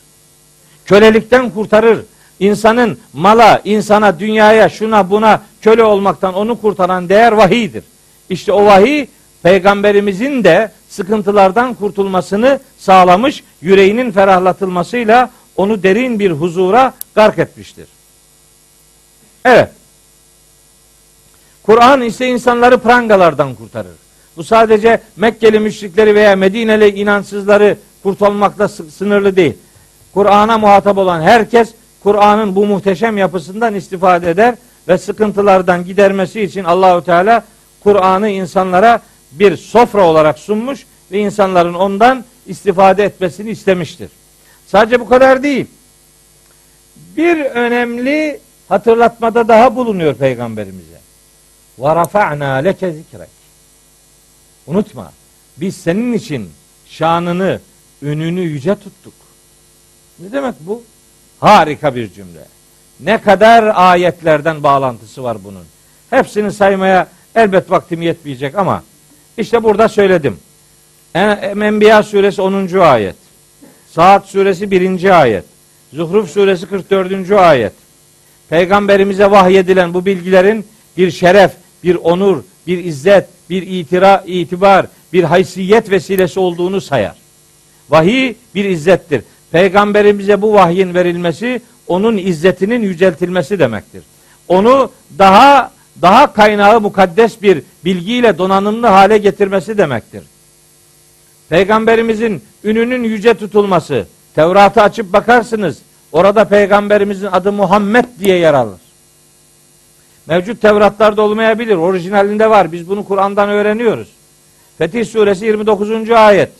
Kölelikten kurtarır. İnsanın mala, insana, dünyaya, şuna buna köle olmaktan onu kurtaran değer vahidir. İşte o vahiy peygamberimizin de sıkıntılardan kurtulmasını sağlamış, yüreğinin ferahlatılmasıyla onu derin bir huzura gark etmiştir. Evet. Kur'an ise insanları prangalardan kurtarır. Bu sadece Mekkeli müşrikleri veya Medineli inançsızları kurtulmakla sınırlı değil. Kur'an'a muhatap olan herkes Kur'an'ın bu muhteşem yapısından istifade eder ve sıkıntılardan gidermesi için Allahu Teala Kur'an'ı insanlara bir sofra olarak sunmuş ve insanların ondan istifade etmesini istemiştir. Sadece bu kadar değil. Bir önemli hatırlatmada daha bulunuyor peygamberimize. Ve rafa'na leke zikrek. Unutma. Biz senin için şanını, ününü yüce tuttuk. Ne demek bu? Harika bir cümle. Ne kadar ayetlerden bağlantısı var bunun. Hepsini saymaya elbet vaktim yetmeyecek ama işte burada söyledim. Enbiya suresi 10. ayet. Saat suresi 1. ayet. Zuhruf suresi 44. ayet. Peygamberimize vahyedilen bu bilgilerin bir şeref, bir onur, bir izzet, bir itira, itibar, bir haysiyet vesilesi olduğunu sayar. Vahiy bir izzettir. Peygamberimize bu vahyin verilmesi onun izzetinin yüceltilmesi demektir. Onu daha daha kaynağı mukaddes bir bilgiyle donanımlı hale getirmesi demektir. Peygamberimizin ününün yüce tutulması, Tevrat'ı açıp bakarsınız, orada peygamberimizin adı Muhammed diye yer alır. Mevcut Tevratlarda olmayabilir, orijinalinde var. Biz bunu Kur'an'dan öğreniyoruz. Fetih Suresi 29. ayet.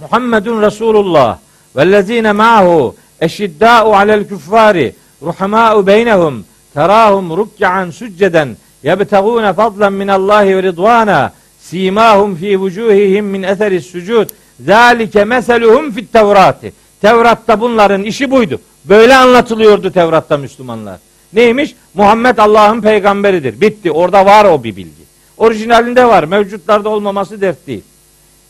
Muhammedun Resulullah vellezine ma'hu eşiddâ'u alel küffâri ruhamâ'u beynehum terahum ruk'an succeden yebtegûne fadlen minallahi ve ridvana simahum fi vucuhihim min eseris sucud zalike meseluhum fit tevrati Tevrat'ta bunların işi buydu. Böyle anlatılıyordu Tevrat'ta Müslümanlar. Neymiş? Muhammed Allah'ın peygamberidir. Bitti. Orada var o bir bilgi. Orijinalinde var. Mevcutlarda olmaması dert değil.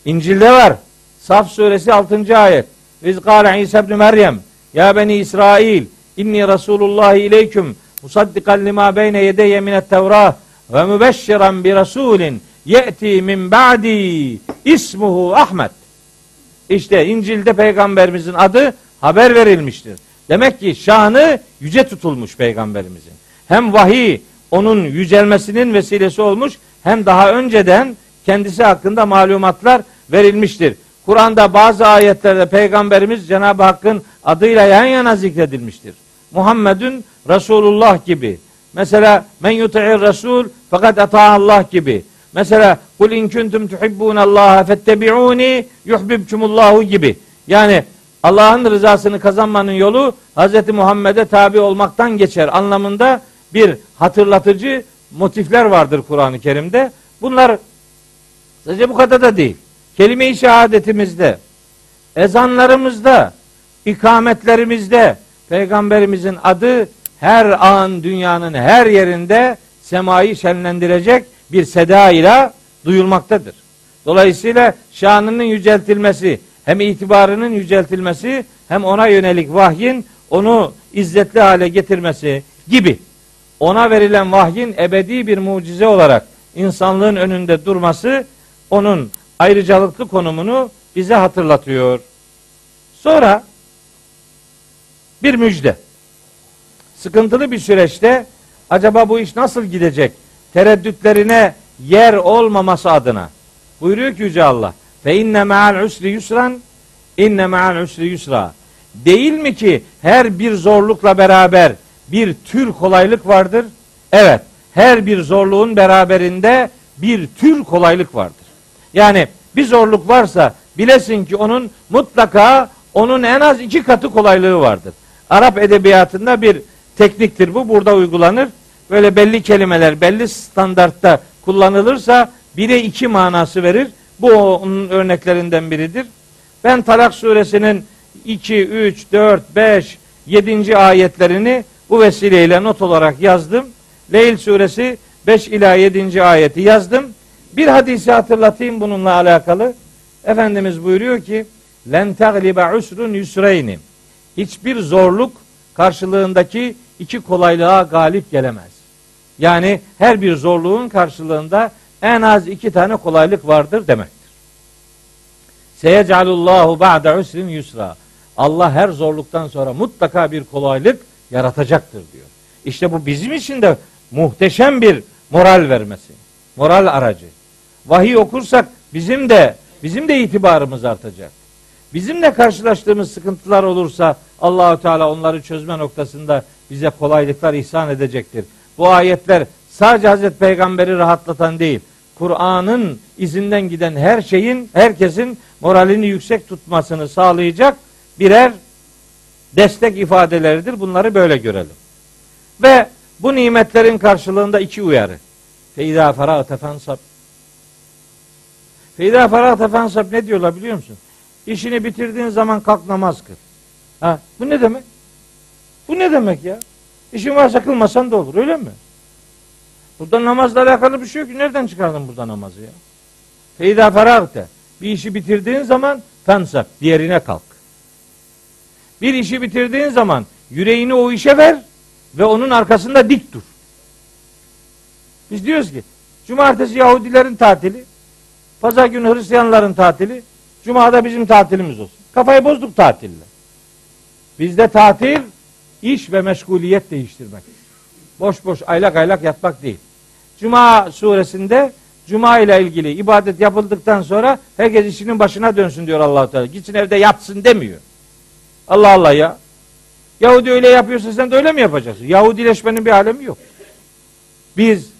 İncil'de var. Saf suresi 6. ayet. Biz kâle İsa ibn Meryem ya beni İsrail inni Resulullah ileyküm musaddikan lima beyne yedeyye minet tevrah ve mübeşşiran bi rasulin ye'ti min ba'di ismuhu Ahmet. İşte İncil'de peygamberimizin adı haber verilmiştir. Demek ki şanı yüce tutulmuş peygamberimizin. Hem vahiy onun yücelmesinin vesilesi olmuş hem daha önceden kendisi hakkında malumatlar verilmiştir. Kur'an'da bazı ayetlerde peygamberimiz Cenab-ı Hakk'ın adıyla yan yana zikredilmiştir. Muhammedun Resulullah gibi. Mesela men yuti'ir Resul fakat ata Allah gibi. Mesela kul in kuntum tuhibbunallaha fettebi'uni yuhibbukumullahu gibi. Yani Allah'ın rızasını kazanmanın yolu Hz. Muhammed'e tabi olmaktan geçer anlamında bir hatırlatıcı motifler vardır Kur'an-ı Kerim'de. Bunlar sadece bu kadar da değil. Kelime-i şehadetimizde, ezanlarımızda, ikametlerimizde Peygamberimizin adı her an dünyanın her yerinde semayı şenlendirecek bir seda ile duyulmaktadır. Dolayısıyla şanının yüceltilmesi, hem itibarının yüceltilmesi, hem ona yönelik vahyin onu izzetli hale getirmesi gibi ona verilen vahyin ebedi bir mucize olarak insanlığın önünde durması onun ayrıcalıklı konumunu bize hatırlatıyor. Sonra bir müjde. Sıkıntılı bir süreçte acaba bu iş nasıl gidecek? Tereddütlerine yer olmaması adına. Buyuruyor ki Yüce Allah. Fe inne ma'al usri yusran inne ma'al usri yusra. Değil mi ki her bir zorlukla beraber bir tür kolaylık vardır? Evet. Her bir zorluğun beraberinde bir tür kolaylık vardır. Yani bir zorluk varsa bilesin ki onun mutlaka onun en az iki katı kolaylığı vardır. Arap edebiyatında bir tekniktir bu. Burada uygulanır. Böyle belli kelimeler belli standartta kullanılırsa bire iki manası verir. Bu onun örneklerinden biridir. Ben Talak suresinin 2, 3, 4, 5, 7. ayetlerini bu vesileyle not olarak yazdım. Leyl suresi 5 ila 7. ayeti yazdım. Bir hadisi hatırlatayım bununla alakalı. Efendimiz buyuruyor ki len taglibe usrun yusreyni. Hiçbir zorluk karşılığındaki iki kolaylığa galip gelemez. Yani her bir zorluğun karşılığında en az iki tane kolaylık vardır demektir. Seyecalullahu ba'de usrin yusra. Allah her zorluktan sonra mutlaka bir kolaylık yaratacaktır diyor. İşte bu bizim için de muhteşem bir moral vermesi. Moral aracı. Vahiy okursak bizim de bizim de itibarımız artacak. Bizimle karşılaştığımız sıkıntılar olursa Allahu Teala onları çözme noktasında bize kolaylıklar ihsan edecektir. Bu ayetler sadece Hazreti Peygamber'i rahatlatan değil, Kur'an'ın izinden giden her şeyin, herkesin moralini yüksek tutmasını sağlayacak birer destek ifadeleridir. Bunları böyle görelim. Ve bu nimetlerin karşılığında iki uyarı. Feyda feragte fensab. Feyda feragte fensab ne diyorlar biliyor musun? İşini bitirdiğin zaman kalk namaz kıl. Ha, bu ne demek? Bu ne demek ya? İşin varsa kılmasan da olur öyle mi? Burada namazla alakalı bir şey yok ki. Nereden çıkardın burada namazı ya? Feyda feragte. Bir işi bitirdiğin zaman fensab. Diğerine kalk. Bir işi bitirdiğin zaman yüreğini o işe ver ve onun arkasında dik dur. Biz diyoruz ki cumartesi Yahudilerin tatili, pazar günü Hristiyanların tatili, cumada bizim tatilimiz olsun. Kafayı bozduk tatille. Bizde tatil iş ve meşguliyet değiştirmek. Boş boş aylak aylak yatmak değil. Cuma suresinde Cuma ile ilgili ibadet yapıldıktan sonra herkes işinin başına dönsün diyor allah Teala. Gitsin evde yatsın demiyor. Allah Allah ya. Yahudi öyle yapıyorsa sen de öyle mi yapacaksın? Yahudileşmenin bir alemi yok. Biz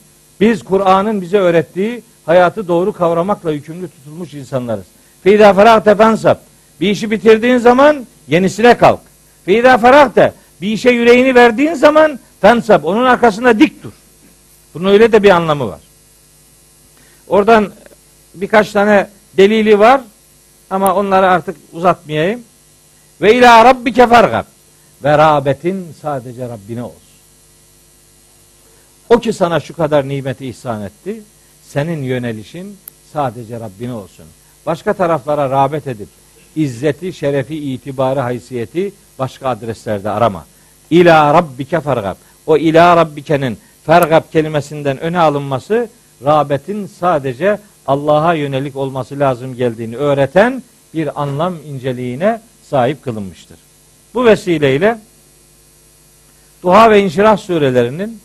biz Kur'an'ın bize öğrettiği hayatı doğru kavramakla yükümlü tutulmuş insanlarız. Feyda feragte fensab. Bir işi bitirdiğin zaman yenisine kalk. Feyda feragte. Bir işe yüreğini verdiğin zaman fensab. Onun arkasında dik dur. Bunun öyle de bir anlamı var. Oradan birkaç tane delili var ama onları artık uzatmayayım. Ve ila rabbike fergab. Ve rağbetin sadece Rabbine olsun. O ki sana şu kadar nimeti ihsan etti. Senin yönelişin sadece Rabbine olsun. Başka taraflara rağbet edip izzeti, şerefi, itibarı, haysiyeti başka adreslerde arama. İla rabbike fergab. O ila rabbikenin fergab kelimesinden öne alınması rağbetin sadece Allah'a yönelik olması lazım geldiğini öğreten bir anlam inceliğine sahip kılınmıştır. Bu vesileyle Duha ve İnşirah surelerinin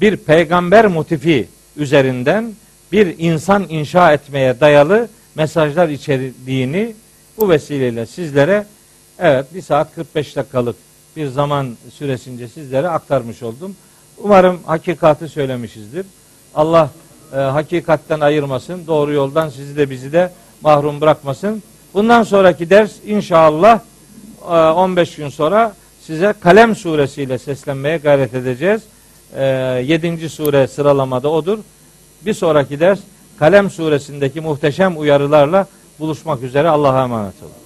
bir peygamber motifi üzerinden bir insan inşa etmeye dayalı mesajlar içerdiğini bu vesileyle sizlere evet bir saat 45 dakikalık bir zaman süresince sizlere aktarmış oldum. Umarım hakikati söylemişizdir. Allah e, hakikatten ayırmasın. Doğru yoldan sizi de bizi de mahrum bırakmasın. Bundan sonraki ders inşallah 15 gün sonra size Kalem suresiyle seslenmeye gayret edeceğiz. 7. sure sıralamada odur. Bir sonraki ders Kalem suresindeki muhteşem uyarılarla buluşmak üzere Allah'a emanet olun.